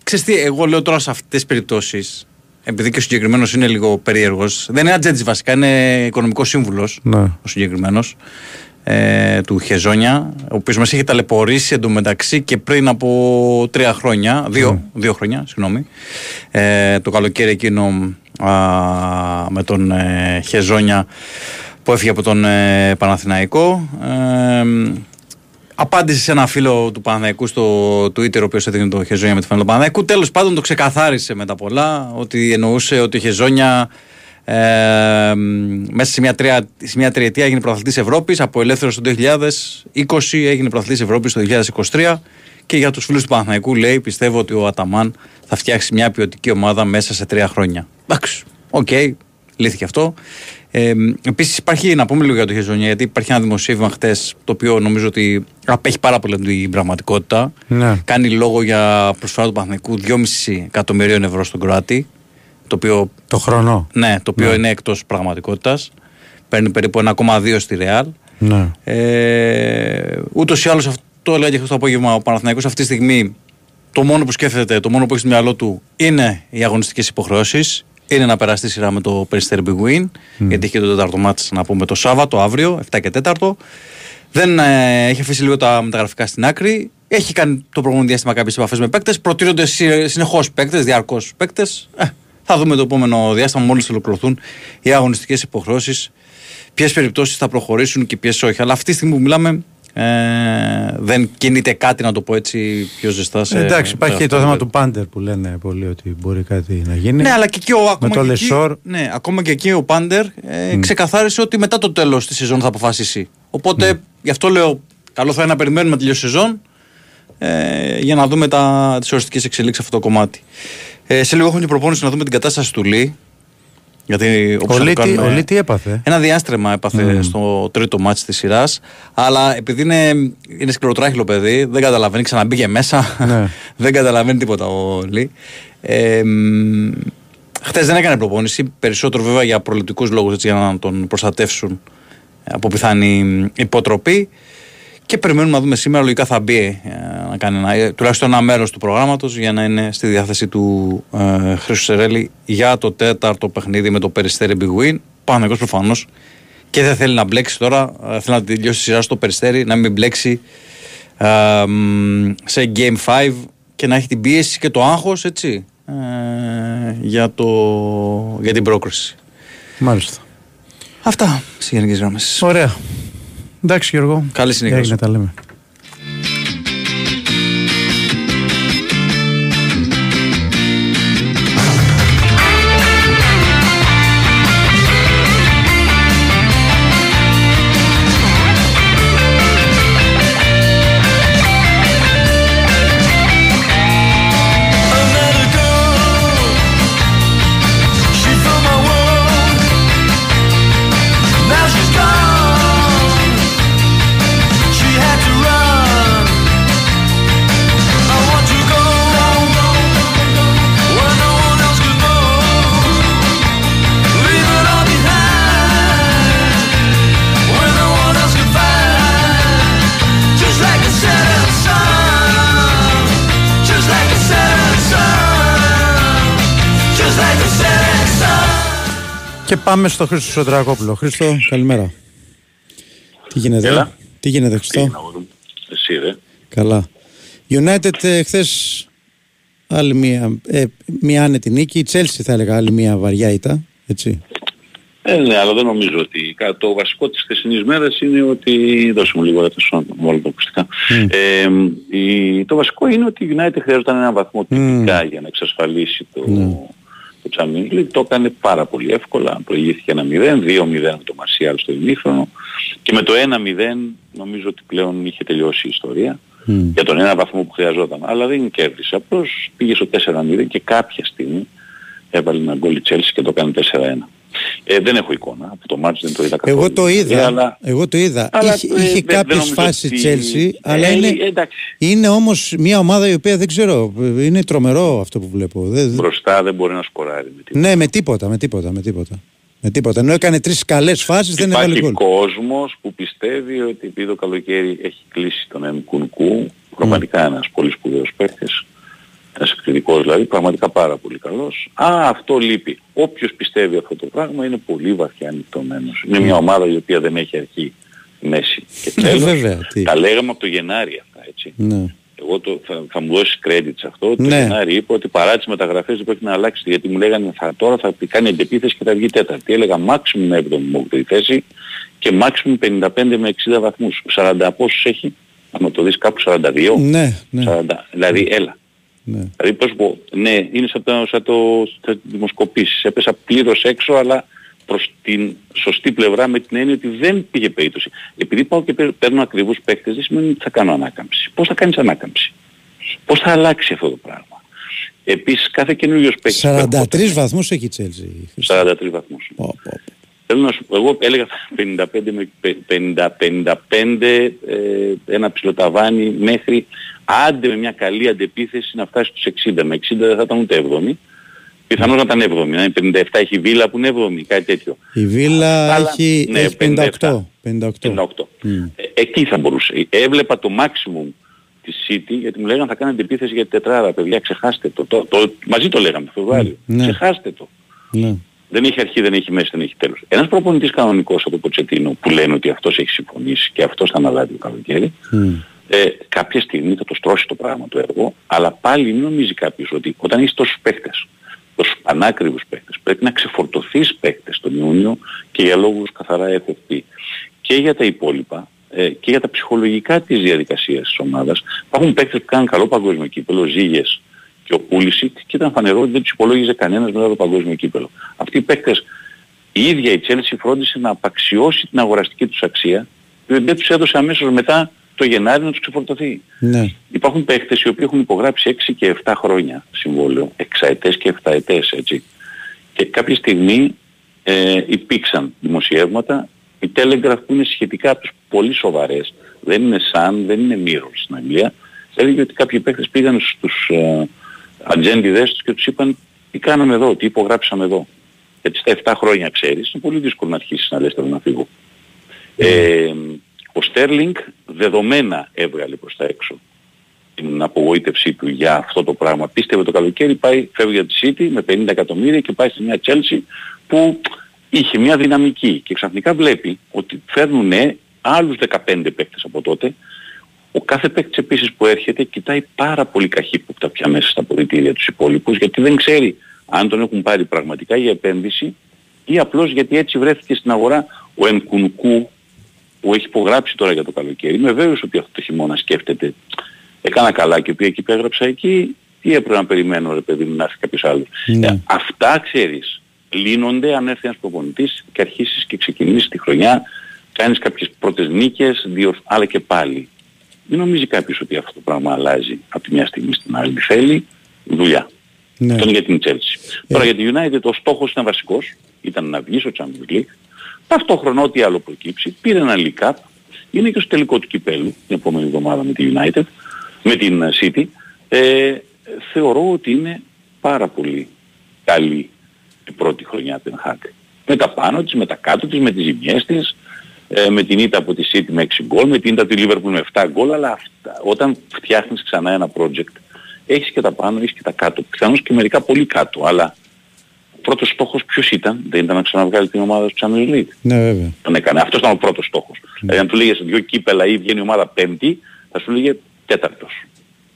Ξέρεις τι, εγώ λέω τώρα σε αυτές τις περιπτώσεις, επειδή και ο συγκεκριμένος είναι λίγο περίεργος, δεν είναι ατζέντης βασικά, είναι οικονομικός σύμβουλος Ναι. ο συγκεκριμένος ε, του Χεζόνια, ο οποίος μας είχε ταλαιπωρήσει εντωμεταξύ και πριν από τρία χρόνια, δύο, δύο χρόνια, συγγνώμη, ε, το καλοκαίρι εκείνο α, με τον ε, Χεζόνια που έφυγε από τον ε, Παναθηναϊκό. Ε, απάντησε σε ένα φίλο του Παναθηναϊκού στο Twitter, ο οποίος έδινε το Χεζόνια με τη φανέλα του Παναθηναϊκού. Τέλος πάντων το ξεκαθάρισε μετά πολλά ότι εννοούσε ότι ο Χεζόνια ε, μέσα σε μια, τρία, σε μια τριετία έγινε πρωταθλητής Ευρώπης από ελεύθερος το 2020 έγινε πρωταθλητής Ευρώπης το 2023 και για τους φίλους του Παναθηναϊκού λέει πιστεύω ότι ο Αταμάν θα φτιάξει μια ποιοτική ομάδα μέσα σε τρία χρόνια. Εντάξει, οκ, λύθηκε αυτό. Ε, Επίσης, υπάρχει να πούμε λίγο για το Χεζονιά, γιατί υπάρχει ένα δημοσίευμα χτες το οποίο νομίζω ότι απέχει πάρα πολύ από την πραγματικότητα. Ναι. Κάνει λόγο για προσφορά του Παναθηναϊκού 2,5 εκατομμυρίων ευρώ στον Κροάτι. Το οποίο, Το χρόνο. ναι, το οποίο Ναι. είναι εκτός πραγματικότητας. Παίρνει περίπου 1,2 στη Ρεάλ. Ναι. Ε, Ούτως ή άλλως, αυτό έλεγα και χθες το απόγευμα, ο Παναθηναϊκός αυτή τη στιγμή το μόνο που σκέφτεται, το μόνο που έχει στο μυαλό του είναι οι αγωνιστικές υποχρεώσεις. Είναι να περάσει τη σειρά με το Περιστέρι Big Win, γιατί έχει και το τέταρτο μάτς να πούμε το Σάββατο, αύριο, 7 και 4. Δεν ε, έχει αφήσει λίγο τα μεταγραφικά στην άκρη. Έχει κάνει το προηγούμενο διάστημα κάποιες επαφές με παίκτες. Προτείνονται συνεχώς παίκτες, διαρκώς παίκτες. Ε, θα δούμε το επόμενο διάστημα, μόλις ολοκληρωθούν οι αγωνιστικές υποχρεώσεις, ποιες περιπτώσεις θα προχωρήσουν και ποιες όχι. Αλλά αυτή τη στιγμή που μιλάμε, ε, δεν κινείται κάτι, να το πω έτσι, πιο ζεστά. Σε, Εντάξει, σε υπάρχει και αυτό το θέμα του Πάντερ που λένε πολλοί ότι μπορεί κάτι να γίνει. Ναι, αλλά και εκεί ο, ακόμα, Με το και Λεσόρ. εκεί, ναι, ακόμα και εκεί ο Πάντερ ε, ξεκαθάρισε ότι μετά το τέλος της σεζόν θα αποφασίσει. Οπότε γι' αυτό λέω, καλό θα είναι να περιμένουμε να τελειώσει η σεζόν ε, για να δούμε τις οριστικές εξελίξεις σε αυτό το κομμάτι. Ε, σε λίγο έχουμε την προπόνηση να δούμε την κατάσταση του Λί. Γιατί όπως Ο θα Λί το τι- κάνουμε- ο Λί τι έπαθε. Ένα διάστρεμα έπαθε Mm. στο τρίτο μάτς της σειράς Αλλά επειδή είναι, είναι σκληροτράχυλο παιδί Δεν καταλαβαίνει, ξαναμπήκε μέσα Ναι. Δεν καταλαβαίνει τίποτα ο Λί ε, μ, Χθες δεν έκανε προπόνηση Περισσότερο βέβαια για προληπτικούς λόγους έτσι, Για να τον προστατεύσουν Από πιθανή υποτροπή και περιμένουμε να δούμε σήμερα, λογικά θα μπει ε, να κάνει ένα, ε, τουλάχιστον ένα μέρος του προγράμματος για να είναι στη διάθεση του ε, Χρήσου Σερέλη για το τέταρτο παιχνίδι με το Περιστέρι Big Win. Παναγιώ προφανώς και δεν θέλει να μπλέξει τώρα. ε, θέλει να τελειώσει τη σειρά στο Περιστέρι, να μην μπλέξει ε, μ, σε Game 5 και να έχει την πίεση και το άγχος έτσι ε, για, το, για την πρόκριση. Μάλιστα. Αυτά σε γενικέ γραμμές. Ωραία. Εντάξει Γιώργο. Καλή συνέχεια. Έγινε, τα λέμε. Και πάμε στο Χρήστο Σωτρακόπουλο. Χρήστο, καλημέρα. Τι γίνεται, Έλα. τι γίνεται Χρήστο. Εσύ ρε. Καλά. United ε, χθες άλλη μία, ε, μία άνετη νίκη. Η Chelsea θα έλεγα άλλη μία βαριά ήττα. Έτσι. Ε, ναι, αλλά δεν νομίζω ότι κα- το βασικό της χθεσινής μέρας είναι ότι... Δώσε μου λίγο το μόνο τα ακουστικά. Ε, η, το βασικό είναι ότι η United χρειαζόταν έναν βαθμό τυπικά για να εξασφαλίσει το, το Champions League. Το έκανε πάρα πολύ εύκολα. Προηγήθηκε ένα 0, 2-0 με το Μαρσιάλ στο ημίχρονο και με το 1-0 νομίζω ότι πλέον είχε τελειώσει η ιστορία. για τον ένα βαθμό που χρειαζόταν. Αλλά δεν κέρδισε. Απλώς πήγε στο 4-0 και κάποια στιγμή έβαλε ένα γκολ η Chelsea και το κάνει 4-1. Ε, δεν έχω εικόνα από το μάτς, δεν το είδα καθόλου. Εγώ το είδα. Ε, αλλά, Εγώ το είδα. Αλλά, είχε ε, είχε δεν- δεν κάποιες νομίζω φάσεις ότι- Chelsea, αλλά Ε, είναι, εντάξει. είναι όμως μια ομάδα η οποία δεν ξέρω. Είναι τρομερό αυτό που βλέπω. Δεν- μπροστά δεν μπορεί να σκοράρει. με τίποτα. ναι, με τίποτα, με τίποτα, με τίποτα. Με τίποτα. Ενώ έκανε τρεις καλές φάσεις δεν έβαλε Υπάρχει γκολ. κόσμος που πιστεύει ότι επειδή το καλοκαίρι έχει κλείσει τον Εμ Κουνκού, πραγματικά ένας πολύ σπουδαίος παίκτης, ένας εκρηκτικός δηλαδή, πραγματικά πάρα πολύ καλός. Α, αυτό λείπει. Όποιος πιστεύει αυτό το πράγμα είναι πολύ βαθιά ανοιχτωμένος. Είναι μια ομάδα η οποία δεν έχει αρχή, μέση και Ναι, τέλος. βέβαια, τι. Τα λέγαμε από το Γενάρη αυτά, έτσι. Ναι. Εγώ το, θα, θα μου δώσεις credit σε αυτό. Το Ναι. Γενάρη είπα ότι παρά τις μεταγραφές δεν πρέπει να αλλάξει. Γιατί μου λέγανε θα, τώρα θα κάνει αντεπίθεση και θα βγει τέταρτη. Έλεγα maximum 7η μου η θέση και maximum 55 με 60 βαθμούς. 40 πόσους έχει, άμα το δεις κάπου 42. Ναι, ναι. 40, δηλαδή έλα. Ναι. Δηλαδή πώς πω, ναι, είναι σαν το, σαν το σαν τις δημοσκοπήσεις. Έπεσα πλήρως έξω αλλά προς την σωστή πλευρά με την έννοια ότι δεν πήγε περίπτωση. Επειδή πάω και παίρνω- παίρνω ακριβούς παίκτες δεν σημαίνει ότι θα κάνω ανάκαμψη. Πώς θα κάνεις ανάκαμψη; Πώς θα αλλάξει αυτό το πράγμα; Επίσης κάθε καινούριος παίκτης... που 43 βαθμούς έχει η Chelsea. 43 βαθμούς. Θέλω να σου πω, εγώ έλεγα 55 με 50, 55, ε, ένα ψηλοταβάνι μέχρι άντε με μια καλή αντεπίθεση να φτάσει στους 60. Με 60 δεν θα ήταν ούτε 7η. Πιθανώς να ήταν 7η. Να είναι 57 έχει βίλα που είναι 7η, κάτι τέτοιο. Η Βίλα Αλλά, έχει, ναι, έχει 58. 58. 58. Μμ. Ε, εκεί θα μπορούσε. Έβλεπα το maximum της City γιατί μου λέγανε θα κάνετε επίθεση για την τετράδα. Παιδιά ξεχάστε το. το, το μαζί το λέγαμε το Φεβρουάριο. Ναι. Ξεχάστε το. Ναι. Δεν έχει αρχή, δεν έχει μέση, δεν έχει τέλος. Ένας προπονητής κανονικός από το Ποτσετίνο που λένε ότι αυτός έχει συμφωνήσει και αυτός θα αναλάβει το καλοκαίρι, Μμ. Ε, κάποια στιγμή θα το στρώσει το πράγμα το έργο, αλλά πάλι μην νομίζει κάποιος ότι όταν έχεις τόσους παίχτες, τόσους πανάκριβους παίχτες, πρέπει να ξεφορτωθείς παίχτες τον Ιούνιο και για λόγους καθαρά FFP. Και για τα υπόλοιπα, ε, και για τα ψυχολογικά της διαδικασίας της ομάδας, υπάρχουν παίχτες που κάνουν καλό παγκόσμιο κύπελο, Ζήγες και ο Πούλησιτ και ήταν φανερό ότι δεν τους υπολόγιζε κανένας μετά το παγκόσμιο κύπελο. Αυτοί οι παίκτες, η ίδια η Chelsea φρόντισε να απαξιώσει την αγοραστική τους αξία και δεν τους έδωσε αμέσως μετά το Γενάρη να τους ξεφορτωθεί. Ναι. Υπάρχουν παίκτες οι οποίοι έχουν υπογράψει 6 και 7 χρόνια συμβόλαιο, εξαετές και 7 ετές έτσι. Και κάποια στιγμή ε, υπήρξαν δημοσιεύματα, οι Telegraph που είναι σχετικά από τις πολύ σοβαρές, δεν είναι σαν, δεν είναι Mirror στην Αγγλία, έλεγε ότι κάποιοι παίκτες πήγαν στους ε, ατζέντιδες τους και τους είπαν τι κάναμε εδώ, τι υπογράψαμε εδώ. Γιατί στα 7 χρόνια ξέρεις, είναι πολύ δύσκολο να αρχίσεις να λες θέλω να φύγω. Ε, ο Στέρλινγκ δεδομένα έβγαλε προς τα έξω την απογοήτευσή του για αυτό το πράγμα. Πίστευε το καλοκαίρι, πάει, φεύγει από τη City με 50 εκατομμύρια και πάει σε μια Chelsea που είχε μια δυναμική και ξαφνικά βλέπει ότι φέρνουν άλλους 15 παίκτες από τότε. Ο κάθε παίκτης επίσης που έρχεται κοιτάει πάρα πολύ καχύποπτα πια μέσα στα ποδητήρια τους υπόλοιπους γιατί δεν ξέρει αν τον έχουν πάρει πραγματικά για επένδυση ή απλώς γιατί έτσι βρέθηκε στην αγορά ο Ενκουνκού που έχει υπογράψει τώρα για το καλοκαίρι. Είμαι βέβαιος ότι αυτό το χειμώνα σκέφτεται έκανα καλά και πήγα εκεί που έγραψα εκεί τι έπρεπε να περιμένω ρε παιδί μου να έρθει κάποιος άλλος. Ναι. Ε, αυτά ξέρεις λύνονται αν έρθει ένας προπονητής και αρχίσεις και ξεκινήσεις τη χρονιά κάνεις κάποιες πρώτες νίκες, δύο, αλλά και πάλι. Μην νομίζει κάποιος ότι αυτό το πράγμα αλλάζει από τη μια στιγμή στην άλλη. Θέλει δουλειά. Ναι. Αυτό είναι για την Chelsea. Τώρα για τη United ο στόχος ήταν βασικός. Ήταν να βγεις στο Champions League. Ταυτόχρονα ό,τι άλλο προκύψει. Πήρε ένα League Cup. Είναι και στο τελικό του κυπέλου την επόμενη εβδομάδα με τη United. Με την ε, City. Ε, θεωρώ ότι είναι πάρα πολύ καλή η πρώτη χρονιά του Hag. Με τα πάνω της, με τα κάτω της, με τις ζημιές της, ε, με την ήττα από τη City με 6 γκολ, με την ήττα του Liverpool με 7 γκολ, αλλά αυτά, όταν φτιάχνεις ξανά ένα project, έχεις και τα πάνω, έχεις και τα κάτω. Πιθανώς και μερικά πολύ κάτω, αλλά ο πρώτος στόχος ποιος ήταν, δεν ήταν να ξαναβγάλει την ομάδα του Champions League. Ναι, βέβαια. Τον έκανε. Αυτός ήταν ο πρώτος στόχος. Δηλαδή αν του λέγες δυο κύπελα ή βγαίνει η ομάδα πέμπτη, θα σου λέγε τέταρτος.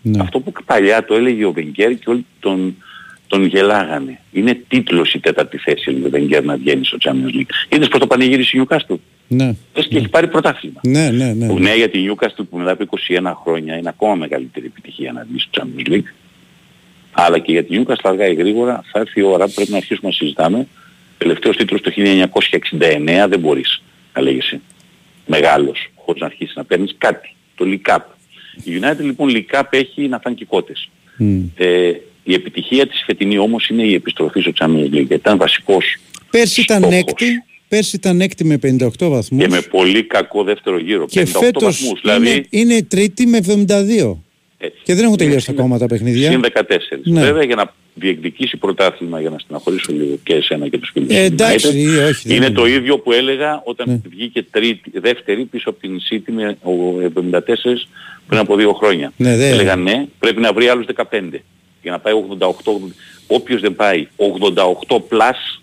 Ναι. Αυτό που παλιά το έλεγε ο Βενγκέρ και όλοι τον, τον γελάγανε. Είναι τίτλος η τέταρτη θέση έλεγε ο Βενγκέρ να βγαίνει στο Champions League. Είδες πως το πανηγύρισε η Newcastle; Ναι. Πες και έχει πάρει πρωτάθλημα. Ναι, ναι, ναι. Που ναι για την Newcastle που μετά από 21 χρόνια είναι ακόμα μεγαλύτερη επιτυχία να βγει στο Champions League. Αλλά και για την Newcastle αργά ή γρήγορα θα έρθει η ώρα που πρέπει να αρχίσουμε να συζητάμε. Τελευταίος τίτλος το 1969 δεν μπορείς να λέγεσαι μεγάλος χωρίς να αρχίσεις να παίρνεις κάτι. Το League Cup. Η United λοιπόν λικά έχει να φάνε και κότες. Μμ. Ε, η επιτυχία της φετινή όμως είναι η επιστροφή στο Champions League. Γιατί ήταν βασικός Πέρσι ήταν στόχος. έκτη, πέρσι ήταν έκτη με 58 βαθμούς και με πολύ κακό δεύτερο γύρο. και 58 φέτος βαθμούς. Δηλαδή είναι, είναι τρίτη με 72. Έτσι. Και δεν έχουν τελειώσει συν- ακόμα τα παιχνίδια. συν 14. Ναι. Βέβαια για να διεκδικήσει πρωτάθλημα για να στεναχωρήσω λίγο και εσένα και τους φίλους Ε, της εντάξει, United, όχι, δεν είναι είναι. το ίδιο που έλεγα όταν Ναι. βγήκε τρίτη, δεύτερη πίσω από την City με ο 74 πριν από δύο χρόνια. Ναι, δε- Έλεγα ναι, πρέπει να βρει άλλους 15 για να πάει 88. Όποιος δεν πάει 88 plus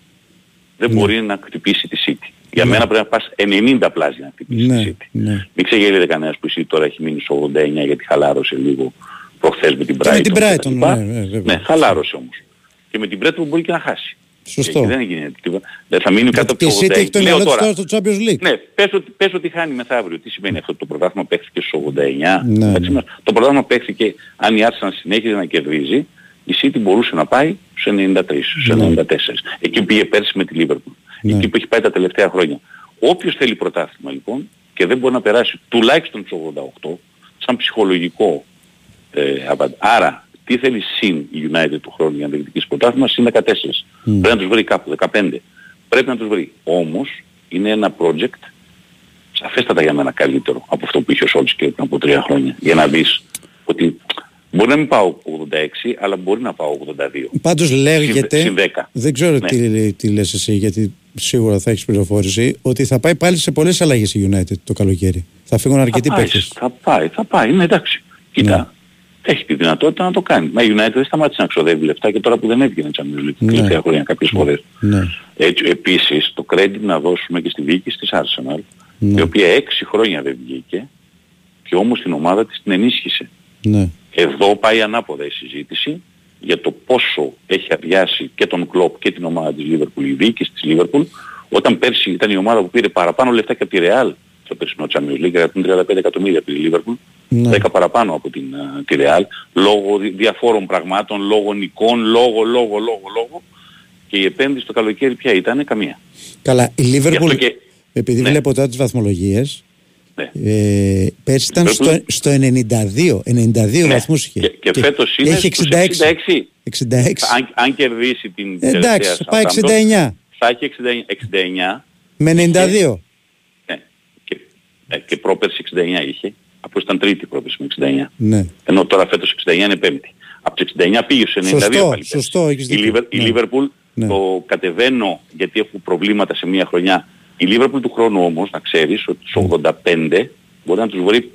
δεν Ναι. μπορεί να χτυπήσει τη City. Για μένα πρέπει να πας 90 plus για να χτυπήσει Ναι, τη City. ναι. Μην ξεγελείται κανένας που η City τώρα έχει μείνει στο 89 γιατί χαλάρωσε λίγο προχθές με την Και Brighton. με την και τα Brighton, λοιπά. ναι, ναι, βέβαια. Ναι, χαλάρωσε όμως. Και με την Brighton μπορεί και να χάσει. Σωστό. Και δεν έγινε τίποτα. Δεν θα μείνει κάτω από Και το η City 80. έχει το Λέω μυαλό της τώρα. τώρα στο Champions League. Ναι, πες ότι, πες ότι χάνει μεθαύριο. Τι σημαίνει αυτό το πρωτάθλημα παίχθηκε στους 89. Ναι, Εντάξει, ναι. Το πρωτάθλημα παίχθηκε, αν η Arsenal συνέχιζε να κερδίζει, η City μπορούσε να πάει στους 93, στους 94. Εκεί που πήγε πέρσι με τη Liverpool. Ναι. Εκεί που έχει πάει τα τελευταία χρόνια. Όποιος θέλει πρωτάθλημα λοιπόν και δεν μπορεί να περάσει τουλάχιστον στους 88, σαν ψυχολογικό ε, απαντ- Άρα, τι θέλει συν η United του χρόνου για να διεκδικήσει πρωτάθλημα, συν 14. Πρέπει να τους βρει κάπου, 15. Πρέπει να τους βρει. Όμως, είναι ένα project σαφέστατα για μένα καλύτερο από αυτό που είχε ο Σόλτς και πριν από τρία χρόνια. Για να δεις ότι μπορεί να μην πάω 86, αλλά μπορεί να πάω 82. Πάντως λέγεται, Συν 10. δεν ξέρω Ναι. τι, τι λες εσύ γιατί σίγουρα θα έχεις πληροφόρηση, ότι θα πάει πάλι σε πολλές αλλαγές η United το καλοκαίρι. Θα φύγουν αρκετοί θα πάει, παίκτες. θα πάει, θα πάει, είναι εντάξει. Κοίτα, έχει τη δυνατότητα να το κάνει. Μα η United δεν σταμάτησε να ξοδεύει λεφτά και τώρα που δεν έβγαινε Champions League τα Ναι. τελευταία χρόνια κάποιες φορές. Ναι. Έτσι, επίσης, το credit να δώσουμε και στη διοίκηση της Arsenal, Ναι. η οποία έξι χρόνια δεν βγήκε και όμως την ομάδα της την ενίσχυσε. Ναι. Εδώ πάει ανάποδα η συζήτηση για το πόσο έχει αδειάσει και τον Κλόπ και την ομάδα της Liverpool, η διοίκηση της Liverpool, όταν πέρσι ήταν η ομάδα που πήρε παραπάνω λεφτά και από τη Real στο περσινό Champions League, 135 εκατομμύρια από τη Liverpool, Ναι. 10 παραπάνω από την, α, τη Real, λόγω δι- διαφόρων πραγμάτων, λόγω νικών, λόγω, λόγω, λόγω, λόγω, και η επένδυση το καλοκαίρι ποια ήταν, καμία. Καλά, η Γι' αυτό Liverpool, και- επειδή Ναι. βλέπω τώρα τις βαθμολογίες, Ναι. ε, πέρσι ήταν Liverpool- στο, στο 92, 92 Ναι. βαθμούς είχε. Και, και, φέτος είναι έχει στους 66. 66. 66. Αν, αν κερδίσει την Εντάξει, τελευταία θα πάει Southampton, 69. Θα έχει 69, 69 Με 92. ναι, και, ε, και πρόπερση 69 είχε. Από ήταν τρίτη πρόπερση με 69. Ναι. Ενώ τώρα φέτος 69 είναι πέμπτη. Από τις 69 πήγε στους 92 Σωστό, πάλι. πέρσι. σωστό, έχεις Η, δίκιο. Liver- η Ναι. Liverpool Ναι. το κατεβαίνω γιατί έχουν προβλήματα σε μία χρονιά. Η Liverpool του χρόνου όμως, να ξέρεις, ότι στους 85 μπορεί να τους βρει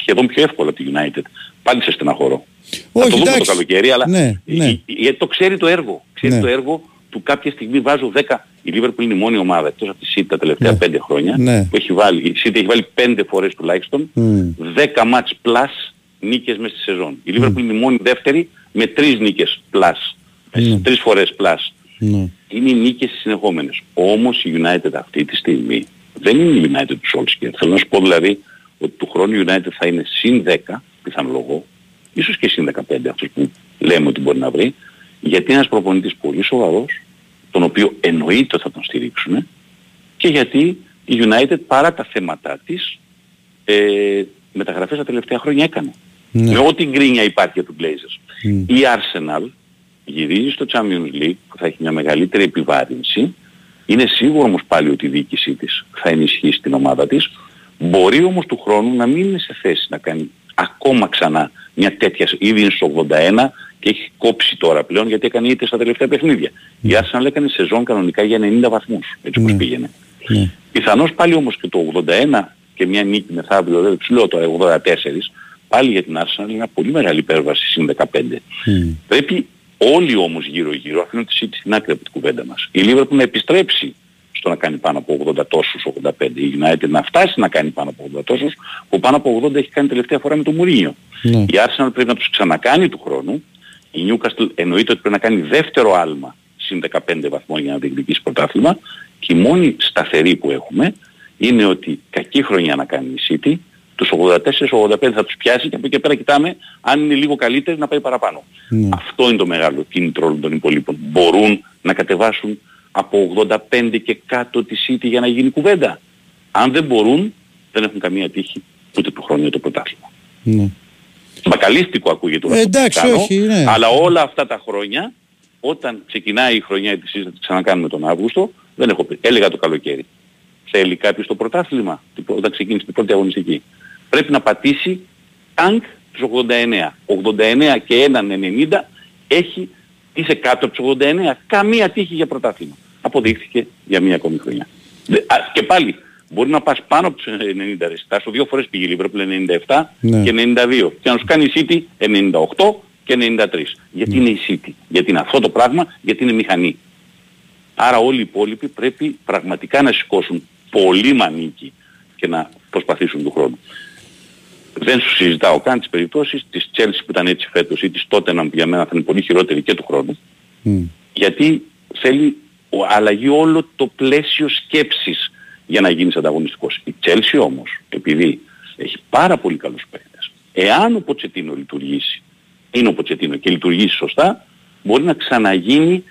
σχεδόν πιο εύκολα από τη United. Πάλι σε στεναχωρώ. Όχι, θα το δούμε εντάξει. το καλοκαίρι, αλλά Ναι, ναι. η- η- γιατί το ξέρει το έργο. Ξέρει Ναι. το έργο του κάποια στιγμή βάζω 10. Η Liverpool είναι η μόνη ομάδα εκτός από τη City τα τελευταία Ναι. 5 χρόνια Ναι. που έχει βάλει. Η City έχει βάλει 5 φορές τουλάχιστον Μμ. 10 match plus νίκες μέσα στη σεζόν. Η Liverpool είναι η μόνη δεύτερη με 3 νίκες plus. Ναι. 3 φορές plus. Ναι. Είναι οι νίκες οι συνεχόμενες. Όμως η United αυτή τη στιγμή δεν είναι η United του Solskjaer. Θέλω να σου πω δηλαδή ότι του χρόνου η United θα είναι συν 10 πιθανολογώ, ίσως και συν 15 αυτούς που λέμε ότι μπορεί να βρει, γιατί είναι ένας προπονητής πολύ σοβαρός, τον οποίο εννοείται ότι θα τον στηρίξουν και γιατί η United παρά τα θέματα της ε, μεταγραφές τα τελευταία χρόνια έκανε. Ναι. Με ό,τι γκρίνια υπάρχει για τους Blazers. Μμ. Η Arsenal γυρίζει στο Champions League που θα έχει μια μεγαλύτερη επιβάρυνση. Είναι σίγουρο όμως πάλι ότι η διοίκησή της θα ενισχύσει την ομάδα της. Μπορεί όμως του χρόνου να μην είναι σε θέση να κάνει ακόμα ξανά μια τέτοια, ήδη είναι στο 81 και έχει κόψει τώρα πλέον γιατί έκανε είτε στα τελευταία παιχνίδια. Η Arsenal έκανε σεζόν κανονικά για 90 βαθμούς, έτσι όπως Ναι. πήγαινε. Ναι. Πιθανώς πάλι όμως και το 81 και μια νίκη μεθαύριο, δεν σου λέω το 84, πάλι για την Arsenal είναι μια πολύ μεγάλη υπέρβαση συν 15. Μμ. Πρέπει όλοι όμως γύρω γύρω, αφήνω τη City στην άκρη από την κουβέντα μας, η Liverpool να επιστρέψει στο να κάνει πάνω από 80 τόσους, 85. Η United να φτάσει να κάνει πάνω από 80 τόσους, που πάνω από 80 έχει κάνει τελευταία φορά με τον Μουρίνιο. Ναι. Η Arsenal πρέπει να τους ξανακάνει του χρόνου. Η Newcastle εννοείται ότι πρέπει να κάνει δεύτερο άλμα συν 15 βαθμών για να διεκδικήσει πρωτάθλημα. Και η μόνη σταθερή που έχουμε είναι ότι κακή χρονιά να κάνει η City, τους 84-85 θα τους πιάσει και από εκεί και πέρα κοιτάμε αν είναι λίγο καλύτεροι να πάει παραπάνω. Ναι. Αυτό είναι το μεγάλο κίνητρο όλων των υπολείπων. Μπορούν να κατεβάσουν από 85 και κάτω τη City για να γίνει κουβέντα. Αν δεν μπορούν, δεν έχουν καμία τύχη ούτε του χρόνου το πρωτάθλημα. Ναι. Μπακαλίστικο ακούγεται όλο Ε, αυτό που εντάξει, κάνω, όχι, ναι. αλλά όλα αυτά τα χρόνια, όταν ξεκινάει η χρονιά της συζήτησης, ξανακάνουμε τον Αύγουστο, δεν έχω πει. Έλεγα το καλοκαίρι. Θέλει κάποιος το πρωτάθλημα, την- όταν ξεκίνησε την πρώτη αγωνιστική. Πρέπει να πατήσει τάγκ τους 89. 89 και έναν 90 έχει, είσαι κάτω από τους 89. Καμία τύχη για πρωτάθλημα. Αποδείχθηκε για μία ακόμη χρονιά. Δε- α, Και πάλι, μπορεί να πας πάνω από τους 90 ρε. Τάσο δύο φορές πήγε η Liverpool 97 Ναι. και 92. Και να σου κάνει η City 98 και 93. Γιατί είναι η City. Γιατί είναι αυτό το πράγμα, γιατί είναι μηχανή. Άρα όλοι οι υπόλοιποι πρέπει πραγματικά να σηκώσουν πολύ μανίκι και να προσπαθήσουν του χρόνου. Δεν σου συζητάω καν τις περιπτώσεις της Chelsea που ήταν έτσι φέτος ή της Tottenham που για μένα θα είναι πολύ χειρότερη και του χρόνου. Γιατί θέλει ο- αλλαγή όλο το πλαίσιο σκέψης για να γίνεις ανταγωνιστικός. Η Chelsea όμως, επειδή έχει πάρα πολύ καλούς παίκτες, εάν ο Ποτσετίνο λειτουργήσει, είναι ο Ποτσετίνο και λειτουργήσει σωστά, μπορεί να ξαναγίνει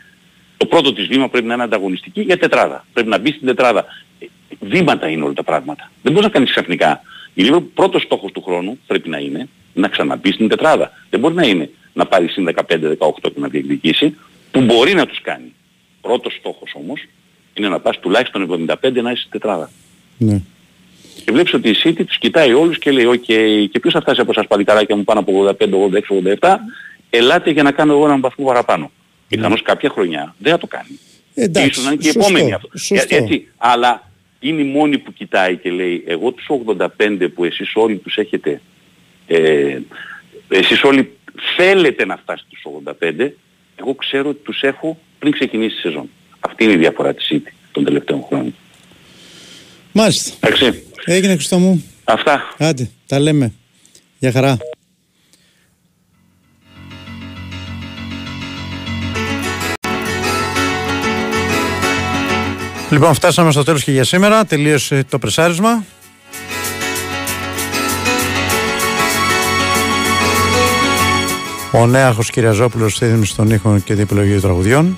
το πρώτο της βήμα πρέπει να είναι ανταγωνιστική για τετράδα. Πρέπει να μπει στην τετράδα. Ε, Βήματα είναι όλα τα πράγματα. Δεν μπορείς να κάνεις ξαφνικά. Η Liverpool πρώτος στόχος του χρόνου πρέπει να είναι να ξαναμπεί στην τετράδα. Δεν μπορεί να είναι να πάρει συν 15-18 και να διεκδικήσει, που μπορεί να τους κάνει. Πρώτος στόχος όμως είναι να πας τουλάχιστον 75 να είσαι στην τετράδα. Ναι. Και βλέπεις ότι η City τους κοιτάει όλους και λέει «ΟΚ, και ποιος θα φτάσει από εσάς παλικαράκια μου πάνω από 85, 86, 87, ελάτε για να κάνω εγώ έναν βαθμό παραπάνω». Πιθανώς κάποια χρονιά δεν θα το κάνει. Εντάξει, Ίσως να είναι και η σωστό, επόμενη αυτό. σωστό. Ε, Έτσι, αλλά είναι η μόνη που κοιτάει και λέει εγώ τους 85 που εσείς όλοι τους έχετε, ε, εσείς όλοι θέλετε να φτάσετε στους 85, εγώ ξέρω ότι τους έχω πριν ξεκινήσει η σεζόν. Αυτή είναι η διαφορά της City των τελευταίων χρόνων. Μάλιστα. Εντάξει. Έγινε Χριστό μου. Αυτά. Άντε, τα λέμε. Για χαρά. Λοιπόν, φτάσαμε στο τέλος και για σήμερα. Τελείωσε το πρεσάρισμα. Ο Νέαχος Κυριαζόπουλος θέτει στον ήχο και την επιλογή των τραγουδιών.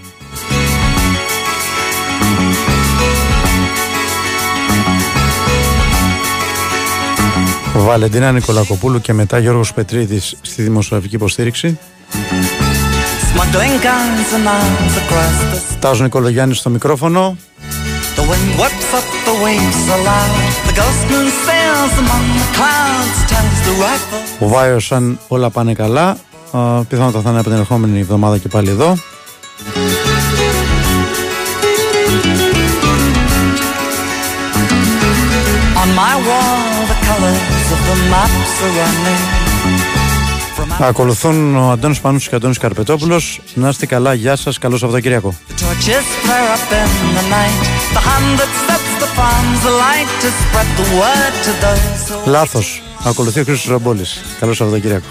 Βαλεντίνα Νικολακοπούλου και μετά Γιώργος Πετρίδης στη δημοσιογραφική υποστήριξη. Smuggling guns and arms across the Τάζο Νικολογιάννης στο μικρόφωνο. The wind whips up the waves aloud. The ghost moon sails among the clouds. Turns the rifle. Ο Βάιος αν όλα πάνε καλά. Α, πιθανότατα θα είναι από την ερχόμενη εβδομάδα και πάλι εδώ. On my wall, the colors of the maps are running. Ακολουθούν ο Αντώνης Πανούς και ο Αντώνης Καρπετόπουλος. Να είστε καλά, γεια σας, καλό Σαββατοκύριακο. Torches flare up in the night. The hand that sets the farms alight to spread the word to those who Λάθος. Ακολουθεί ο Χρήστος Ραμπόλης. Καλό Σαββατοκύριακο.